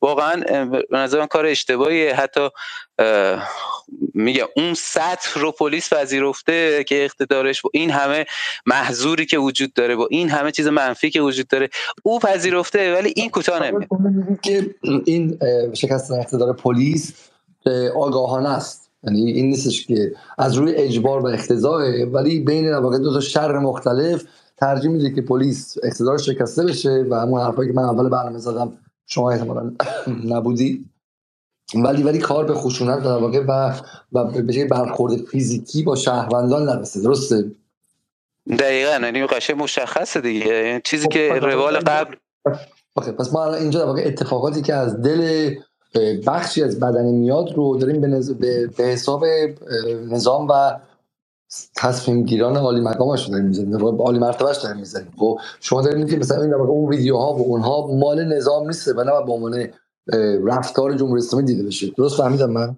واقعا به نظر کار اشتباهی حتی میگه اون سطح رو پلیس پذیرفته که اقتدارش با این همه محضوری که وجود داره با این همه چیز منفی که وجود داره او پذیرفته ولی این کوتاه نمیاد. که این شکست اقتدار پلیس آگاهانه است. یعنی این نیستش که از روی اجبار و اقتضاعه ولی بین واقع دو تا شر مختلف ترجیح میده که پلیس اقتدار شکسته بشه و همون حرفایی که من اول برنامه زدم شما احتمالا نبودی. ولی ولی کار به خشونت در واقع و و به برخورد فیزیکی با شهروندان نرسه. درسته؟ دقیقا. یعنی قشنگ مشخصه دیگه. یعنی چیزی که خب، روال قبل پس ما اینجا در واقع اتفاقاتی که از دل بخشی از بدن میاد رو داریم به, نز... به... به حساب نظام و تصمیم گیران عالی مقامش داریم می‌زنیم عالی مرتبهش داریم می‌زنیم خب شما داریم که مثلا این اون ویدیوها و اونها مال نظام نیسته و نه به عنوان رفتار جمهوری اسلامی دیده بشه. درست فهمیدم من؟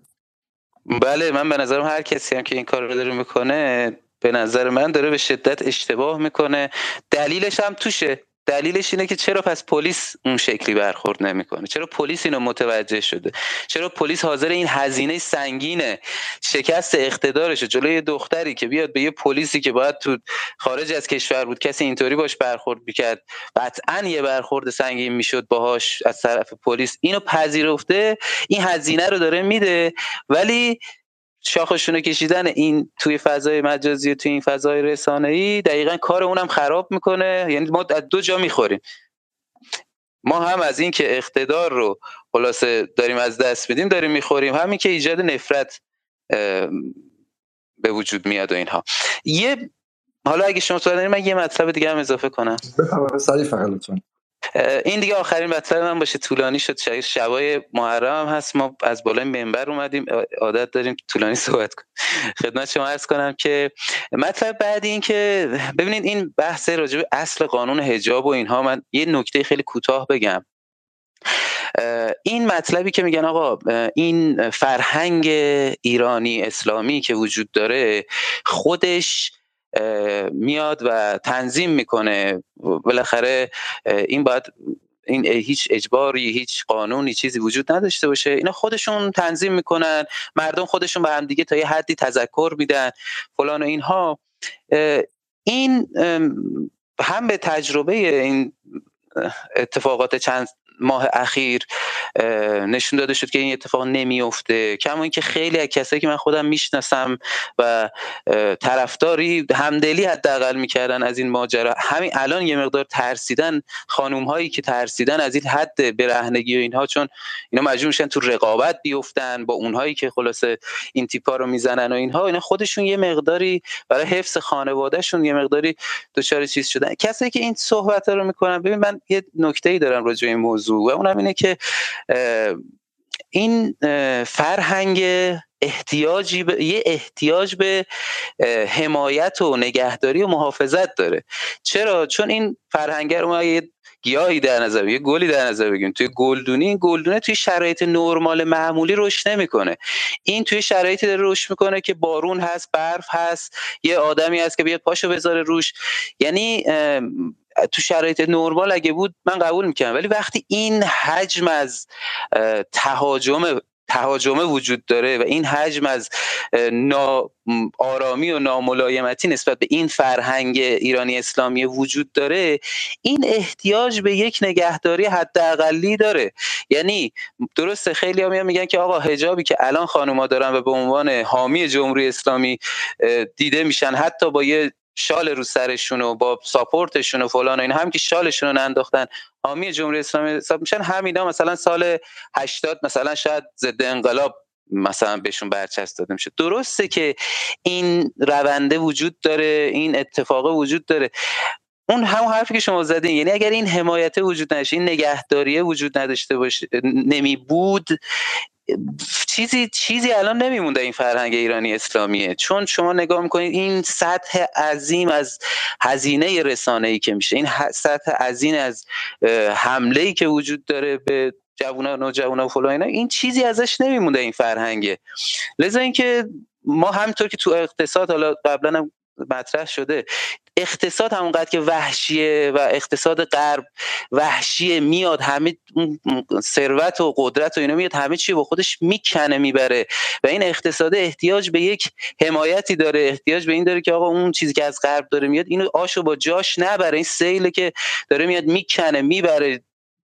بله من به نظرم هر کسی هم که این کار رو داره می‌کنه به نظر من داره به شدت اشتباه می‌کنه. دلیلش هم توشه. دلیلش اینه که چرا پس پلیس اون شکلی برخورد نمی‌کنه؟ چرا پلیس اینو متوجه شده؟ چرا پلیس حاضر این هزینه سنگینه شکست اقتدارشه؟ جلوی دختری که بیاد به یه پلیسی که باید تو خارج از کشور بود کسی اینطوری باش برخورد می‌کرد قطعا یه برخورد سنگین می‌شد باهاش از طرف پلیس. اینو پذیرفته این هزینه رو داره میده ولی شاخشونه کشیدن این توی فضای مجازی و توی این فضای رسانه ای دقیقا کار اونم خراب می‌کنه. یعنی ما از دو جا می‌خوریم. ما هم از این که اقتدار رو خلاصه داریم از دست میدیم داریم می‌خوریم. همین که ایجاد نفرت به وجود میاد و اینها. یه حالا اگه شما سوال من یه مطلب دیگه هم اضافه کنم. این دیگه آخرین مطلب من باشه. طولانی شد. شبای محرم هم هست. ما از بالای منبر اومدیم. عادت داریم طولانی صحبت کنیم. خدمت شما ارز کنم که مطلب بعدی این که ببینید این بحث راجع اصل قانون حجاب و اینها من یه نکته خیلی کوتاه بگم. این مطلبی که میگن آقا این فرهنگ ایرانی اسلامی که وجود داره خودش میاد و تنظیم می‌کنه. بالاخره این باید این هیچ اجباری هیچ قانونی چیزی وجود نداشته باشه. اینا خودشون تنظیم می‌کنن. مردم خودشون به هم دیگه تا یه حدی تذکر میدن. فلان و اینها. این هم به تجربه این اتفاقات چند ماه اخیر نشون داده شد که این اتفاق نمیفته کما اینکه خیلی از کسایی که من خودم می‌شناسم و طرفداری همدلی حداقل می‌کردن از این ماجرا. همین الان یه مقدار ترسیدن خانوم هایی که ترسیدن از این حد برهنگی و اینها چون اینا مجبور میشن تو رقابت بیفتن با اونهایی که خلاصه این تیپا رو می‌زنن و اینها. اینا خودشون یه مقداری برای حفظ خانوادهشون یه مقداری دچار چیز شدن. کسایی که این صحبت رو می‌کنن ببین من یه نکته ای دارم راجع این موضوع. موضوع. و اونم اینه که این فرهنگ احتیاجی به، یه احتیاج به حمایت و نگهداری و محافظت داره. چرا؟ چون این فرهنگ رو ما یه گیاهی در نظر یه گلی در نظر بگیریم. توی گلدونی این گلدونه توی شرایط نرمال معمولی رشد نمی‌کنه. این توی شرایطی داره رشد می‌کنه که بارون هست برف هست یه آدمی هست که بیاد پاشو بذاره روش. یعنی تو شرایط نرمال اگه بود من قبول می‌کنم ولی وقتی این حجم از تهاجم تهاجمه وجود داره و این حجم از آرامی و ناملایمتی نسبت به این فرهنگ ایرانی اسلامی وجود داره این احتیاج به یک نگهداری حداقلی داره. یعنی درسته خیلی هم میگن که آقا حجابی که الان خانوما دارن و به عنوان حامی جمهوری اسلامی دیده میشن حتی با یه شال رو سرشون و با ساپورتشون و فلان و این هم که شالشون رو ننداختن. حامی جمهوری اسلامی حساب میشن همینا مثلا سال 80 مثلا شاید ضد انقلاب مثلا بهشون برچسب داده میشه درسته که این رونده وجود داره این اتفاق وجود داره. اون همون حرفی که شما زدین یعنی اگر این حمایت وجود نداشته این نگهداریه وجود نداشته باشه نمی بود چیزی چیزی الان نمیمونده این فرهنگ ایرانی اسلامیه. چون شما نگاه می‌کنید این سطح عظیم از هزینه رسانه ای که میشه این سطح عظیم از حمله ای که وجود داره به جوونا نوجوانا و فلان اینا این چیزی ازش نمیمونده این فرهنگه لذا اینکه ما همینطور که تو اقتصاد حالا قبلا هم مطرح شده اقتصاد همونقدر که وحشیه و اقتصاد غرب وحشیه میاد همه ثروت و قدرت و اینا میاد همه چی با خودش می‌کنه می‌بره. و این اقتصاد احتیاج به یک حمایتی داره احتیاج به این داره که آقا اون چیزی که از غرب داره میاد اینو آشو با جاش نبره. این سیله که داره میاد می‌کنه می‌بره.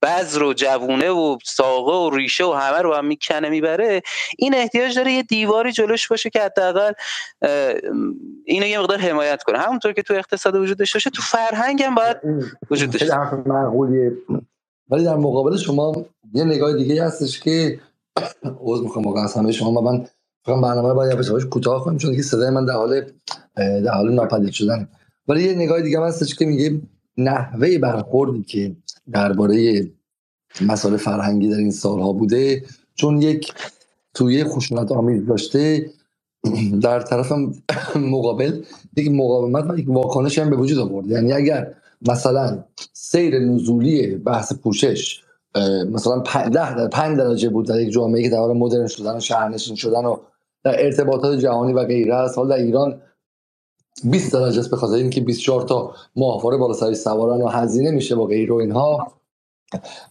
بذر و جوونه و ساقه و ریشه و همه رو هم می‌کنه می‌بره. این احتیاج داره یه دیواری جلوش باشه که حداقل اینو یه مقدار حمایت کنه. همونطور که تو اقتصاد وجود داشته باشه تو فرهنگ هم باید وجود داشته ولی در مقابل شما یه نگاه دیگه هستش که عوض می‌خوام واقعا از همه شما. من فقط برنامه باید یواش کوتاه کنیم چون که صدای من در حال در حال ناپدید شدن ولی یه نگاه دیگه هستش که میگه نحوه برخوردی که درباره مسائل فرهنگی در این سالها بوده. چون یک توی خشونت آمیز داشته در طرف مقابل یک مقاومت و یک واکنش هم به وجود آورد. یعنی اگر مثلا سیر نزولی بحث پوشش مثلا ده در پنج درجه بود در یک جامعه که در مدرن شدن و شهرنشین شدن و در ارتباطات جهانی و غیره است حال در ایران 20 درجه است به خاطر اینکه 24 تا ماهواره بالا سرش سوارن و هزینه میشه با غیر و اینها.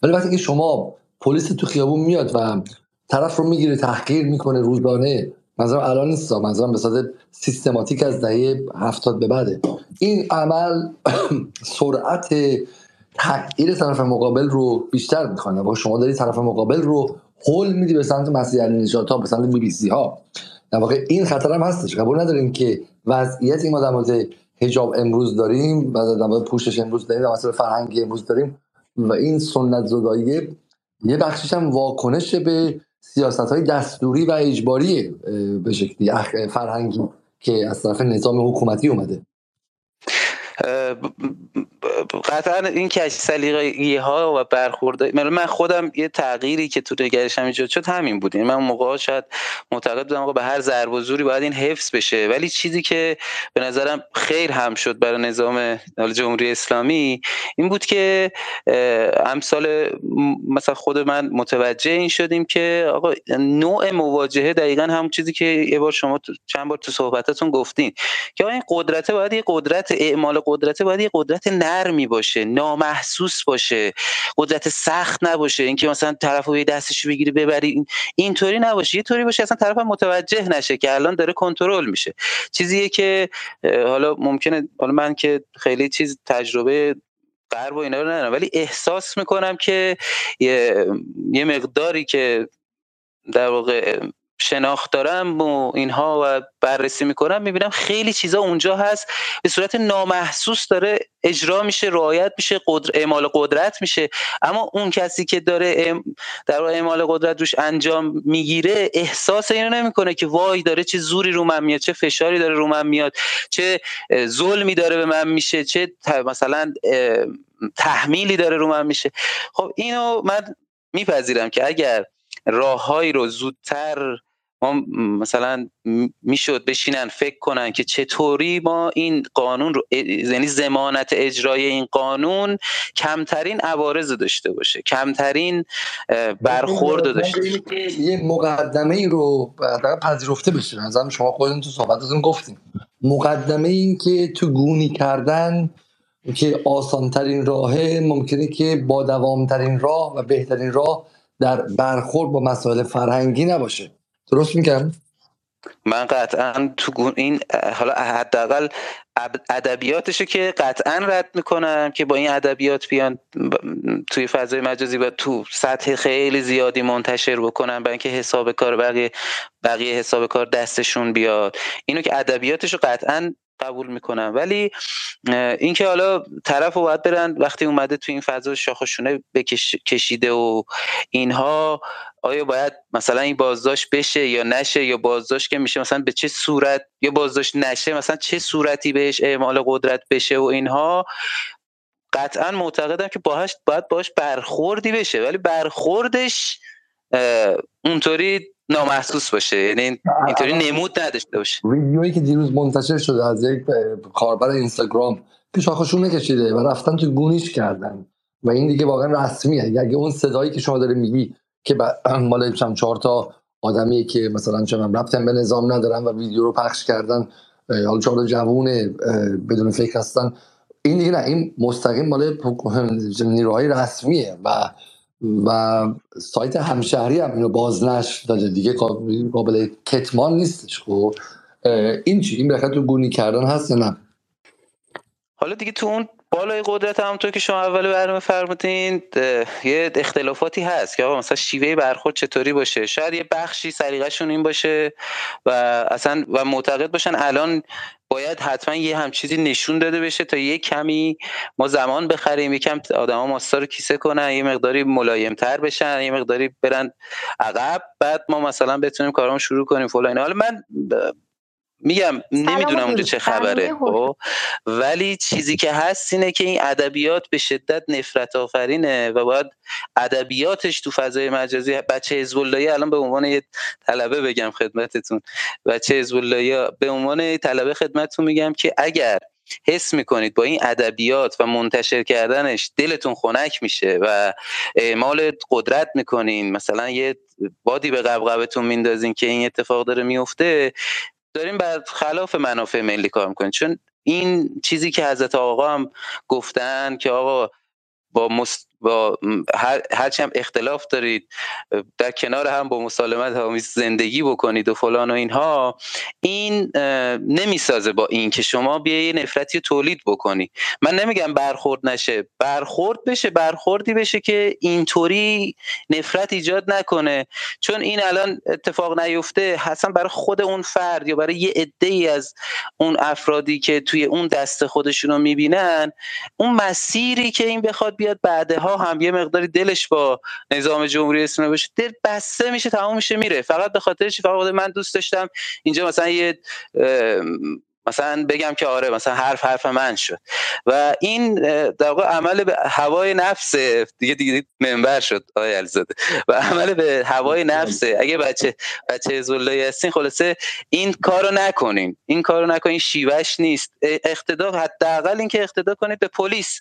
ولی وقتی که شما پلیس تو خیابون میاد و طرف رو می‌گیره تحقیر می‌کنه روزانه منظرم الان نیست منظرم به صورت سیستماتیک از دهه هفتاد به بعده. این عمل سرعت تغییر طرف مقابل رو بیشتر می‌کنه و شما داری طرف مقابل رو هول میدی به سمت مسیح نجات ها به سمت بی بی سی ها. در واقع این خطر هم هستش. قبول نداریم که وضعیتی ما در مورد حجاب امروز داریم و در مورد پوشش امروز داریم در فرهنگی امروز داریم و این سنت زدایی یه بخشش هم واکنش به سیاست های دستوری و اجباری به شکلی فرهنگی که از طرف نظام حکومتی اومده. قطعا این کش سلیقه ها و برخورده من خودم یه تغییری که تو نگرشم ایجاد شد همین بود. من اون موقع شاید معتقد بودم به هر ضرب و زوری باید این حفظ بشه. ولی چیزی که به نظرم خیر هم شد برای نظام جمهوری اسلامی این بود که امثال مثلا خود من متوجه این شدیم که آقا نوع مواجهه دقیقا هم چیزی که یه بار شما چند بار تو صحبتتون گفتین که این قدرت باید یه قدرت اعمال قدرت باید یه قدرت نرمی باشه نامحسوس باشه قدرت سخت نباشه اینکه مثلا طرف رو دستش بگیری ببری اینطوری نباشه. یه طوری باشه اصلا طرف متوجه نشه که الان داره کنترل میشه. چیزیه که حالا ممکنه حالا من که خیلی چیز تجربه غرب و اینا رو ندارم ولی احساس می‌کنم که یه مقداری که در واقع شناخت دارم و اینها و بررسی می‌کنم می‌بینم خیلی چیزا اونجا هست. به صورت نامحسوس داره اجرا میشه رعایت میشه قدر اعمال قدرت میشه. اما اون کسی که داره در اعمال قدرت روش انجام می‌گیره احساس اینو نمی‌کنه که وای داره چه زوری رو من میاد چه فشاری داره رو من میاد چه ظلمی داره به من میشه چه مثلا تحمیلی داره رو من میشه. خب اینو من میپذیرم که اگر راههایی رو زودتر ما مثلا می‌شد بشینن فکر کنن که چطوری ما این قانون رو یعنی زمانت اجرای این قانون کمترین عوارض داشته باشه. کمترین برخورد داشته باشه. یه مقدمه ای رو پذیرفته بشه. نظرم شما خودتون تو صحبتتون گفتیم مقدمه این که تو گونی کردن که آسانترین راهه ممکنه که با دوامترین راه و بهترین راه در برخورد با مسائل فرهنگی نباشه. درست میگم؟ من قطعا تو این حالا حداقل ادبیاتشو که قطعا رد می‌کنم که با این ادبیات بیان توی فضای مجازی و تو سطح خیلی زیادی منتشر بکنن برای اینکه حساب کار بقیه بقیه حساب کار دستشون بیاد. اینو که ادبیاتشو قطعا قبول می‌کنم. ولی اینکه حالا طرف رو باید برن وقتی اومده تو این فضا شاخشونه کشیده و اینها آیا باید مثلا این بازداشت بشه یا نشه یا بازداشت که میشه؟ مثلا به چه صورت یا بازداشت نشه؟ مثلا چه صورتی بهش اعمال قدرت بشه و اینها؟ قطعا معتقدم که باهاش باید باش برخوردی بشه. ولی برخوردش اونطوری نامحسوس باشه. یعنی اینطوری نمود نداشته باشه. ویدیویی که دیروز منتشر شده از یک کاربر اینستاگرام که شاخشون نکشیده و رفتن تو گونیش کردن. و این دیگه واقعا رسمیه. اگه اون صدایی که شما داره میگی که مال چند چهار تا آدمی که مثلا چه من رفتن به نظام ندارن و ویدیو رو پخش کردن حالا چهار جوون بدون فکر هستن. این دیگه نه این مستقیم مال نیروهای رسمیه و و سایت همشهری هم اینو بازنش داده. دیگه قابل کتمان نیستش خب؟ این چی؟ این بخاطر تو گونی کردن هست نه؟ حالا دیگه تو اون بالای قدرت همونطور که شما اول برنامه فرمودین یه اختلافاتی هست که آقا مثلا شیوه برخورد چطوری باشه؟ شاید یه بخشی سلیقه‌شون این باشه و اصلا و معتقد باشن الان باید حتما یه هم چیزی نشون داده بشه تا یه کمی ما زمان بخریم. یکم آدما ماستا رو کیسه کنن یه مقداری ملایم تر بشن یه مقداری برن عقب. بعد ما مثلا بتونیم کارامون شروع کنیم فلان حالا من میگم نمی‌دونم اونجا چه خبره خب؟ ولی چیزی که هست اینه که این ادبیات به شدت نفرت آفرینه و باید ادبیاتش تو فضای مجازی بچه حزب الان به عنوان یه طلبه بگم خدمتتون. بچه حزب به عنوان طلبه خدمتتون میگم که اگر حس می‌کنید با این ادبیات و منتشر کردنش دلتون خنک میشه و اعمال قدرت می‌کنین مثلا یه بادی به قبقبتون میندازین که این اتفاق داره میفته داریم بر خلاف منافع ملی کار می‌کنیم. چون این چیزی که حضرت آقا هم گفتن که آقا با, مست... با هر... هرچی هم اختلاف دارید در کنار هم با مسالمت آمیز زندگی بکنید و فلان و اینها این نمی‌سازه با این که شما بیای نفرتی تولید بکنی. من نمیگم برخورد نشه. برخورد بشه برخوردی بشه که اینطوری نفرت ایجاد نکنه. چون این الان اتفاق نیفته حسن برای خود اون فرد یا برای یه عده ای از اون افرادی که توی اون دست خودشون رو می‌بینن اون مسیری که این بخواد بیاد بعدها هم یه مقداری دلش با نظام جمهوری اسلامی باشه دل بسته میشه تمام میشه میره. فقط به خاطر چی؟ فقط من دوست داشتم اینجا مثلا یه مثلا بگم که آره مثلا حرف حرف من شد. و این در واقع عمل به هوای نفس دیگه دیگه منبر شد آقای الزاده و عمل به هوای نفس اگه بچه بچه زلایی هستین خلاصه این کارو نکنین. این کارو نکنین شیوهش نیست. اقتدا حداقل اینکه اقتدا کنید به پلیس.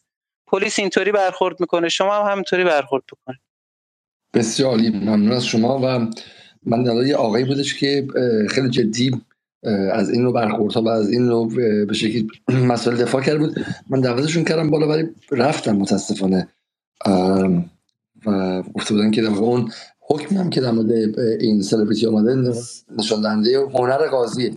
پلیس اینطوری برخورد می‌کنه شما هم همینطوری برخورد بکنید. بسیار عالی ممنون از شما و من در یه آقایی بودش که خیلی جدی از این رو برخورد و از این رو به شکلی مسئله دفاع کرده بود. من دعوتشون کردم بالا ولی رفتم متاسفانه و گفته بودن که اون حکمی هم که در مورد این سلبریتی آمده نشان دهنده هنر قاضیه.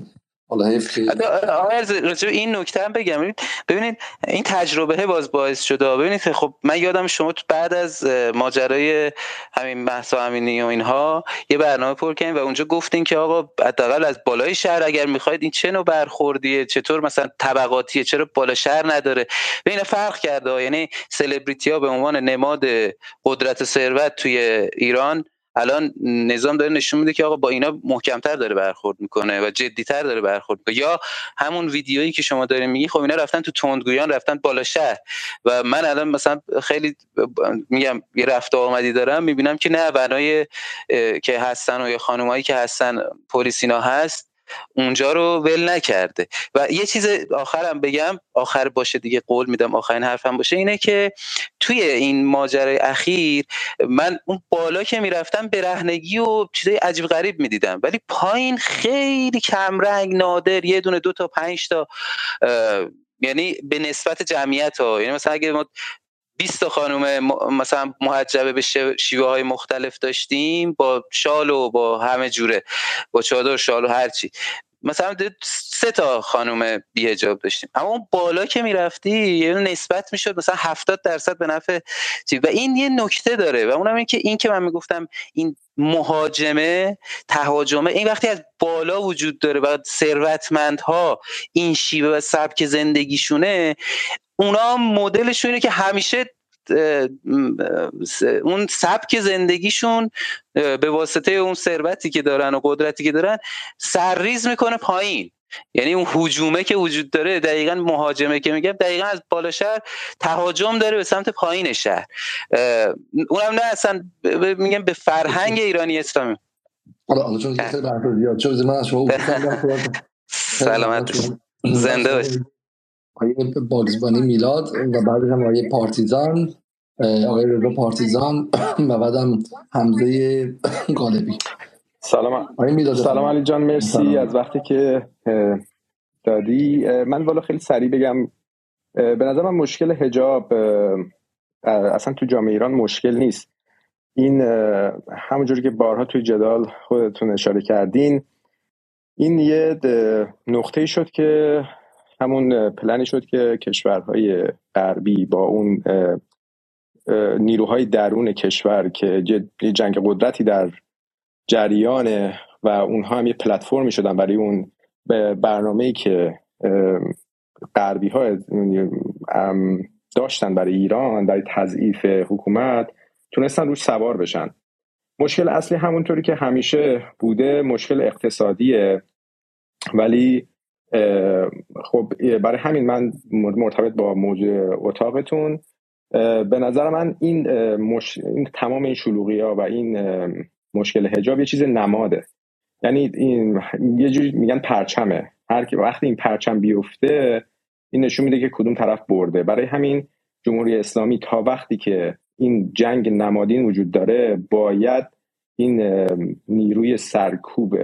حالا این نکته هم بگم. ببینید این تجربه باز باعث شده. ببینید خب من یادم شما بعد از ماجرای همین محسا امینی و اینها یه برنامه پر کردیم و اونجا گفتین که آقا حداقل از بالای شهر اگر می‌خواید این چه نوع برخوردیه؟ چطور مثلا طبقاتیه؟ چرا بالا شهر نداره؟ بین فرق کرده یعنی سلبریتی ها به عنوان نماد قدرت ثروت توی ایران الان نظام داره نشون میده که آقا با اینا محکمتر داره برخورد می‌کنه و جدیتر داره برخورد می‌کنه. یا همون ویدیویی که شما دارین میگی خب اینا رفتن تو تندگویان رفتن بالا شهر. و من الان مثلا خیلی میگم یه رفت آمدی دارم می‌بینم که نه بنای که هستن و یا خانمایی که هستن پلیسینا هست. اونجا رو ول نکرده. و یه چیز آخرم بگم آخر باشه دیگه قول میدم آخرین حرفم باشه اینه که توی این ماجرای اخیر من اون بالا که می‌رفتم برهنگی و چیزای عجیب غریب می‌دیدم. ولی پایین خیلی کمرنگ نادر یه دونه دو تا پنج تا یعنی به نسبت جمعیت ها یعنی مثلا اگه ما 20 تا خانم مثلا محجبه به شیوه های مختلف داشتیم با شال و با همه جوره با چادر شال و هرچی مثلا سه تا خانم بیهجاب داشتیم. اما اون بالا که می‌رفتی یه نسبت می‌شد مثلا 70 درصد به نفع و این یه نکته داره و اونم این که این که من می‌گفتم این مهاجمه تهاجمه این وقتی از بالا وجود داره و ثروتمندها این شیوه و سبک زندگیشونه اونا مدلشون اینه که همیشه اون سبک زندگیشون به واسطه اون ثروتی که دارن و قدرتی که دارن سرریز می‌کنه پایین. یعنی اون حجومه که وجود داره دقیقا مهاجمه که میگم دقیقا از بالا شهر تهاجم داره به سمت پایین شهر. اونم نه اصلا میگم به فرهنگ ایرانی اسلامی. سلامت زنده باشید آقای باگزبانی میلاد و بعدش هم آقای پارتیزان آقای رضا پارتیزان و بعدم حمزه غالبی. سلام. سلام علی جان مرسی از وقتی که دادی. من والا خیلی سریع بگم. به نظر من مشکل هجاب اصلا تو جامعه ایران مشکل نیست. این همونجوری که بارها توی جدال خودتون اشاره کردین این یه نقطه شد که همون پلنی شد که کشورهای غربی با اون نیروهای درون کشور که جنگ قدرتی در جریان و اونها هم یه پلتفرمی شدن برای اون برنامه‌ای که غربی ها داشتن برای ایران برای تضعیف حکومت تونستن روش سوار بشن. مشکل اصلی همونطوری که همیشه بوده مشکل اقتصادیه. ولی خب برای همین من مرتبط با موضوع اتاقتون. به نظر من این, مش... این تمام این شلوغی ها و این مشکل هجاب یه چیز نماده. یعنی این یه جوری میگن پرچمه. هر کی وقتی این پرچم بیفته این نشون میده که کدوم طرف برده. برای همین جمهوری اسلامی تا وقتی که این جنگ نمادین وجود داره باید این نیروی سرکوب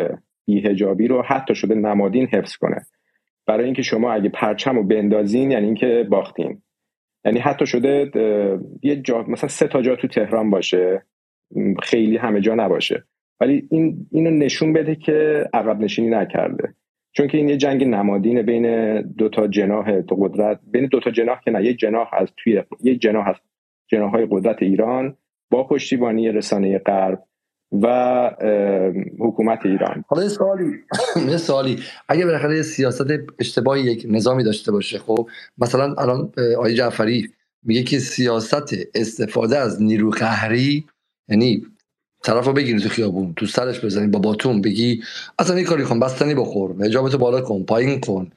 بیهجابی رو حتی شده نمادین حفظ کنه. برای اینکه شما اگه پرچم رو بندازین یعنی اینکه باختین. یعنی حتی شده یه جا مثلا سه تا جا تو تهران باشه خیلی همه جا نباشه. ولی این اینو نشون بده که عقب نشینی نکرده. چون که این یه جنگ نمادین بین دو تا جناح تو قدرت بین دو تا جناح که نه یک جناح از توی یک جناح از جناح های قدرت ایران با پشتیبانی رسانه غرب و حکومت ایران. حالا سوالی یه سوالی. اگه بالاخره سیاست اشتباهی یک نظامی داشته باشه خب مثلا الان آقای جعفری میگه که سیاست استفاده از نیرو قهری یعنی طرف رو بگیری تو خیابون تو سرش بزنی با باتون بگی اصلا این کاری کن بستنی بخور حجابتو بالا کن پایین کن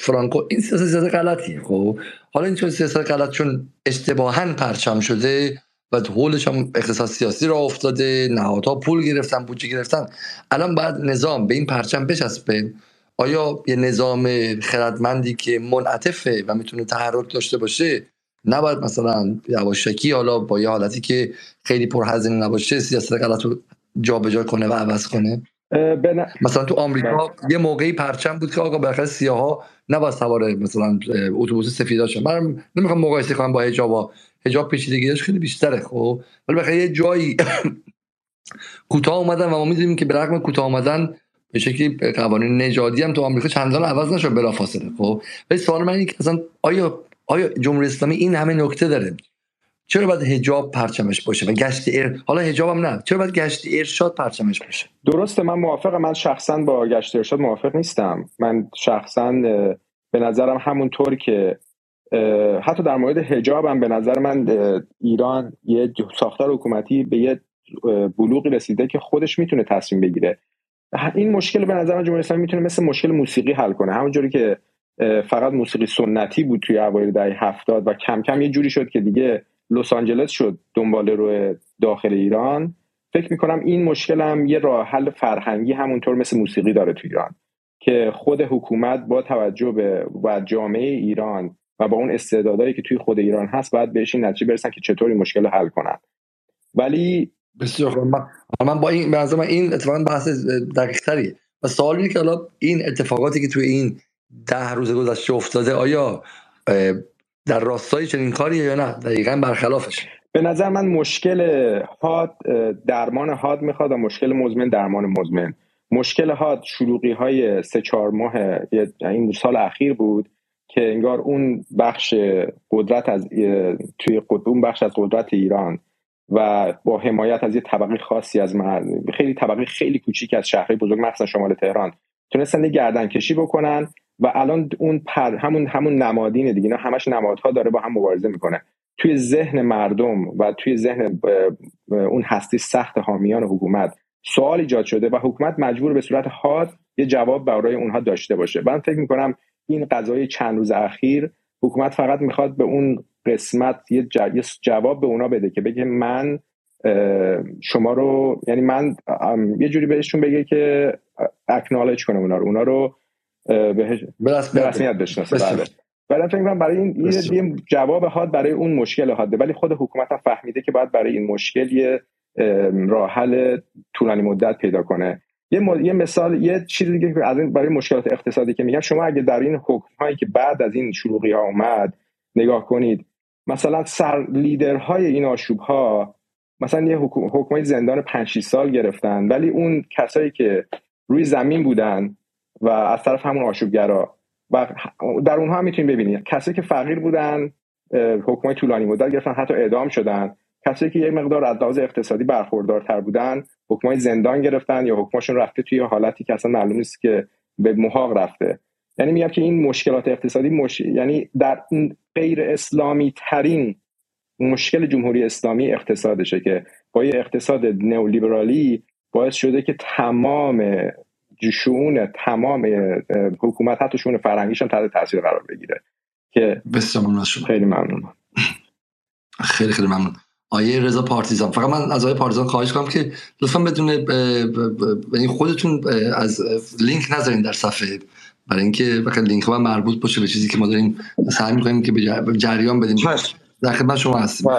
فرانکو. این سیاست سیاست غلطیه خب. حالا این چون سیاست غلط چون اشتباها پرچم شده و حولش هم اقتصاد سیاسی را افتاده نهادها پول گرفتن بودجه گرفتن. الان باید نظام به این پرچم بچسبه. آیا یه نظام خردمندی که منعطفه و می‌تونه تحرک داشته باشه؟ نباید مثلا یواشکی حالا با یه حالتی که خیلی پرهزینه نباشه سیاست غلط رو جابجا کنه و عوض کنه؟ مثلا تو آمریکا یه موقعی پرچم بود که آقا بالاخره سیاها نباید سوار مثلا اتوبوس سفیدا شدن من نمی‌خوام مقایسه کنم با حجابا. حجاب پیچیدگیش خیلی بیشتره خب؟ ولی بالاخره یه جایی کوتاه اومدن و ما می‌دونیم که به رغم کوتاه اومدن به شکلی قوانین نژادی هم تو آمریکا چندان عوض نشد بلافاصله خب؟ ولی سوال من اینه که اصلا آیا آیا جمهوری اسلامی این همه نکته داره؟ چرا باید حجاب پرچمش باشه و گشت ار... حالا حجاب هم نه چرا باید گشت ارشاد پرچمش باشه؟ درسته من موافقم. من شخصا با گشت ارشاد موافق نیستم. من شخصا به نظرم همونطور که حتی در مورد حجاب هم به نظر من ایران یه ساختار حکومتی به یه بلوغی رسیده که خودش می‌تونه تصمیم بگیره. این مشکل به نظر من جمهوری اسلامی می‌تونه مثل مشکل موسیقی حل کنه. همونجوری که فقط موسیقی سنتی بود توی اوایل دهه هفتاد و کم کم یه جوری شد که دیگه لس آنجلس شد دنبال رو داخل ایران. فکر می‌کنم این مشکل هم یه راه حل فرهنگی همونطور مثل موسیقی داره تو ایران که خود حکومت با توجه به و جامعه ایران و با اون استعدادایی که توی خود ایران هست باید بهش این نتیجه برسن که چطور این مشکل حل کنن. ولی بسیار من, من با این به من این اتفاقا بحث دقیق تریه و سوال اینه که حالا این اتفاقاتی که توی این ده روز گذشته افتاده آیا در راستای چنین کاریه یا نه؟ دقیقا برخلافش به نظر من مشکل حاد درمان حاد می‌خواد و مشکل مزمن درمان مزمن. مشکل حاد شروعی های سه چهار ماه این سال اخیر بود. که انگار اون بخش قدرت از توی اون بخش از قدرت ایران و با حمایت از یه طبقه خاصی از خیلی طبقه خیلی کوچیک از شهرهای بزرگ مثلا شمال تهران تونستن گردن کشی بکنن و الان اون پر همون همون نمادینه دیگه اینا همش نمادها داره با هم مبارزه می‌کنه. توی ذهن مردم و توی ذهن اون هستی سخت حامیان حکومت سوال ایجاد شده و حکومت مجبور به صورت حاد یه جواب برای اونها داشته باشه. من فکر می‌کنم این قضای چند روز اخیر حکومت فقط می‌خواد به اون قسمت یه جواب به اونا بده که بگه من شما رو یعنی من یه جوری بهشون بگه که اکنالج کنه اونا رو. اونا رو به رسمیت بشناسه. بله. فکر کنم برای این یه جواب حاد برای اون مشکل حاده. ولی خود حکومت هم فهمیده که باید برای این مشکل یه راه حل طولانی مدت پیدا کنه. یه, یه مثال یه چیزی دیگه از این برای مشکلات اقتصادی که میگم شما اگه در این حکم هایی که بعد از این شروعی ها اومد نگاه کنید مثلا سر لیدرهای این آشوب ها مثلا یه حکم زندان 5 سال گرفتن ولی اون کسایی که روی زمین بودن و از طرف همون آشوبگرا و در اونها می‌تونیم ببینید کسایی که فقیر بودن حکمای طولانی مدت گرفتن حتی اعدام شدن. کسایی که یه مقدار از لحاظ اقتصادی برخوردارتر بودن حکمای زندان گرفتن یا حکمشون رفته توی حالتی که اصلا معلوم نیست که به محاق رفته. یعنی میگم که این مشکلات اقتصادی مش... یعنی در غیر اسلامی ترین مشکل جمهوری اسلامی اقتصادشه که با یه اقتصاد نئولیبرالی باعث شده که تمام شون تمام حکومت حتی شون فرهنگیش هم تحت تاثیر قرار بگیره. که خیلی ممنون خیلی خیلی ممنون. آیه رضا پارتیزان. فقط من از آیه پارتیزان خواهش کنم که لطفا بدون یعنی خودتون از لینک نذارین در صفحه. برای اینکه وقتی لینک من مربوط باشه به چیزی که ما داریم سعی می‌کنیم که به جریان بدیم. در خدمت شما هستیم.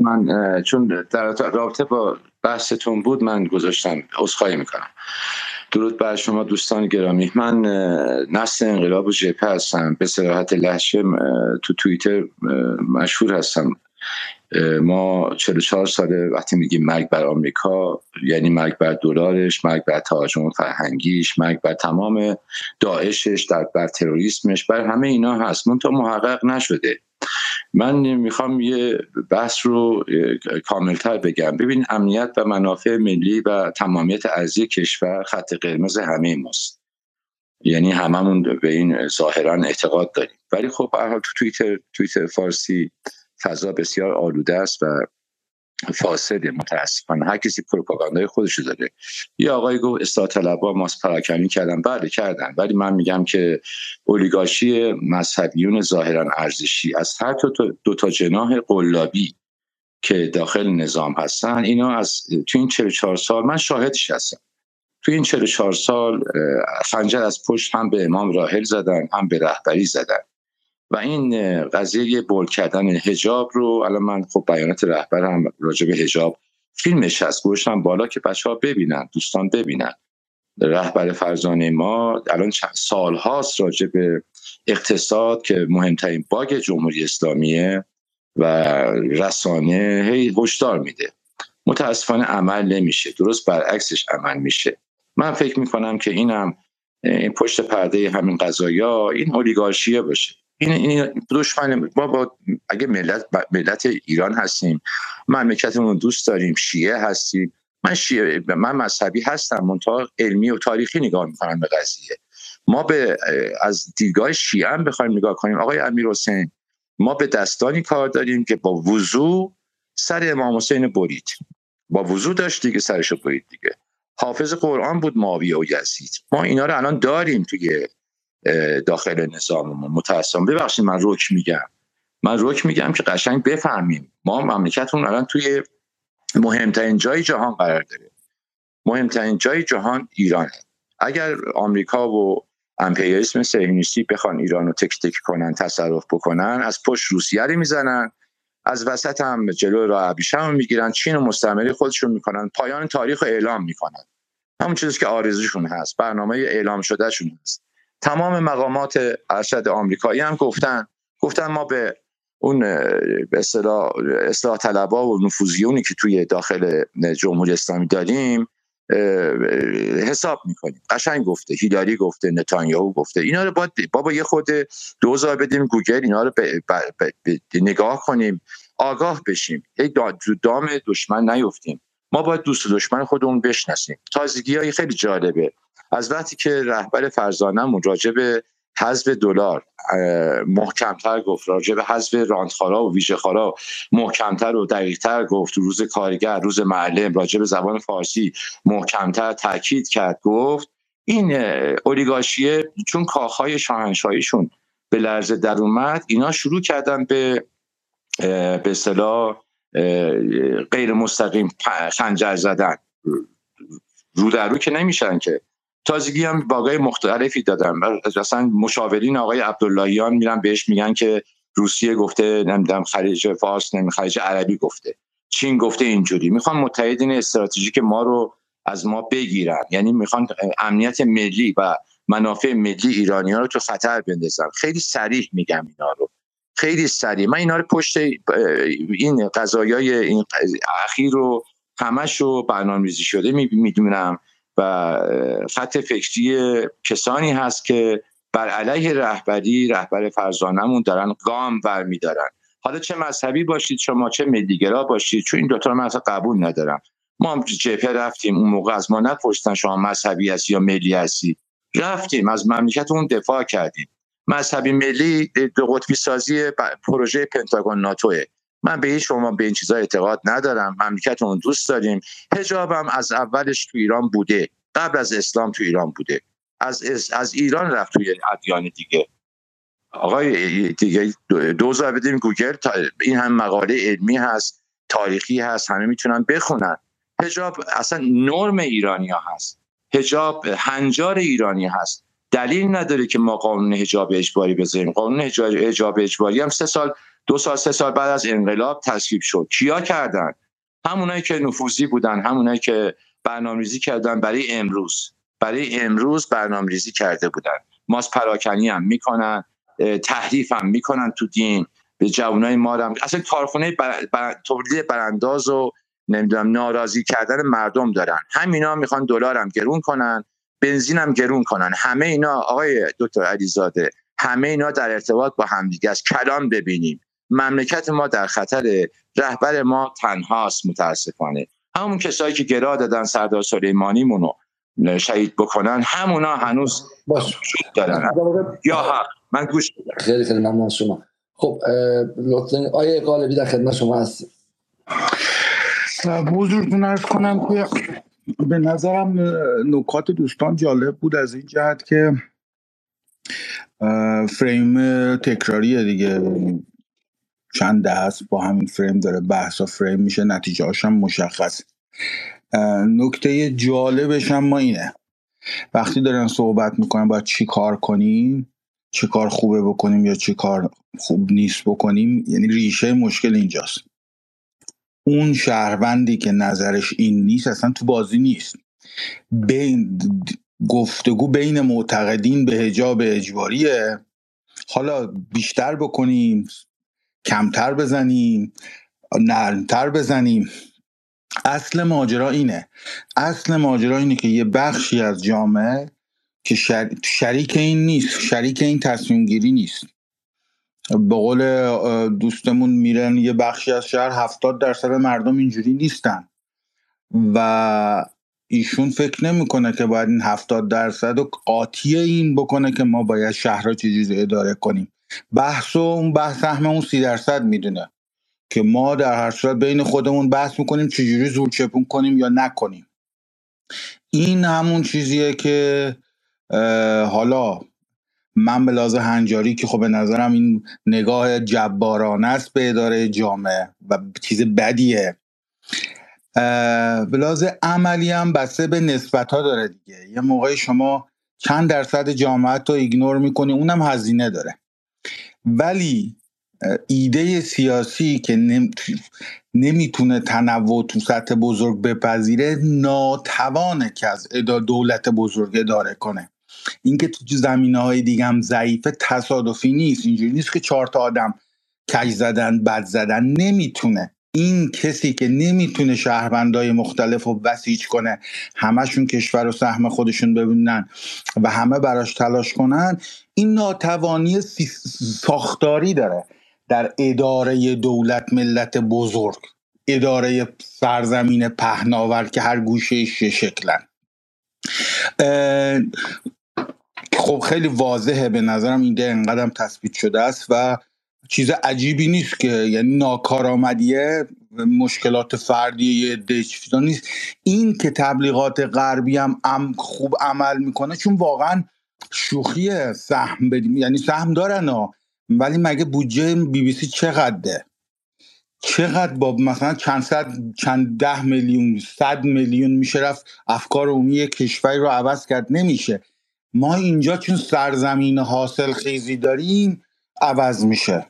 من چون در رابطه با بحثتون بود من گذاشتم. عذرخواهی می‌کنم. درود بر شما دوستان گرامی. من نسل انقلاب و جبهه هستم. به صراحت لحشه تو توییتر مشهور هستم. ما 44 ساله وقتی میگیم مرگ بر آمریکا یعنی مرگ بر دلارش مرگ بر تهاجم فرهنگیش مرگ بر تمام داعشش در بر تروریسمش بر همه اینا هست. من تا محقق نشده. من می‌خوام یه بحث رو کاملتر بگم. ببین امنیت و منافع ملی و تمامیت ارزی کشور خط قرمز همه ماست. یعنی هممون به این ظاهرا اعتقاد داریم. ولی خب تو توییتر توییتر فارسی فضا بسیار آلوده است و فاسده متاسفانه. هر کسی پروپاگاندای خودش داره. یه آقای گفت اصلاح طلبا ماس پراکنی کردن. بله کردن. ولی من میگم که اولیگارشی مذهبیون ظاهرا ارزشی از هر دو تا جناح قلابی که داخل نظام هستن اینا از تو این 44 سال من شاهدش هستم. تو این 44 سال خنجر از پشت هم به امام راحل زدن هم به رهبری زدن. و این قضیه بول کردن هجاب رو الان من خب بیانات رهبر هم راجع به هجاب فیلمش هست. گوشتم بالا که بچه ها ببینن دوستان ببینن. رهبر فرزانه ما الان سال هاست راجع به اقتصاد که مهمترین باگ جمهوری اسلامیه و رسانه هی هشدار میده. متاسفانه عمل نمیشه. درست برعکسش عمل میشه. من فکر می‌کنم که اینم این پشت پرده همین قضایا این اولیگارشیه باشه. این این دشمن ما با اگه ملت ملت ایران هستیم مملکتمون دوست داریم شیعه هستیم. من شیعه من مذهبی هستم منتها علمی و تاریخی نگاه می‌کنم به قضیه. ما به از دیدگاه شیعه هم بخوایم نگاه کنیم. آقای امیر حسین ما به دستانی کار داریم که با وضوع سر امام حسین برید. با وضوع داشت دیگه سرش برید دیگه. حافظ قرآن بود معاویه و یزید. ما اینا رو الان داریم توی داخل نظاممون متاسفم. ببخشید من روک میگم. من روک میگم که قشنگ بفهمیم. ما مملکتمون الان توی مهمترین جای جهان قرار داره. مهمترین جای جهان ایرانه. اگر آمریکا و امپریالیسم صهیونیستی بخوان ایران رو تک تک کنن تصرف بکنن از پشت روسیه رو می‌زنن از وسط هم جلو راه ابریشم می‌گیرن چین و مستعمره خودشون می‌کنن پایان تاریخ رو اعلام می‌کنن. همون چیزی که آرزوشون هست برنامه اعلام شدهشون هست. تمام مقامات ارشد آمریکایی هم گفتن. گفتن ما به اون به اصطلاح اصلاح طلبا و نفوذیونی که توی داخل جمهوری اسلامی داریم حساب می‌کنیم. قشنگ گفته. هیلاری گفته نتانیاهو گفته. اینا رو باید بابا یه خود دوزار بدیم گوگل اینا رو نگاه کنیم. آگاه بشیم. یک دام دشمن نیفتیم. ما باید دوست دشمن خودمون بشناسیم. تازگی های خیلی جالبه. از وقتی که رهبر فرزانه راجع به حذف دلار محکمتر گفت راجع به حذف راندخارا و ویژهخارا محکمتر و دقیقتر گفت روز کارگر روز معلم راجع به زبان فارسی محکمتر تاکید کرد گفت این اولیگاشیه چون کاخهای شاهنشاهیشون به لرزه در اومد اینا شروع کردن به به اصطلاح غیر مستقیم خنجر زدن. رو در رو که نمیشن که تازگی هم باگای مختلفی دادن. اصلا مشاورین آقای عبداللهیان میرن بهش میگن که روسیه گفته نمی‌دونم خلیج فارس نمی خلیج عربی گفته. چین گفته اینجوری. می‌خوان متحدین استراتژیک ما رو از ما بگیرن. یعنی می‌خوان امنیت ملی و منافع ملی ایرانی ها رو تو خطر بندازن. خیلی سریح میگم اینا رو. خیلی سریع من اینا رو پشت این قضایای این اخیر رو همش رو برنامه‌ریزی شده می‌دونم. و خط فکری کسانی هست که بر علیه رهبری رهبر فرزانمون دارن گام بر میدارن حالا چه مذهبی باشید شما چه ملیگرا باشید چون این دوتا رو من قبول ندارم. ما هم جبهه رفتیم اون موقع از ما نپرسیدن شما مذهبی هستی یا ملی هستی. رفتیم از مملکتمون دفاع کردیم. مذهبی ملی دو قطبی سازی پروژه پنتاگون ناتوه. من به شما به این چیزا اعتقاد ندارم. مملکتمون دوست داریم. حجابم از اولش تو ایران بوده. قبل از اسلام تو ایران بوده. از از ایران رفت توی ادیان دیگه. آقای دیگه دوزار بدیم گوگل. این هم مقاله علمی هست تاریخی هست همه می‌تونن بخونن. حجاب اصلا نرم ایرانی ها هست. حجاب هنجار ایرانی هست. دلیل نداره که ما قانون حجاب اجباری بذاریم. قانون حجاب اجباری هم سه سال دو سال سه سال بعد از انقلاب تصویب شد. کیا کردن؟ همونایی که نفوذی بودن همونایی که برنامه‌ریزی کردن برای امروز. برای امروز برنامه‌ریزی کرده بودن. ماس پراکنی هم می‌کنن تحریف هم می‌کنن تو دین. به جوانای ما هم اصلا کارخونه بر... تولید برانداز و نمی‌دونم ناراضی کردن مردم دارن. همینا می‌خوان دلار هم گرون کنن بنزین هم گرون کنن. همه اینا آقای دکتر علیزاده همه اینا در ارتباط با همدیگه است. کلام ببینیم. مملکت ما در خطر رهبر ما تنهاست متاسفانه. همون کسایی که گرا دادن سردار سلیمانی مونو شهید بکنن همونا هنوز باش. دارن. یا حق. من گوش خیلی خیلی ممنون شما. خب لطفا آیه قالبی در خدمت شما هست. حضورتون ارز کنم که به نظرم نکات دوستان جالب بود از این جهت که فریم تکراریه دیگه. چند هست با همین فریم داره بحث و فریم میشه نتیجه هم مشخص نکته جالبش هم ما اینه. وقتی دارن صحبت می‌کنن باید چی کار کنیم چی کار خوبه بکنیم یا چی کار خوب نیست بکنیم یعنی ریشه مشکل اینجاست. اون شهروندی که نظرش این نیست اصلا تو بازی نیست. بین گفتگو بین معتقدین به هجاب اجباریه. حالا بیشتر بکنیم کمتر بزنیم نرمتر بزنیم. اصل ماجرا اینه. اصل ماجرا اینه که یه بخشی از جامعه که شریک این نیست شریک این تصمیم گیری نیست. به قول دوستمون میرن یه بخشی از شهر هفتاد درصد مردم اینجوری نیستن. و ایشون فکر نمی‌کنه که باید این هفتاد درصد و قاطی این بکنه که ما باید شهرها چجوری اداره کنیم. بحث و اون بحث سهم اون سی درصد می‌دونه که ما در هر صورت بین خودمون بحث می‌کنیم چجوری زور چپون کنیم یا نکنیم. این همون چیزیه که حالا من به لازم هنجاری که خب به نظرم این نگاه جبارانه است به اداره جامعه و چیز بدیه. به عملی هم بسته به نسبت ها داره دیگه. یه موقعی شما چند درصد جامعت رو ایگنور می‌کنی اونم هزینه داره. ولی ایده سیاسی که نمی‌تونه تنوع تو سطح بزرگ بپذیره ناتوانه که از دولت بزرگ اداره کنه. اینکه تو زمینه های دیگه هم ضعیفه تصادفی نیست. اینجوری نیست که چهار تا آدم کج زدن بد زدن. نمی‌تونه. این کسی که نمی‌تونه شهروندهای مختلف رو بسیج کنه همشون کشور و سهم خودشون ببینن و همه براش تلاش کنن این ناتوانی ساختاری داره در اداره دولت ملت بزرگ اداره سرزمین پهناور که هر گوشه شکلن. خب خیلی واضحه به نظرم این ده انقدر تثبیت شده است و چیز عجیبی نیست که یعنی ناکارآمدیه مشکلات فردی یه نیست. این که تبلیغات غربی هم خوب عمل می‌کنه چون واقعا شوخی سهم بدیم یعنی سهم دارن ها. ولی مگه بودجه بی بی سی چقدره؟ چقدر با مثلا چند صد چند ده میلیون صد میلیون میشه رفت افکار عمومی کشوری رو عوض کرد؟ نمیشه. ما اینجا چون سرزمین حاصل خیزی داریم عوض میشه.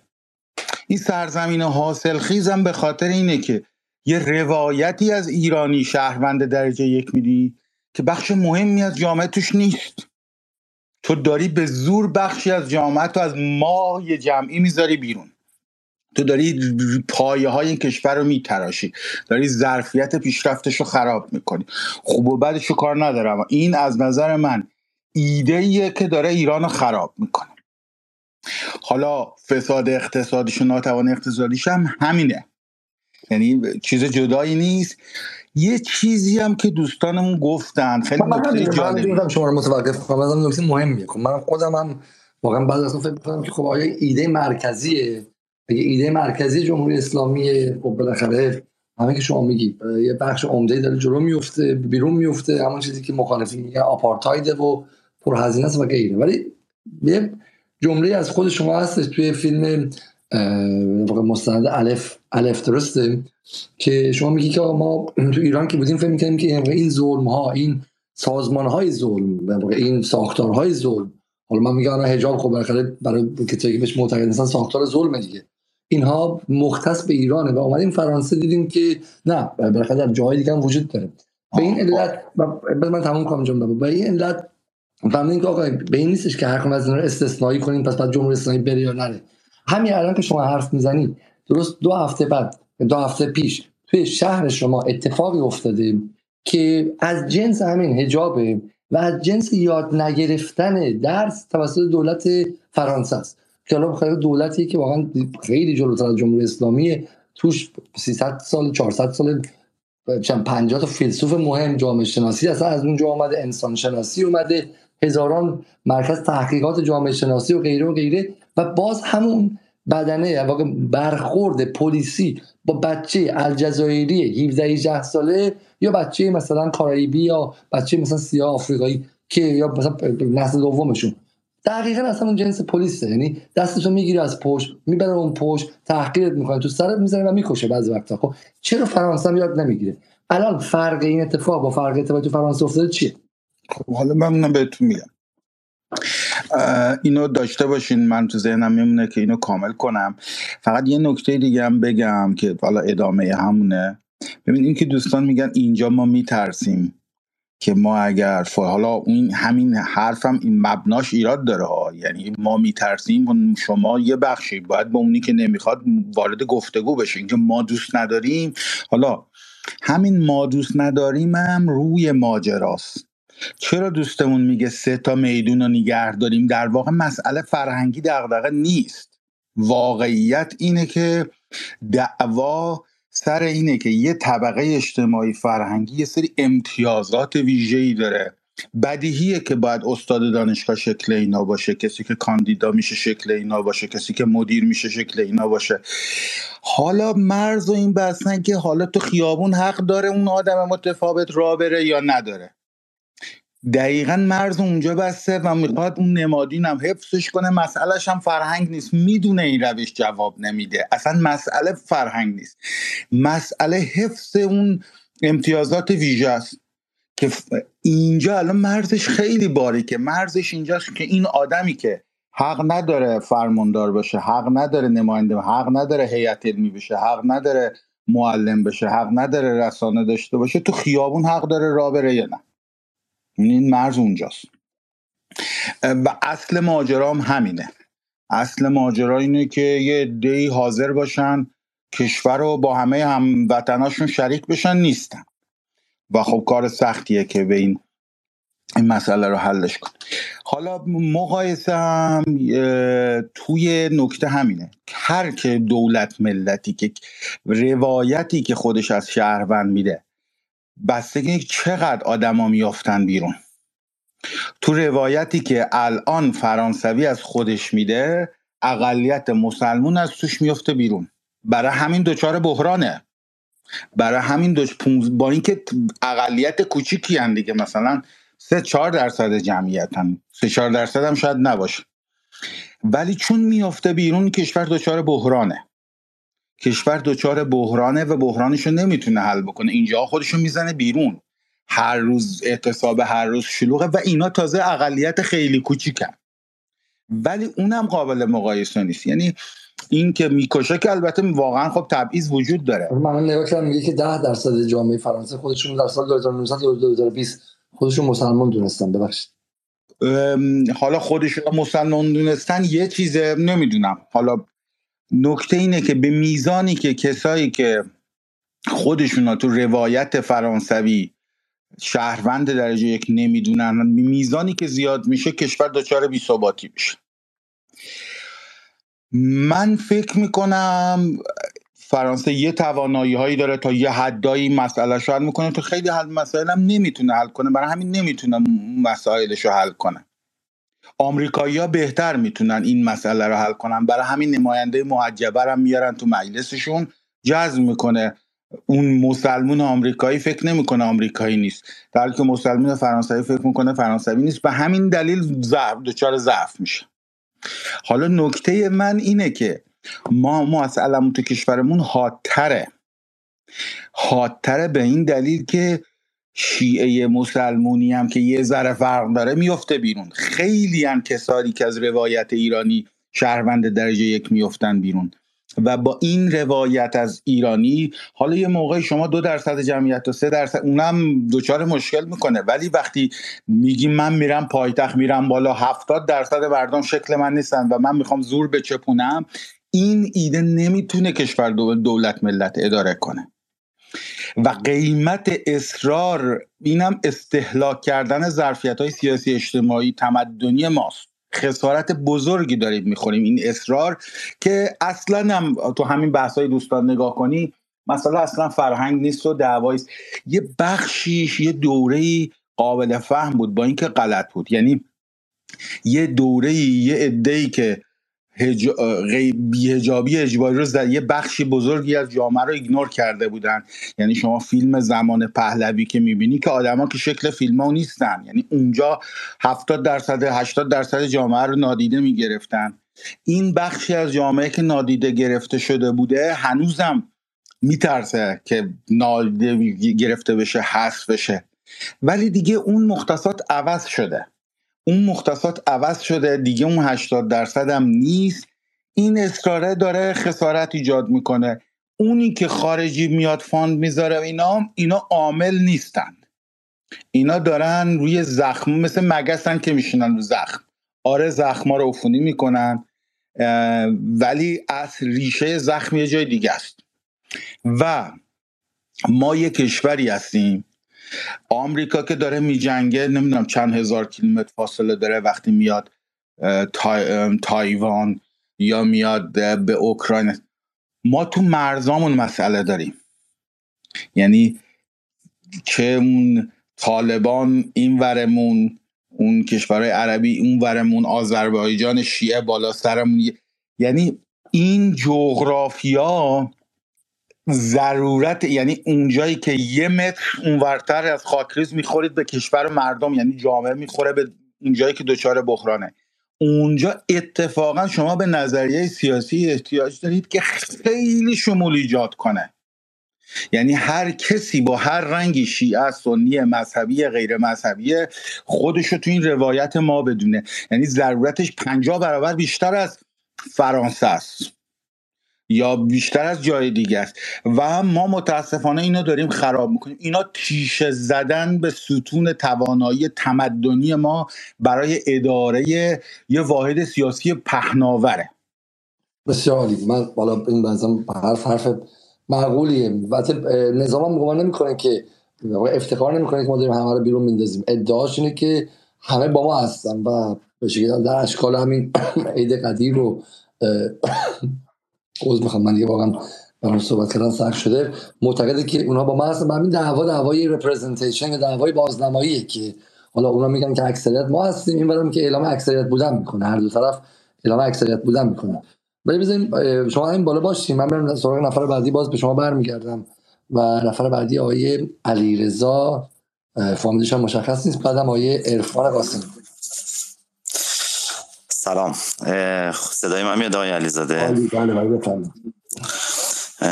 این سرزمین حاصل خیزم به خاطر اینه که یه روایتی از ایرانی شهروند درجه یک میدی که بخش مهمی از جامعه توش نیست. تو داری به زور بخشی از جامعه تو از ما یه جمعی می‌ذاری بیرون. تو داری پایه های این کشور رو میتراشی. داری ظرفیت پیشرفتش رو خراب می‌کنی. خوب و بدش رو کار ندارم. این از نظر من ایده که داره ایران رو خراب می‌کنه. حالا فساد اقتصادیش و ناتوان اقتصادیش هم همینه. یعنی چیز جدایی نیست. یه چیزی هم که دوستانمون گفتن خیلی نکته جالبی. شما رو متوقف کنم. نکته مهمیه خب من خودم هم واقعا بعد از فکر کنم که خب آیا ایده مرکزیه؟ اگه ایده مرکزی جمهوری اسلامی خب بالاخره همه که شما میگی یه بخش عمده داره جلو میفته بیرون میفته همون چیزی که مخالفین میگن آپارتایده و پرهزینه است و غیره. ولی یه جمله از خود شما هست توی فیلم مستند الف الف درسته؟ که شما میگی که ما تو ایران که بودیم فکر می‌کنیم که این ظلم ها این سازمان های ظلم این ساختار های ظلم. حالا من میگم حجاب خب بالاخره برای کسایی که بهش معتقد نیستن ساختار ظلم دیگه. اینها مختص به ایرانه و اومدیم فرانسه دیدیم که نه بالاخره در جاهای دیگه هم وجود داره. به این علت من تموم کنم جمله به این علت فهمیدیم که آقا به این نیستش که هر از رو استثنایی کنیم پس بعد جمهوری اسلامی بره یا نره. همین الان که شما حرف می‌زنید درست دو هفته بعد دو هفته پیش توی شهر شما اتفاقی افتاده که از جنس همین حجابه و از جنس یاد نگرفتن درس توسط دولت فرانسه است. که حالا دولتی که واقعا خیلی جلوتر از جمهوری اسلامی توش 300 سال 400 سال چند 50 تا فیلسوف مهم جامعه شناسی اصلا از اونجا آمده انسان شناسی اومده. هزاران مرکز تحقیقات جامعه شناسی و غیره و غیره و باز همون بدنه واقع برخورد پلیسی با بچه الجزایری 17 18 ساله یا بچه مثلا کارائیبی یا بچه مثلا سیاه آفریقایی که یا مثلا نسل دومشون. دقیقا اصلا اون جنس پلیسه یعنی دستشو می‌گیره از پشت می‌بره اون پشت تحقیرت می‌کنه تو سرت می‌زنه و می‌کشه بعضی وقتا. خب چرا فرانسه یاد نمی‌گیره؟ الان فرق این اتفاق با فرق اتفاق تو فرانسه افتاده چیه؟ خب حالا من بهتون میگم. اینو داشته باشین من تو ذهنم میمونه که اینو کامل کنم. فقط یه نکته دیگه هم بگم که حالا ادامه همونه. ببین این که دوستان میگن اینجا ما میترسیم که ما اگر حالا این همین حرفم این مبناش ایراد داره ها. یعنی ما میترسیم شما یه بخشی باید با اونی که نمی‌خواد وارد گفتگو بشین که ما دوست نداریم. حالا همین ما دوست نداریم هم روی ماجراست. چرا دوستمون میگه سه تا میدون رو نگه داریم؟ در واقع مسئله فرهنگی دغدغه نیست. واقعیت اینه که دعوا سر اینه که یه طبقه اجتماعی فرهنگی یه سری امتیازات ویژه‌ای داره. بدیهیه که باید استاد دانشگاه شکل اینا باشه کسی که کاندیدا میشه شکل اینا باشه کسی که مدیر میشه شکل اینا باشه. حالا مرز و این بحثن که حالا تو خیابون حق داره اون آدم متفاوت را بره یا نداره؟ دقیقا مرز اونجا بسته و می‌خواد اون نمادین هم حفظش کنه. مسئلهش هم فرهنگ نیست. می‌دونه این روش جواب نمیده. اصلا مسئله فرهنگ نیست. مسئله حفظ اون امتیازات ویژه است که اینجا الان مرزش خیلی باریکه مرزش اینجاست که این آدمی که حق نداره فرماندار باشه حق نداره نماینده حق نداره هیئت علمی بشه حق نداره معلم بشه حق نداره رسانه داشته باشه تو خیابون حق داره راه بره یا نه؟ این مرز اونجاست. و اصل ماجرا هم همینه. اصل ماجرا اینه که یه دی حاضر باشن کشور رو با همه هموطناشون شریک بشن نیستن. و خب کار سختیه که به این این مسئله رو حلش کن. حالا مقایسه هم توی نکته همینه. هر که دولت ملتی که روایتی که خودش از شهروند میده بستگی چقدر آدما میافتن بیرون. تو روایتی که الان فرانسوی از خودش میده اقلیت مسلمون از توش میفته بیرون. برای همین دچار بحرانه. برای همین دوش پونز... با اینکه اقلیت کوچیکی هم دیگه. مثلا سه چهار درصد جمعیت هم سه چهار درصد هم شاید نباشه. ولی چون میافته بیرون کشور دچار بحرانه. کشور دچار بحرانه و بحرانش رو نمی‌تونه حل بکنه. اینجا خودشو می‌زنه بیرون. هر روز اعتصاب هر روز شلوغه و اینا تازه اقلیت خیلی کوچیکن. ولی اونم قابل مقایسه نیست. یعنی این که می‌کشه که البته واقعا خب تبعیض وجود داره. من نگاه کردم میگه که 10 درصد جامعه فرانسه خودشون در سال 2019 2020 خودشون مسلمان دونستن. ببخشید. حالا خودشون مسلمان دونستن یه چیزه نمی‌دونم. حالا نکته اینه که به میزانی که کسایی که خودشون تو روایت فرانسوی شهروند درجه یک نمی‌دونن به میزانی که زیاد میشه کشور دچار بیثباتی میشه. من فکر می‌کنم فرانسه یه توانایی هایی داره تا یه حدایی مسئله حل می‌کنه. تو خیلی حل مسائل هم نمی‌تونه حل کنه. برای همین نمی‌تونه مسائلش رو حل کنه. آمریکایی‌ها بهتر می‌تونن این مسئله رو حل کنن. برای همین نماینده محجبه هم میارن تو مجلسشون. جذب می‌کنه. اون مسلمون آمریکایی فکر نمی‌کنه آمریکایی نیست. در که مسلمون فرانسوی فکر می‌کنه فرانسوی نیست. به همین دلیل ضعف دچار ضعف میشه. حالا نکته من اینه که ما مسئلمون تو کشورمون حادتره. حادتره به این دلیل که شیعه مسلمونی هم که یه ذره فرق داره میفته بیرون. خیلی هم کسانی که از روایت ایرانی شهروند درجه یک میفتن بیرون. و با این روایت از ایرانی حالا یه موقع شما دو درصد جمعیت و سه درصد اونم دچار مشکل می‌کنه. ولی وقتی میگیم من میرم پایتخت میرم بالا هفتاد درصد مردم شکل من نیستن و من می‌خوام زور بچپونم این ایده نمی‌تونه کشور دولت ملت اداره کنه. و قیمت اصرار اینم استهلاک کردن ظرفیت های سیاسی اجتماعی تمدنی ماست. خسارت بزرگی داریم می‌خوریم. این اصرار که اصلا هم تو همین بحث های دوستان نگاه کنی مسئله اصلا فرهنگ نیست و دعوایی یه بخشیش یه دوره قابل فهم بود با اینکه غلط بود. یعنی یه دوره یه عده که هج... بیهجابی اجباری رو در یه بخشی بزرگی از جامعه رو ایگنور کرده بودن. یعنی شما فیلم زمان پهلوی که می‌بینی که آدما که شکل فیلم ها نیستن. یعنی اونجا 70 درصد 80 درصد جامعه رو نادیده می‌گرفتن. این بخشی از جامعه که نادیده گرفته شده بوده هنوزم میترسه که نادیده گرفته بشه حذف بشه. ولی دیگه اون مختصات عوض شده. اون مختصات عوض شده دیگه اون 80 درصد هم نیست. این اصراره داره خسارت ایجاد می‌کنه. اونی که خارجی میاد فاند می‌ذاره اینا اینا عامل نیستند اینا دارن روی زخم مثل مگسن که میشینن رو زخم. آره زخما رو عفونی می‌کنن ولی از ریشه زخم یه جای دیگه است. و ما یه کشوری هستیم آمریکا که داره میجنگه نمی‌دونم چند هزار کیلومتر فاصله داره وقتی میاد تایوان یا میاد به اوکراین. ما تو مرزامون مسئله داریم. یعنی چه اون طالبان این ورمون اون کشورهای عربی اون ورمون آذربایجان شیعه بالا سرمون. یعنی این جغرافیا ضرورت یعنی اونجایی که یه متر اونورتر از خاکریز می‌خورید به کشور مردم یعنی جامعه می‌خوره به اونجایی که دچار بحرانه. اونجا اتفاقا شما به نظریه سیاسی احتیاج دارید که خیلی شمول ایجاد کنه. یعنی هر کسی با هر رنگی شیعه سنی مذهبی غیر مذهبی خودش رو تو این روایت ما بدونه. یعنی ضرورتش پنجاه برابر بیشتر از فرانسه است. یا بیشتر از جای دیگه است. و ما متاسفانه اینو داریم خراب می‌کنیم. اینا تیشه زدن به ستون توانایی تمدنی ما برای اداره یه واحد سیاسی پهناوره. بسیار عالی. من بالا این بازم حرف حرف معقولیه. البته نظام هم گمان نمی‌کنه که افتخار نمی‌کنه که ما داریم همه رو بیرون میندازیم. ادعاش اینه که همه با ما هستن و به شکل در اشکال همین عید قدیر رو عوض می‌خوام. من دیگه واقعا برام صحبت کردن سخت شده. معتقده که اونها با ما هستن. همین دعوا دعوای رپرزنتیشن دعوای بازنماییه که حالا اونا میگن که اکثریت ما هستیم. این برام که اعلام اکثریت بودن می‌کنه. هر دو طرف اعلام اکثریت بودن می‌کنه. ولی بزنیم شما این بالا باشیم من برم سراغ نفر بعدی باز به شما برمیگردم. و نفر بعدی آقای علیرضا فامیلش هم مشخص نیست. بعدم آقای عرفان قاسم. سلام. صدای من میاد آقای علیزاده؟ بله بله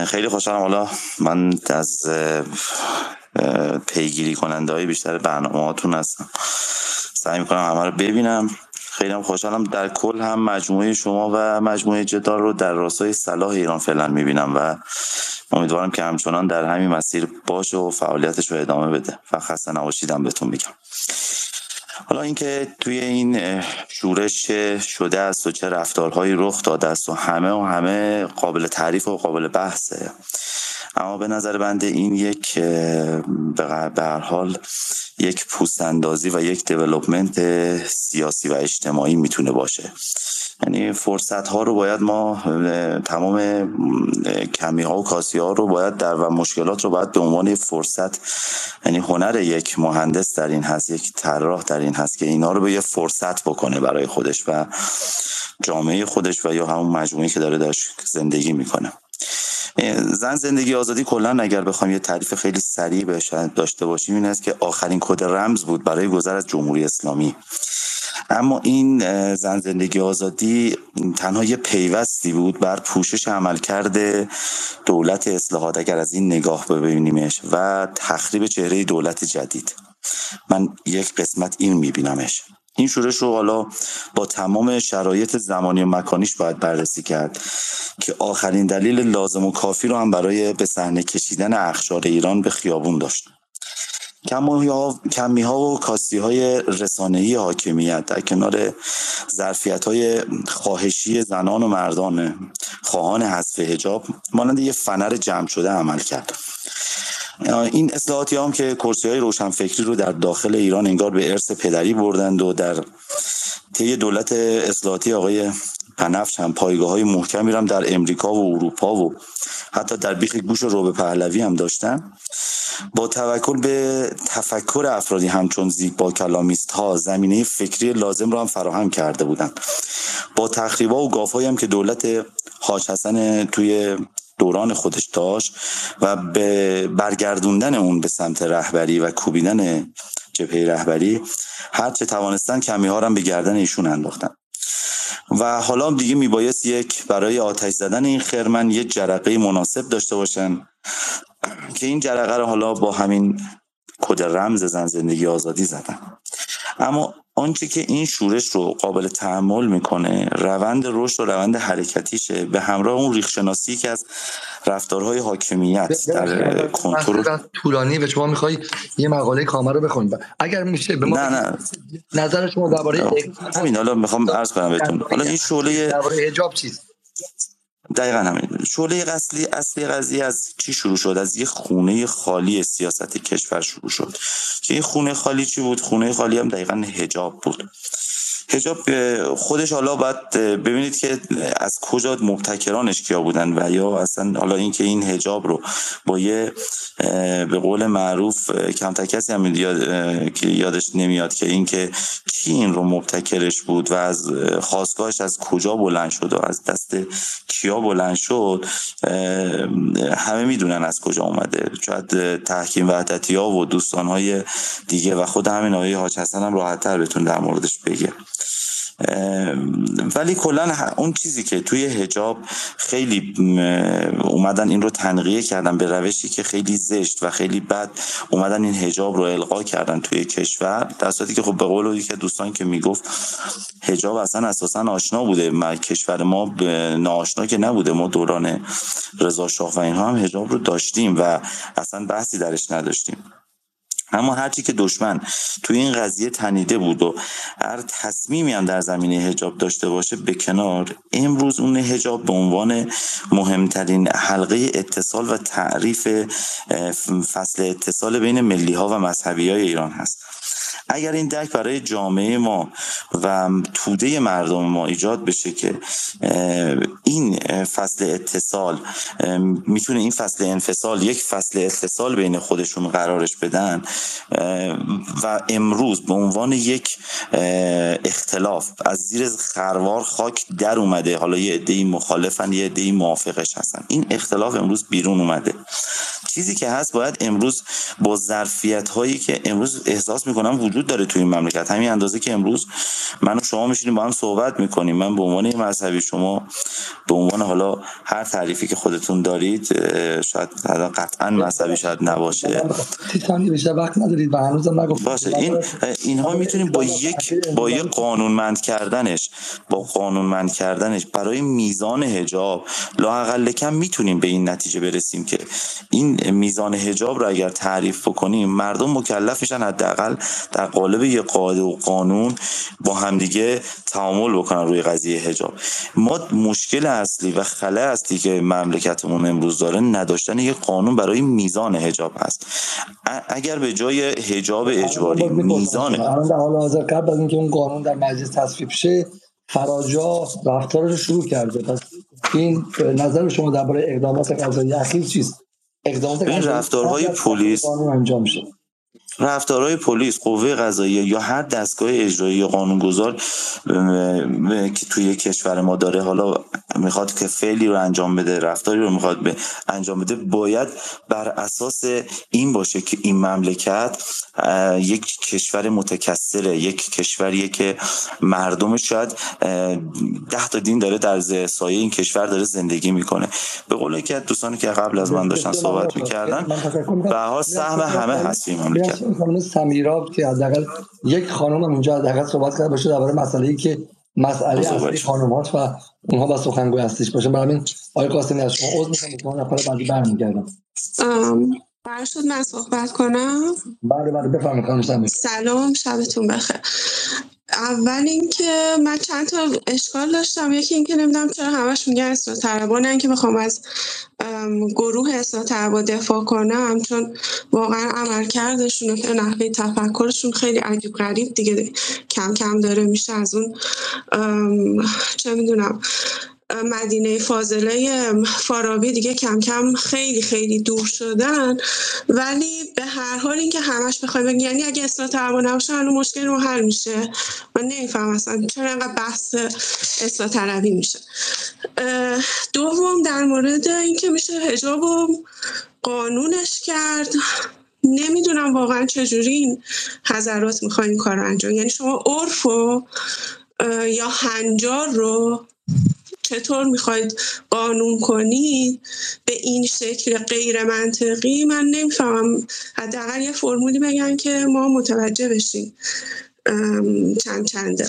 خیلی خوشحالم. حالا من از پیگیری کننده های بیشتر برنامه هاتون هستم. سعی می‌کنم همه رو ببینم. خیلی هم خوشحالم. در کل هم مجموعه شما و مجموعه جدال رو در راستای صلاح ایران فعلا می‌بینم و امیدوارم که همچنان در همین مسیر باشه و فعالیتش رو ادامه بده و خسته نباشیدم بهتون میگم. حالا اینکه توی این شورش شده است و چه رفتارهایی رخ داده است و همه و همه قابل تعریف و قابل بحثه. اما به نظر بنده این یک به حال یک پوست اندازی و یک دیولوپمنت سیاسی و اجتماعی می‌تونه باشه. یعنی فرصت ها رو باید ما تمام کمی ها و کاسی ها رو باید در و مشکلات رو باید به عنوان فرصت یعنی هنر یک مهندس در این هست یک طراح در این هست که اینا رو به یه فرصت بکنه برای خودش و جامعه خودش و یا همون مجموعی که داره داشت زندگی می‌کنه. زن زندگی آزادی کلا اگر بخوایم یه تعریف خیلی سریع بهش داشته باشیم این است که آخرین کد رمز بود برای گذر از جمهوری اسلامی. اما این زن زندگی آزادی تنها یه پیوستی بود بر پوشش عمل کرده دولت اصلاحات اگر از این نگاه ببینیمش و تخریب چهره دولت جدید. من یک قسمت این میبینمش. این شورش رو حالا با تمام شرایط زمانی و مکانیش باید بررسی کرد که آخرین دلیل لازم و کافی رو هم برای به صحنه کشیدن اخشار ایران به خیابون داشت. کمی ها و کاستی های رسانه‌ای حاکمیت در کنار ظرفیت های خواهشی زنان و مردان خواهان حذف حجاب مانند یه فنر جمع شده عمل کرد. این اصلاحاتی هم که کرسی های روشنفکری رو در داخل ایران انگار به ارث پدری بردند و در طی دولت اصلاحاتی آقای پنفش هم پایگاه های محکمی هم در امریکا و اروپا و حتی در بیخ گوش و روبه پهلوی هم داشتن. با توکل به تفکر افرادی همچون زیبا کلامیست ها زمینه فکری لازم را هم فراهم کرده بودند. با تخریبا و گافایی هم که دولت حاج حسن توی دوران خودش داشت و به برگردوندن اون به سمت رهبری و کوبیدن جبهه رهبری هرچه توانستن کمی ها به گردن ایشون انداختن. و حالا دیگه میبایست یک برای آتش زدن این خرمن یه جرقه مناسب داشته باشن که این جرقه رو حالا با همین کد رمز زن زندگی آزادی زدن. اما آنچه که این شورش رو قابل تحمل می‌کنه روند رشد و روند حرکتیشه. به همراه اون ریخشناسی که از رفتارهای حاکمیت در کنترل طولانی و شما می‌خوای یه مقاله کامل رو بخونید اگر میشه به ما نه نه. نظر شما درباره همین حالا می‌خوام عرض کنم بهتون. حالا این شعله درباره حجاب چیست؟ دقیقا همین. شعله اصلی اصلی قضیه از چی شروع شد؟ از یه خونه خالی سیاست کشور شروع شد. که این خونه خالی چی بود؟ خونه خالی هم دقیقا هجاب بود. هجاب خودش حالا باید ببینید که از کجا مبتکرانش کیا بودن و یا اصلا حالا اینکه این هجاب رو با یه به قول معروف کمتر کسی هم یاد، که یادش نمیاد که اینکه کی این رو مبتکرش بود و از خواستگاهش از کجا بلند شد و از دست کیا بلند شد همه می‌دونن از کجا اومده. شاید تحکیم وحدتی ها و دوستان های دیگه و خود همین آقای حاج حسن هم راحت تر بتون در موردش بگه. ولی کلا اون چیزی که توی هجاب خیلی اومدن این رو تنقیه کردن به روشی که خیلی زشت و خیلی بد اومدن این هجاب رو القا کردن توی کشور در صورتی که خب به قول که دوستان که می‌گفت هجاب اصلا اساسا آشنا بوده. کشور ما ناآشنا که نبوده. ما دوران رضا شاه و اینها هم هجاب رو داشتیم و اصلا بحثی درش نداشتیم. اما هرچی که دشمن توی این قضیه تنیده بود و هر تصمیمی هم در زمینه هجاب داشته باشه به کنار امروز اون هجاب به عنوان مهمترین حلقه اتصال و تعریف فصل اتصال بین ملی ها و مذهبی های ایران هست. اگر این درک برای جامعه ما و توده مردم ما ایجاد بشه که این فصل اتصال می‌تونه این فصل انفصال یک فصل اتصال بین خودشون قرارش بدن و امروز به عنوان یک اختلاف از زیر خروار خاک در اومده. حالا یه عده مخالفن یه عده موافقش هستن. این اختلاف امروز بیرون اومده. چیزی که هست باید امروز با ظرفیت هایی که امروز احساس می‌کنم وجود داره توی این مملکت. همین اندازه که امروز من و شما میشینیم با هم صحبت می‌کنیم. من به عنوان مذهبی شما به عنوان حالا هر تعریفی که خودتون دارید شاید قطعا مذهبی شاید نباشه. وقت ندارید و باشه. این اینها می‌تونیم با یک با یک قانونمند کردنش با قانونمند کردنش برای میزان حجاب لاقل کم می‌تونیم به این نتیجه برسیم که این میزان حجاب رو اگر تعریف بکنیم مردم مکلف میشن حداقل در قالب یه قاعده و قانون با همدیگه تعامل بکنن روی قضیه حجاب. ما مشکل اصلی و خله اصلی که مملکتمون امروز داره نداشتن یک قانون برای میزان حجاب هست. اگر به جای حجاب اجباری میزان در حال حاضر قبل از اینکه اون قانون در مجلس تصویب شه فراجا رفتارش رو شروع کرده. پس این نظر شما درباره اقدامات قضایی اخیر چیست؟ اقدامات این رفتارهای پلیس انجام میشه رفتارهای پلیس قوه قضاییه یا هر دستگاه اجرایی یا قانونگذار که توی کشور ما داره حالا می‌خواد که فعلی رو انجام بده رفتاری رو می‌خواد به انجام بده باید بر اساس این باشه که این مملکت یک کشور متکثره یک کشوریه که مردم شاید ده تا دین داره در سایه این کشور داره زندگی می‌کنه. به قول که دوستانی که قبل از من داشتن صحبت می‌کردن به سهم همه هست این مملکت. خانم سمیرا که حداقل یک خانم اونجا حداقل صحبت کرده باشه درباره مسئله ای که مسئله اصلی خانومات و اونها با سخنگوی هستش باشه. برای همین آقای قاسمی از شما عذر می‌خوام. شما نفر بعدی برمیگردم. قرار شد من صحبت کنم؟ بله بله بفرمایید خانم سلام شبتون بخیر. اول اینکه من چند تا اشکال داشتم. یکی اینکه نمی‌دونم چرا همش میگن اصلاح طلبانن که بخوام از گروه اصلاح طلبا دفاع کنم چون واقعا عمل کردشون و نحوه تفکرشون خیلی عجیب غریب دیگه کم کم داره میشه از اون چه می‌دونم. مدینه فاضله فارابی دیگه کم کم خیلی خیلی دور شدن. ولی به هر حال اینکه همش بخوایم بگیم یعنی اگه اصلاح طلبها نباشه هنوز مشکل رو حل میشه. من نمیفهم اصلا چرا انقدر بحث اصلاح طلبی میشه. دوم در مورد اینکه میشه حجاب و قانونش کرد. نمی‌دونم واقعا چجوری این حضرات می‌خواین این کار رو انجام. یعنی شما عرف و یا هنجار رو چطور می‌خواید قانون کنید به این شکل غیر منطقی من نمی‌فهمم. حداقل یه فرمولی بگن که ما متوجه بشیم. چند چنده.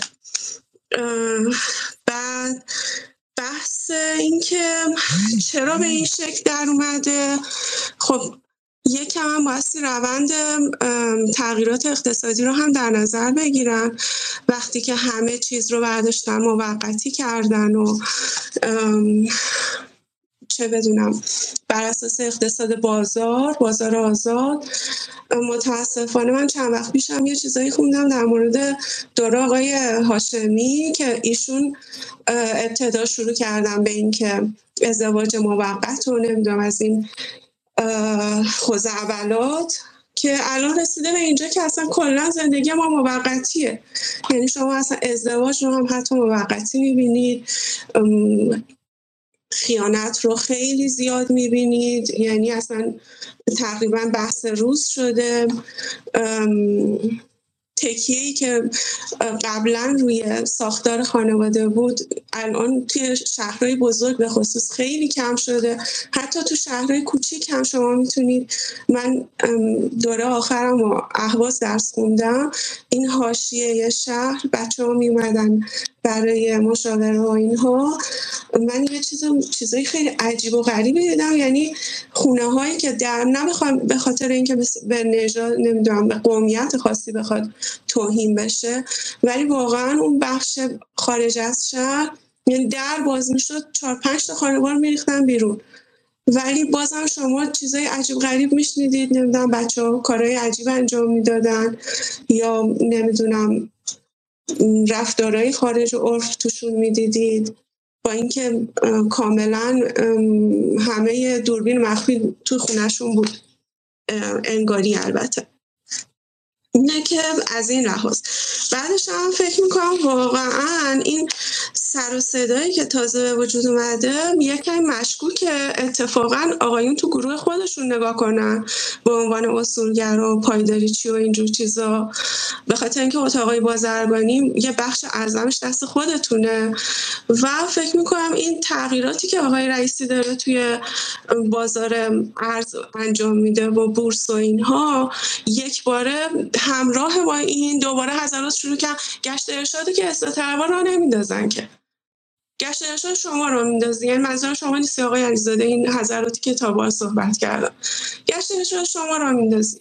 بعد بحث اینکه چرا به این شکل در اومده؟ خب یکم هم بایستی روند تغییرات اقتصادی رو هم در نظر بگیرن. وقتی که همه چیز رو برداشتن موقتی کردن و چه بدونم بر اساس اقتصاد بازار بازار آزاد متاسفانه من چند وقت پیشم یه چیزایی خوندم در مورد دور آقای هاشمی که ایشون ابتدا شروع کردن به اینکه ازدواج موقت رو نمی‌دونم از این خوزعبلات که الان رسیده به اینجا که اصلا کلا زندگی ما موقتیه. یعنی شما اصلا ازدواج رو هم حتی موقتی می‌بینید. خیانت رو خیلی زیاد می‌بینید. یعنی اصلا تقریبا بحث روز شده. تکیه‌ای که قبلا روی ساختار خانواده بود الان توی شهرهای بزرگ به خصوص خیلی کم شده. حتی تو شهرهای کوچیک هم شما می‌تونید. من دوره آخرم و احواز درس خوندم. این حاشیه شهر بچه ها میومدن برای مشاوره و اینها. من یه چیز چیزای خیلی عجیب و غریبی دیدم. یعنی خونه هایی که در نه به خاطر اینکه به نژاد نمی‌دونم به قومیت خاصی بخواد توهین بشه. ولی واقعا اون بخش خارج از شهر یعنی در باز می‌شد چهار پنج تا خانوار میریختن بیرون. ولی بازم شما چیزای عجیب غریب میشنیدید نمی‌دونم بچه ها کارهای عجیب انجام می‌دادن یا نمی‌دونم رفتارهای خارج عرف توشون می‌دیدید. با اینکه کاملا همه دوربین مخفی تو خونشون بود. انگاری البته. اینه که از این لحاظ. بعدش هم فکر می‌کنم واقعا این سر و صدایی که تازه به وجود اومده یکم مشکوک اتفاقا آقایون تو گروه خودشون نگاه کنن به عنوان اصولگر و پایداری چی و اینجور چیزا. به خاطر اینکه اتاقای بازرگانی یه بخش ارزمش دست خودتونه. و فکر می‌کنم این تغییراتی که آقای رئیسی داره توی بازار ارز انجام میده و بورس و اینها یک باره همراه با این دوباره حضرات شروع کرد. گشت ارشادی که استطربا را نمیندازن که. گشت ارشاد شما رو میندازی یعنی منظور شما نیست آقای علیزاده. این حضراتی که تا صحبت کردم. گشت ارشاد شما رو میندازی.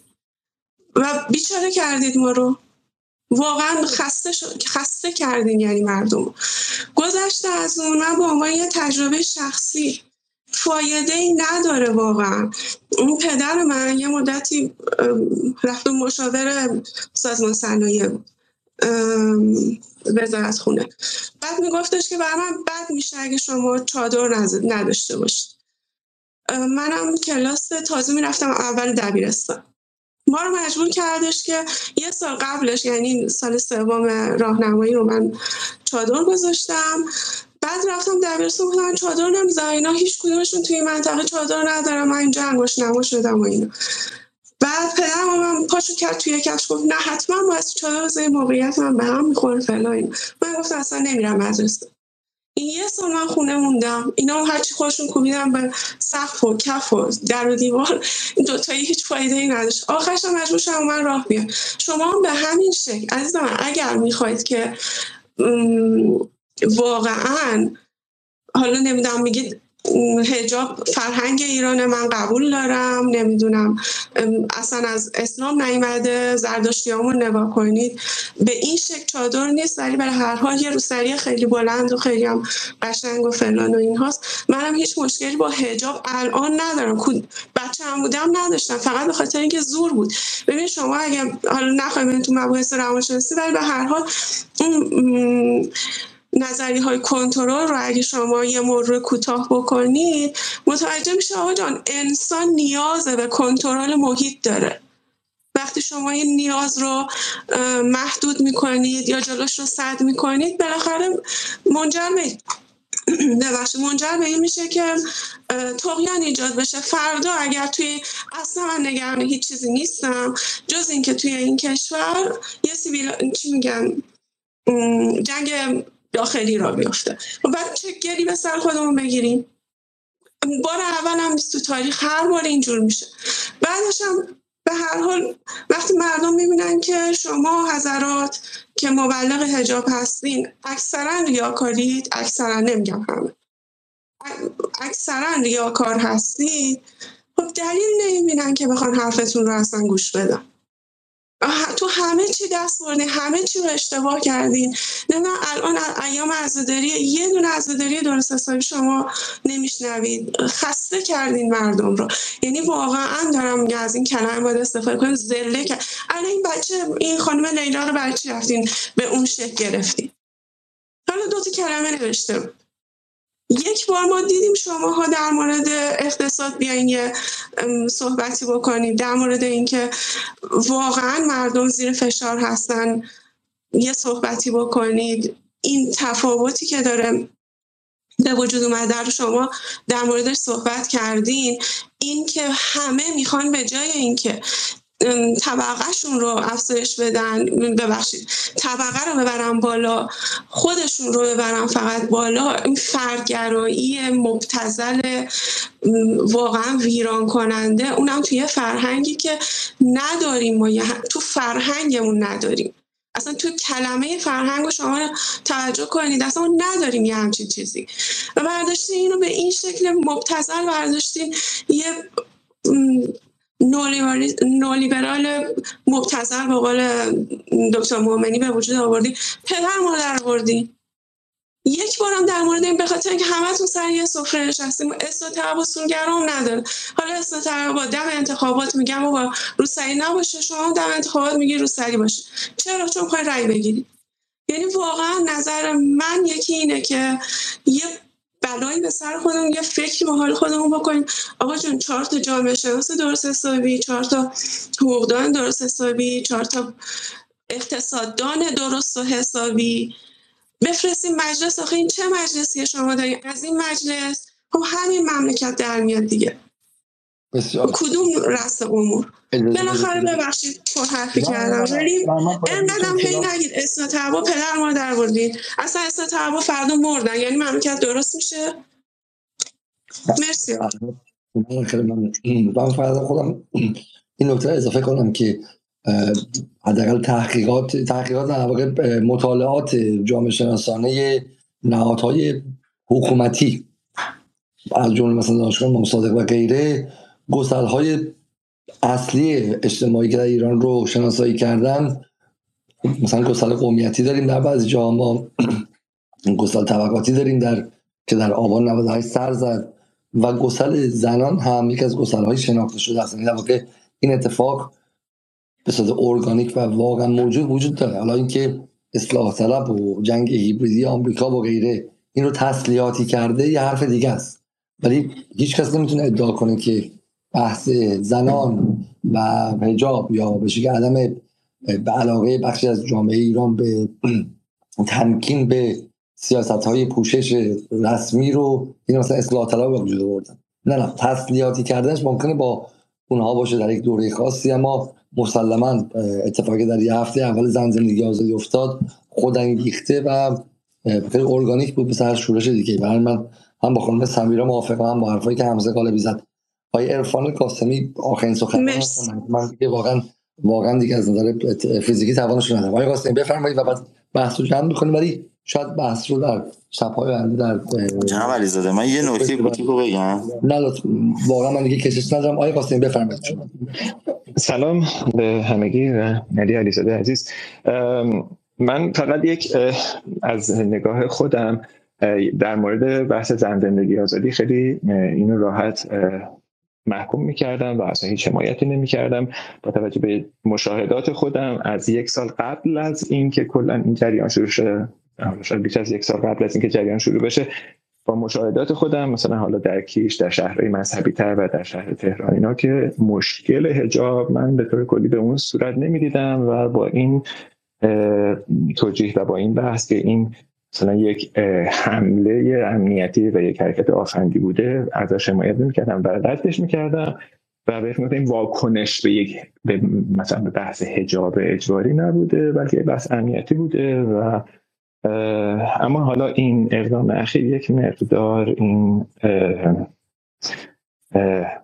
و بیچاره کردید ما رو. واقعا خسته, خسته کردین یعنی مردم گذشته از اون من به عنوان یه تجربه شخصی فایده ای نداره واقعا. اون پدر من یه مدتی رفت مشاور سازمان صنایع بود. وزارت خونه. بعد میگفتش که برای من بد میشه اگه شما چادر نداشته باشید. منم کلاس تازه می‌رفتم اول دبیرستان. ما رو مجبور کردش که یه سال قبلش یعنی سال سوم راهنمایی رو من چادر گذاشتم. بعد رفتم دبیرستان گفتم چادر نمی‌ذارم اینا هیچ کدومشون توی منطقه چادر ندارم من اینجا انگوش نما شدم و اینا. بعد پدرم من پاشو کرد توی کفش گفت نه حتما باید چادر بذاری موقعیت من به هم می‌خوره فلان من گفتم اصلا نمیرم مدرسه. این یه سال من خونه موندم. اینا هرچی خودشون کوبیدم به سقف و کف و در و دیوار این دوتایی هیچ فایده ای نداشت. آخرش هم مجبور شدم من راه بیام شما هم به همین شکل عزیزم اگر می‌خواید که واقعا حالا نمی‌دونم میگید هجاب فرهنگ ایران من قبول دارم. نمی‌دونم اصلا از اسلام نیومده زرداشتیامون نگاه کنید. به این شکل چادر نیست ولی برای هر حال یه روسری خیلی بلند و خیلی هم قشنگ و فلان و این هاست. منم هیچ مشکلی با هجاب الان ندارم. بچه هم بودم نداشتم. فقط به خاطر اینکه زور بود. ببین شما اگه حالا نخواهیم تو مباحث روانشناسی ولی به هر حال نظری های کنترل رو اگه شما یه مرور کوتاه بکنید متوجه میشه آقا جان انسان نیاز به کنترل محیط داره. وقتی شما این نیاز رو محدود می‌کنید یا جلوش رو صد می‌کنید بالاخره منجر به ببخشید منجر به این میشه که تقیان ایجاد بشه. فردا اگر توی اصلا من نگران هیچ چیزی نیستم. جز اینکه توی این کشور یه سیبیل چی میگن؟ جنگ داخلی را بیفته و بعد چه گری به سر خودمون بگیریم؟ بار اول هم تو تاریخ هر بار اینجور میشه. بعدش هم به هر حال وقتی مردم می‌بینن که شما حضرات که مبلغ هجاب هستین اکثرا ریاکارید اکثرا نمیگم همه اکثرا ریاکار هستید خب دلیل نمی‌بینن که بخوان حرفتون رو اصلا گوش بدن. تو همه چی دست بردین همه چی رو اشتباه کردین نه الان ایام عزاداری یه دونه عزاداری درست حسابی شما نمیشنوید. خسته کردین مردم رو. یعنی واقعا دارم میگه از این کلمه باید استفاده کنید. زله کرد الان این بچه این خانم لیلا رو برای چی رفتین به اون شکل گرفتین؟ حالا دو تا کلمه نوشته. بود یک بار ما دیدیم شماها در مورد اقتصاد بیاین یه صحبتی بکنید در مورد اینکه واقعا مردم زیر فشار هستن. یه صحبتی بکنید. این تفاوتی که داره به وجود اومده رو شما در موردش صحبت کردین. این که همه می‌خوان به جای اینکه طبقهشون رو افزایش بدن. ببخشید. طبقه رو ببرن بالا خودشون رو ببرن فقط بالا این فرگرایی مبتزل واقعا ویران کننده اونم توی فرهنگی که نداریم ما تو فرهنگمون نداریم. اصلا تو کلمه فرهنگ رو شما توجه کنید اصلا نداریم یه همچین چیزی. و برداشتین اینو به این شکل مبتزل برداشتین یه نولیبرال مبتزل به قول دکتر مومنی به وجود آوردی. پدر ما در آوردی. یک بارم در مورد این به خاطر اینکه همتون سر یه سفره نشستیم. استاتر و سونگرام نداره. حالا استاتر با دم انتخابات میگم و با روسری نباشه. شما دم انتخابات میگی روسری باشه. چرا؟ چون خواهی رأی بگیرید یعنی واقعا نظر من یکی اینه که یه بلایی به سر خودمون یه فکری به حال خودمون بکنیم. آقا جون چهار تا جامعه شناس درست حسابی چهار تا حقوقدان درست حسابی چهار تا اقتصاددان درست و حسابی. بفرستیم مجلس. آخه این چه مجلسی شما داریم از این مجلس؟ خب همین مملکت در میاد دیگه. بسیار کدوم رأس امور بالاخره ببخشید پر حرفی کردم. ولی اینقدرم هی نگید اسنا تبا پدر ما در بردین اصلا اسنا تبا فردا مردن. یعنی مملکت درست میشه؟ مرسی. من فردا خودم این نکته اضافه کنم که حداقل تحقیقات تحقیقات در واقع مطالعات جامعه شناسانه نهادهای حکومتی از جمله مثلا دانشگاه مصادق و غیره گسل های اصلی اجتماعی که در ایران رو شناسایی کردن مثلا گسل قومیتی داریم در بعضی جاها ما گسل طبقاتی داریم در که در آبان 98 سر زد و گسل زنان هم یکی از گسل های شناخته شده است. یعنی در این اتفاق به صورت ارگانیک و واقعا موجود وجود داره. حالا اینکه اصلاح طلب و جنگ هیبریدی آمریکا و غیره این رو تسلیحاتی کرده یه حرف دیگه است. ولی هیچ کس نمی‌تونه ادعا کنه که بحث زنان و حجاب یا به شکل عدم به علاقه بخشی از جامعه ایران به تمکین به سیاست های پوشش رسمی رو این مثلا اصلاح طلب به وجود آوردن. نه نه تسلیحاتی کردنش ممکنه با اونها باشه در یک دوره خاصی اما مسلما اتفاقی در یه هفته اول زن زندگی آزادی افتاد خودانگیخته و خیلی ارگانیک بود به سر شورش دیگه برای من هم با خانم سمیرا موافقم هم با حرفایی که حمزه قالبی زد. آقای عرفان قاسمی آخرین سخن من دیگه واقعا واقعا دیگه از نظر فیزیکی توانش ندارم. آقای قاسمی بفرمایید و بعد بحث رو جمع می‌کنیم. ولی شاید بحث رو در شب‌های آینده در جناب علیزاده من یه نکته کوچیکو بگم. نه واقعا من دیگه کشش ندارم. آقای قاسمی بفرمایید شما. سلام به همگی و علی علیزاده عزیز. من فقط یک از نگاه خودم در مورد بحث زن زندگی آزادی خیلی اینو راحت محکوم می‌کردم و اصلا هیچ حمایتی نمی‌کردم. با توجه به مشاهدات خودم از یک سال قبل از اینکه کلا این جریان شروع شده بیش از یک سال قبل از اینکه جریان شروع بشه با مشاهدات خودم مثلا حالا در کیش در شهرهای مذهبی تر و در شهر تهران اینا که مشکل هجاب من به طور کلی به اون صورت نمی‌دیدم و با این توجیه و با این بحث که این مثلا یک حمله امنیتی و یک حرکت آفندی بوده ازش حمایت نمی‌کردم و ردش می‌کردم و به این واکنش به یک به مثلا به بحث حجاب اجباری نبوده بلکه بحث امنیتی بوده و اما حالا این اقدام اخیر یک مقدار این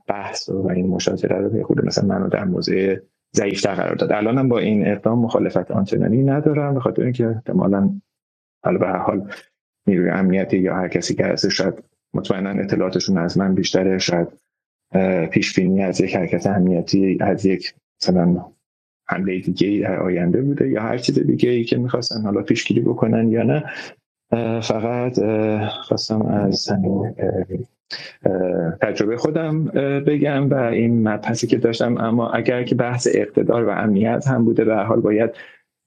بحث و این مشاجره رو به خود مثلا منو در موضع ضعیفتر قرار داد. الانم با این اقدام مخالفت آنچنانی ندارم به خاطر اینکه احتمالا حالا به هر حال نیروی امنیتی یا هر کسی که هست شاید مطمئنا اطلاعاتشون از من بیشتره شاید پیش از یک حرکت امنیتی از یک مثلا حمله دیگه در آینده بوده یا هر چیز دیگه ای که می‌خواستن حالا پیشگیری بکنن یا نه. فقط خواستم از تجربه خودم بگم و این مبحثی که داشتم اما اگر که بحث اقتدار و امنیت هم بوده به حال باید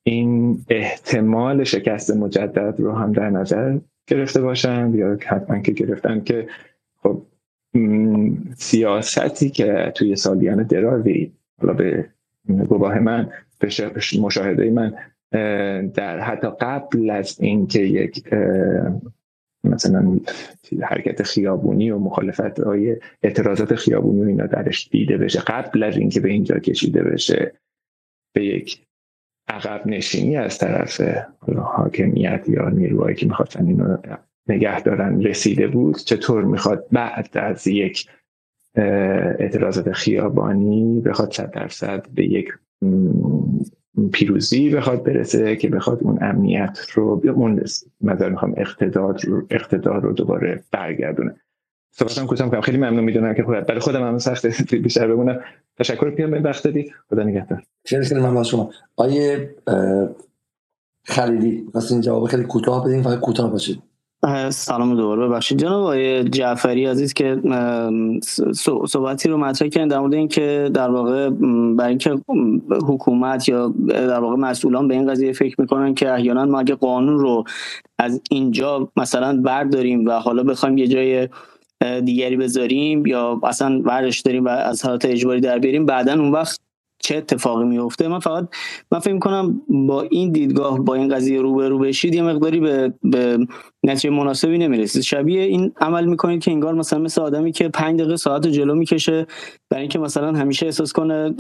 این احتمال شکست مجدد رو هم در نظر گرفته باشن یا حتما که گرفتن که خب سیاستی که توی سالیان درازی حالا به گواه من به مشاهده من در حتی قبل از اینکه یک مثلا حرکت خیابونی و مخالفت های اعتراضات خیابونی و اینا درش دیده بشه قبل از اینکه به اینجا کشیده بشه به یک عقب نشینی از طرف حاکمیت یا نیروهایی که می‌خواستن اینو نگه دارن رسیده بود چطور می‌خواد بعد از یک اعتراضات خیابانی بخواد صد درصد به یک پیروزی بخواد برسه که بخواد اون امنیت رو اون مدار می‌خوام اقتدار اقتدار رو دوباره برگردونه. صحبتم کوتاه کنم خیلی ممنون می‌دونم که برای خودم هم سخت بیشتر بمونم. تشکر پیام به وقت دادید خدا نگهدار. خیلی خیلی ممنون شما. آیه خلیلی واسه این جواب خیلی کوتاه بدین فقط کوتاه باشید سلام دوباره ببخشید. جناب آقای جعفری عزیز که صحبتی رو مطرح کردن در مورد اینکه در واقع برای اینکه حکومت یا در واقع مسئولان به این قضیه فکر می‌کنن که احیانا ما اگه قانون رو از اینجا مثلا برداریم و حالا بخوایم یه جای دیگری بذاریم یا اصلا ورش داریم و از حالت اجباری در بیاریم بعدا اون وقت چه اتفاقی میفته من فقط من فکر کنم با این دیدگاه با این قضیه روبرو بشید یه مقداری به, به نتیجه مناسبی نمی‌رسید. شبیه این عمل می‌کنید که انگار مثلا مثل آدمی که پنج دقیقه ساعت جلو می‌کشه برای اینکه مثلا همیشه احساس کنه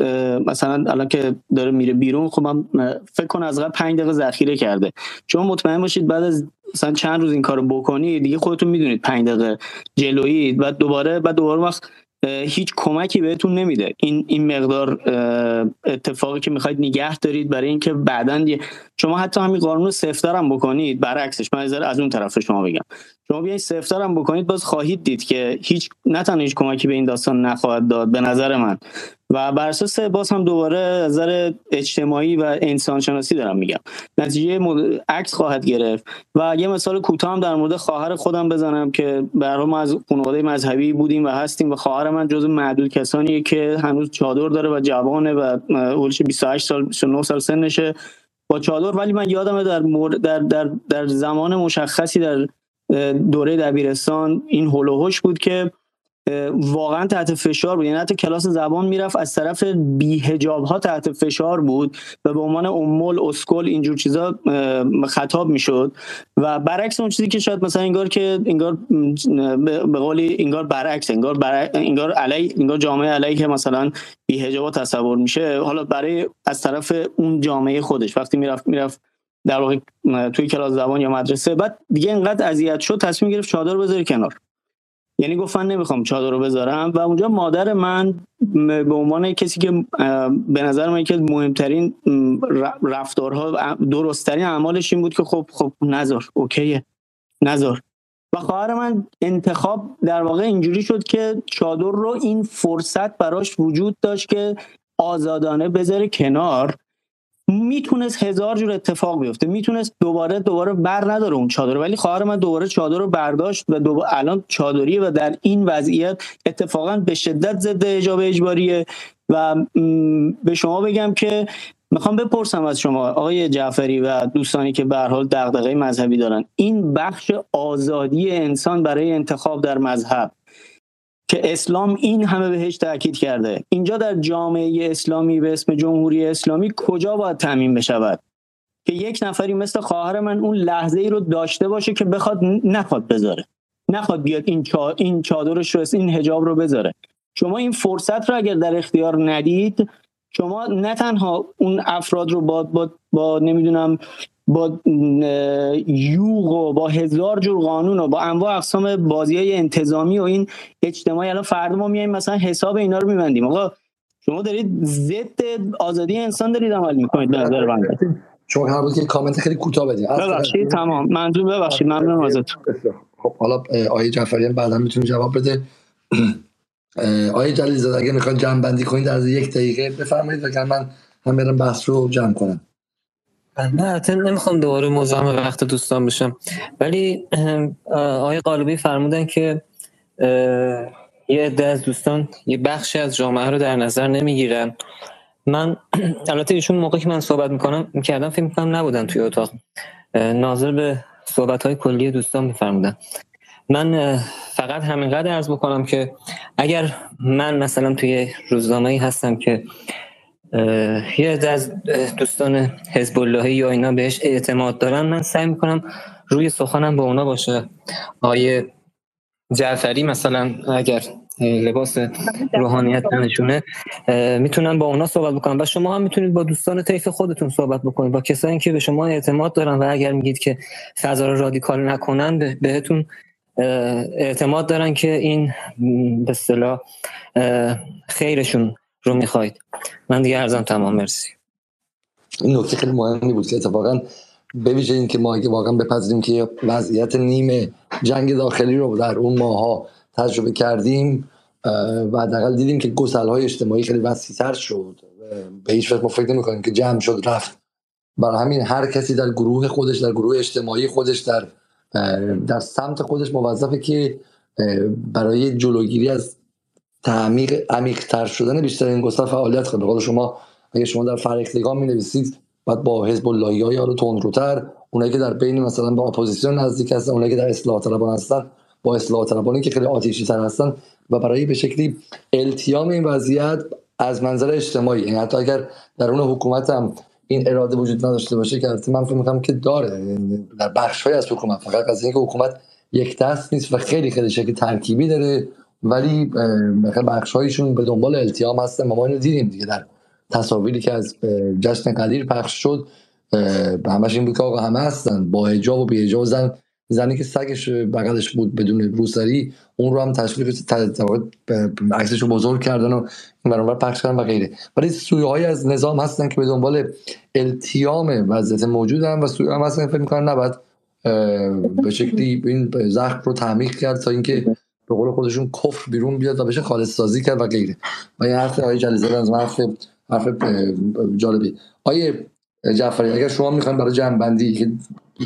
مثلا الان که داره میره بیرون خب من فکر کنم از قبل 5 دقیقه ذخیره کرده. چون مطمئن باشید بعد از مثلا چند روز این کارو بکنید دیگه خودتون می‌دونید 5 دقیقه جلویید و دوباره بعد دوباره وقت هیچ کمکی بهتون نمیده. این این مقدار اتفاقی که می‌خواید نگه دارید برای اینکه بعدا شما حتی همین قانون سفتر هم بکنید برعکسش من از اون طرف شما بگم. شما بیاین سفتر هم بکنید باز خواهید دید که هیچ نه تنها هیچ کمکی به این داستان نخواهد داد به نظر من. و بر اساس باز هم دوباره نظر اجتماعی و انسان شناسی دارم میگم. نتیجه عکس خواهد گرفت. و یه مثال کوتاه هم در مورد خواهر خودم بزنم که برای ما از خانواده مذهبی بودیم و هستیم و خواهر من جز معدود کسانیه که هنوز چادر داره و جوانه و اولش 28 سال 29 سال سنشه. چادر ولی من یادم در, در, در, در زمان مشخصی در دوره دبیرستان این هلوهوش بود که واقعا تحت فشار بود. یعنی حتی کلاس زبان می‌رفت از طرف بیهجاب ها تحت فشار بود و به عنوان امول اسکل اینجور چیزا خطاب می‌شد. و برعکس اون چیزی که شاید مثلا انگار که انگار به قولی انگار برعکس انگار برع... انگار علی انگار جامعه علی که مثلا بیهجاب تصور میشه. حالا برای از طرف اون جامعه خودش. وقتی می‌رفت می‌رفت در واقع توی کلاس زبان یا مدرسه بعد دیگه انقدر اذیت شد تصمیم گرفت چادر بذاره کنار. یعنی گفت من نمی‌خوام چادر رو بذارم و اونجا مادر من به عنوان کسی که به نظر من یکی مهمترین رفتارها درستترین اعمالش این بود که خب خب نذار اوکیه نذار. و خواهر من انتخاب در واقع اینجوری شد که چادر رو این فرصت براش وجود داشت که آزادانه بذاره کنار می‌تونست هزار جور اتفاق بیفته. می‌تونست دوباره دوباره بر نداره اون چادر. ولی خواهر من دوباره چادر رو برداشت و دوباره الان چادریه و در این وضعیت اتفاقا به شدت ضد اجاب اجباریه و به شما بگم که می‌خوام بپرسم از شما آقای جعفری و دوستانی که به حال دغدغه مذهبی دارن. این بخش آزادی انسان برای انتخاب در مذهب که اسلام این همه بهش تاکید کرده. اینجا در جامعه اسلامی به اسم جمهوری اسلامی کجا باید تعمین بشود؟ که یک نفری مثل خواهر من اون لحظه ای رو داشته باشه که بخواد نخواد بذاره. نخواد بیاد این. این چادرش رو این حجاب رو بذاره. شما این فرصت رو اگر در اختیار ندید شما نه تنها اون افراد رو با با, با نمی‌دونم با یوغ و با هزار جور قانون و با انواع اقسام بازی های انتظامی و این اجتماعی الان فردا ما میایم مثلا حساب اینا رو میبندیم. آقا شما دارید ضد آزادی انسان دارید عمل می‌کنید به نظر بنده شما بود که کامنت خیلی کوتاه بدید ببخشید تمام. منظور ببخشید. ممنون ازتون. خب حالا آیه جعفری بعدا می‌تونه جواب بده. آیه جلیل زاده اگه می‌خواد جمع بندی کنید از یک دقیقه بفرمایید و من هم برم بحث رو جمع کنم. نه البته نمی‌خوام دوباره مزاحم وقت دوستان بشم. ولی آقای قالبی فرمودن که یه عده از دوستان یه بخشی از جامعه رو در نظر نمی‌گیرن. من البته ایشون موقعی که من صحبت می‌کنم می‌کردم فکر می‌کنم نبودن توی اتاق. ناظر به صحبت های کلی دوستان میفرمودن. من فقط همینقدر ارز بکنم که اگر من مثلا توی روزنامه هستم که یه از دوستان حزب اللهی یا اینا بهش اعتماد دارن. من سعی می‌کنم روی سخنم با اونا باشه. آیه جعفری مثلا اگر لباس روحانیت نشونه می‌تونن با اونا صحبت بکنم. و شما هم می‌تونید با دوستان طیف خودتون صحبت بکنید. با کسایی که به شما اعتماد دارن و اگر میگید که فضا رو رادیکال نکنن بهتون اعتماد دارن که این به اصطلاح خیرشون رو می‌خواید. من دیگه ارزم تمام مرسی. این نکته خیلی مهمی بود که اتفاقا بویژه این که ما اگه واقعا بپذیریم که وضعیت نیمه جنگ داخلی رو در اون ماها تجربه کردیم و حداقل دیدیم که گسل های اجتماعی خیلی وسیع‌تر شد. به هیچ وقت ما فکر که جمع شد رفت. برای همین هر کسی در گروه خودش در گروه اجتماعی خودش در در سمت خودش موظفه که برای جلوگیری از تعمیق عمیق تر شدن بیشتر این گستر فعالیت کنه. قول شما اگه شما در فرهنگ می نویسید بعد با حزب اللهی ها یا تندروتر اونایی که در بین مثلا با اپوزیسیون نزدیک هستن اونایی که در اصلاح طلبان هستن با اصلاح طلبانی که خیلی آتیشی تر هستن و برای به شکلی التیام این وضعیت از منظر اجتماعی. یعنی حتی اگر در اون حکومت هم این اراده وجود نداشته باشه که من فکر می‌کنم که داره. در بخش از حکومت فقط از اینکه حکومت یک دست نیست و خیلی خیلی شکل ترکیبی داره. ولی بخش هایشون به دنبال التیام هستن ما اینو دیدیم دیگه در تصاویری که از جشن قدیر پخش شد به همش این بود که آقا همه هستن با حجاب و بی حجاب زن زنی که سگش بغلش بود بدون روسری اون رو هم تشریف عکسش رو بزرگ کردن و این برانور پخش کردن و غیره. ولی سویه های از نظام هستن که به دنبال التیام وضعیت موجود هم و سویه هم هستن فکر می‌کنن نباید به شکلی این زخم رو تعمیق کرد تا اینکه به قول خودشون کفر بیرون بیاد و بشه خالص سازی کرد و غیره. و این حرف آیه جلیزاده از حرف حرف جالبی. آیه جعفری اگر شما می‌خواین برای جمع بندی که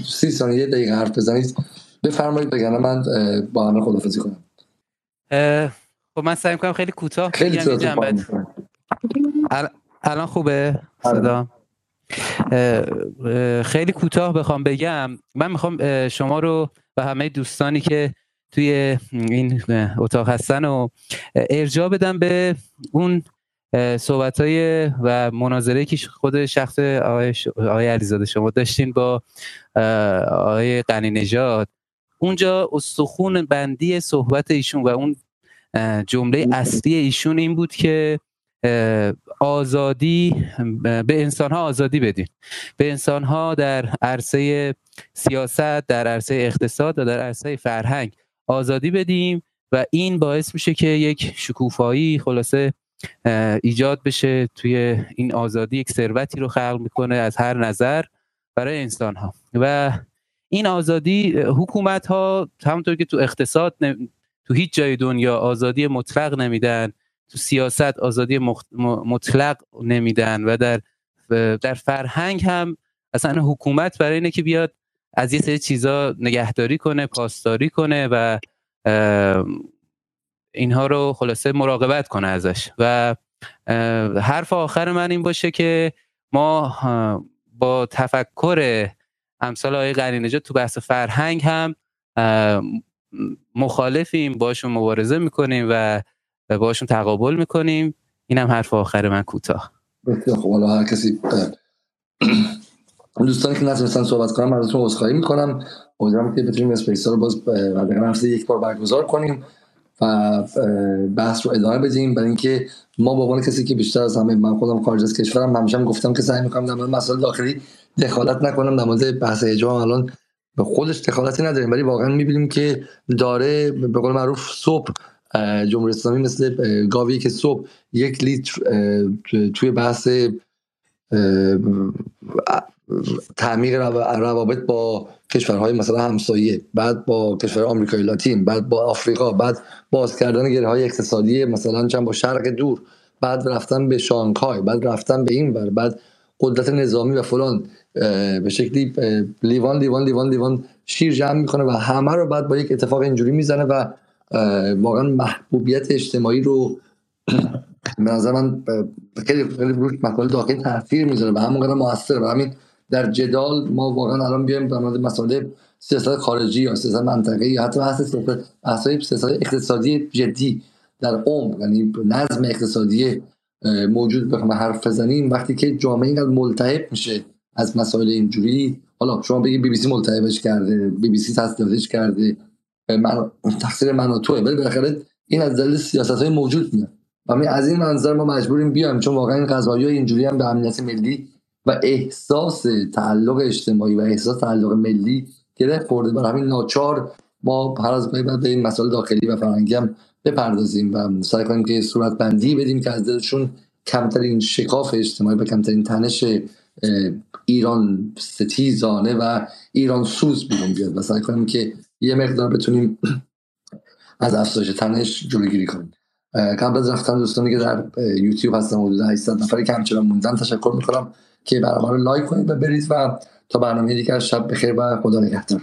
سی ثانیه دقیقه حرف بزنید بفرمایید بگن من با همه خدافزی کنم. خب من سعی کنم خیلی کوتاه خیلی الان خوبه؟ صدا؟ خیلی کوتاه بخوام بگم. من می‌خوام شما رو و همه دوستانی که توی این اتاق هستن و ارجاع بدم به اون صحبت های و مناظره که خود شخص آقای, آقای علیزاده شما داشتین با آقای قنی نژاد. اونجا استخون بندی صحبت ایشون و اون جمله اصلی ایشون این بود که آزادی به انسان ها آزادی بدین. به انسان ها در عرصه سیاست در عرصه اقتصاد و در عرصه فرهنگ. آزادی بدیم و این باعث میشه که یک شکوفایی خلاصه ایجاد بشه توی این آزادی یک ثروتی رو خلق می‌کنه از هر نظر برای انسان ها و این آزادی حکومت ها همونطور که تو اقتصاد تو هیچ جای دنیا آزادی مطلق نمیدن تو سیاست آزادی مطلق نمیدن و در در فرهنگ هم اصلا حکومت برای اینه که بیاد از یه سری چیزا نگهداری کنه پاسداری کنه و اینها رو خلاصه مراقبت کنه ازش. و حرف آخر من این باشه که ما با تفکر امثال آقای غنی تو بحث فرهنگ هم مخالفیم باشون مبارزه می‌کنیم و باشون تقابل می‌کنیم. این هم حرف آخر من کوتاه. خب حالا هر کسی دوستانی که نتونستن صحبت کنم ازتون عذرخواهی می‌کنم. امیدوارم که بتونیم اسپیس رو باز هفته یک بار برگزار کنیم و بحث رو ادامه بدیم. برای اینکه ما به عنوان کسی که بیشتر از همه من خودم خارج از کشورم همیشه گفتم که سعی می‌کنم در مسائل داخلی دخالت نکنم. در مورد بحث حجاب الان به خودش دخالتی نداریم ولی واقعا می‌بینیم که داره به قول معروف صبح جمهوری اسلامی مثل گاوی که صبح یک لیتر توی بحث تعمیق روابط با کشورهای مثلا همسایه بعد با کشور آمریکای لاتین بعد با آفریقا بعد باز کردن گره های اقتصادی مثلا چند با شرق دور بعد رفتن به شانگهای بعد رفتن به این بر بعد قدرت نظامی و فلان به شکلی لیوان لیوان لیوان لیوان شیر جمع می‌کنه و همه رو بعد با یک اتفاق اینجوری می‌زنه و واقعا محبوبیت اجتماعی رو به نظر من خیلی روش مسائل داخلی تاثیر می‌ذاره و همون قدر موثره و همین در جدال ما واقعا الان بیایم در مورد مسائل سیاست خارجی یا سیاست منطقه‌ای یا حتی بحث سیاست اقتصادی جدی در عمق یعنی نظم اقتصادی موجود بخوام حرف بزنیم. وقتی که جامعه اینقدر ملتهب میشه از مسائل اینجوری حالا شما بگید بی بی سی ملتهبش کرده بی بی سی تصدیقش کرده من تقصیر من و توه ولی بالاخره این از دلیل سیاست های موجود میاد. و از این منظر ما مجبوریم بیایم چون واقعا این قضایی های اینجوری هم به امنیت ملی و احساس تعلق اجتماعی و احساس تعلق ملی گره خورده برای همین ناچار ما هر از باید به این مسائل داخلی و فرهنگی هم بپردازیم و سعی کنیم که صورت بندی بدیم که از دلشون کمترین شکاف اجتماعی و کمترین تنش ایران ستیزانه و ایران سوز بیرون بیاد و سعی کنیم که یه مقدار بتونیم از افزایش تنش جلوگیری کنیم. قبل از رفتن دوستانی که در یوتیوب هستن حدود 800 نفری که همچنان موندن تشکر می‌کنم. که برنامه رو لایک کنید و برید و تا برنامه دیگر شب بخیر و خدا نگهدار.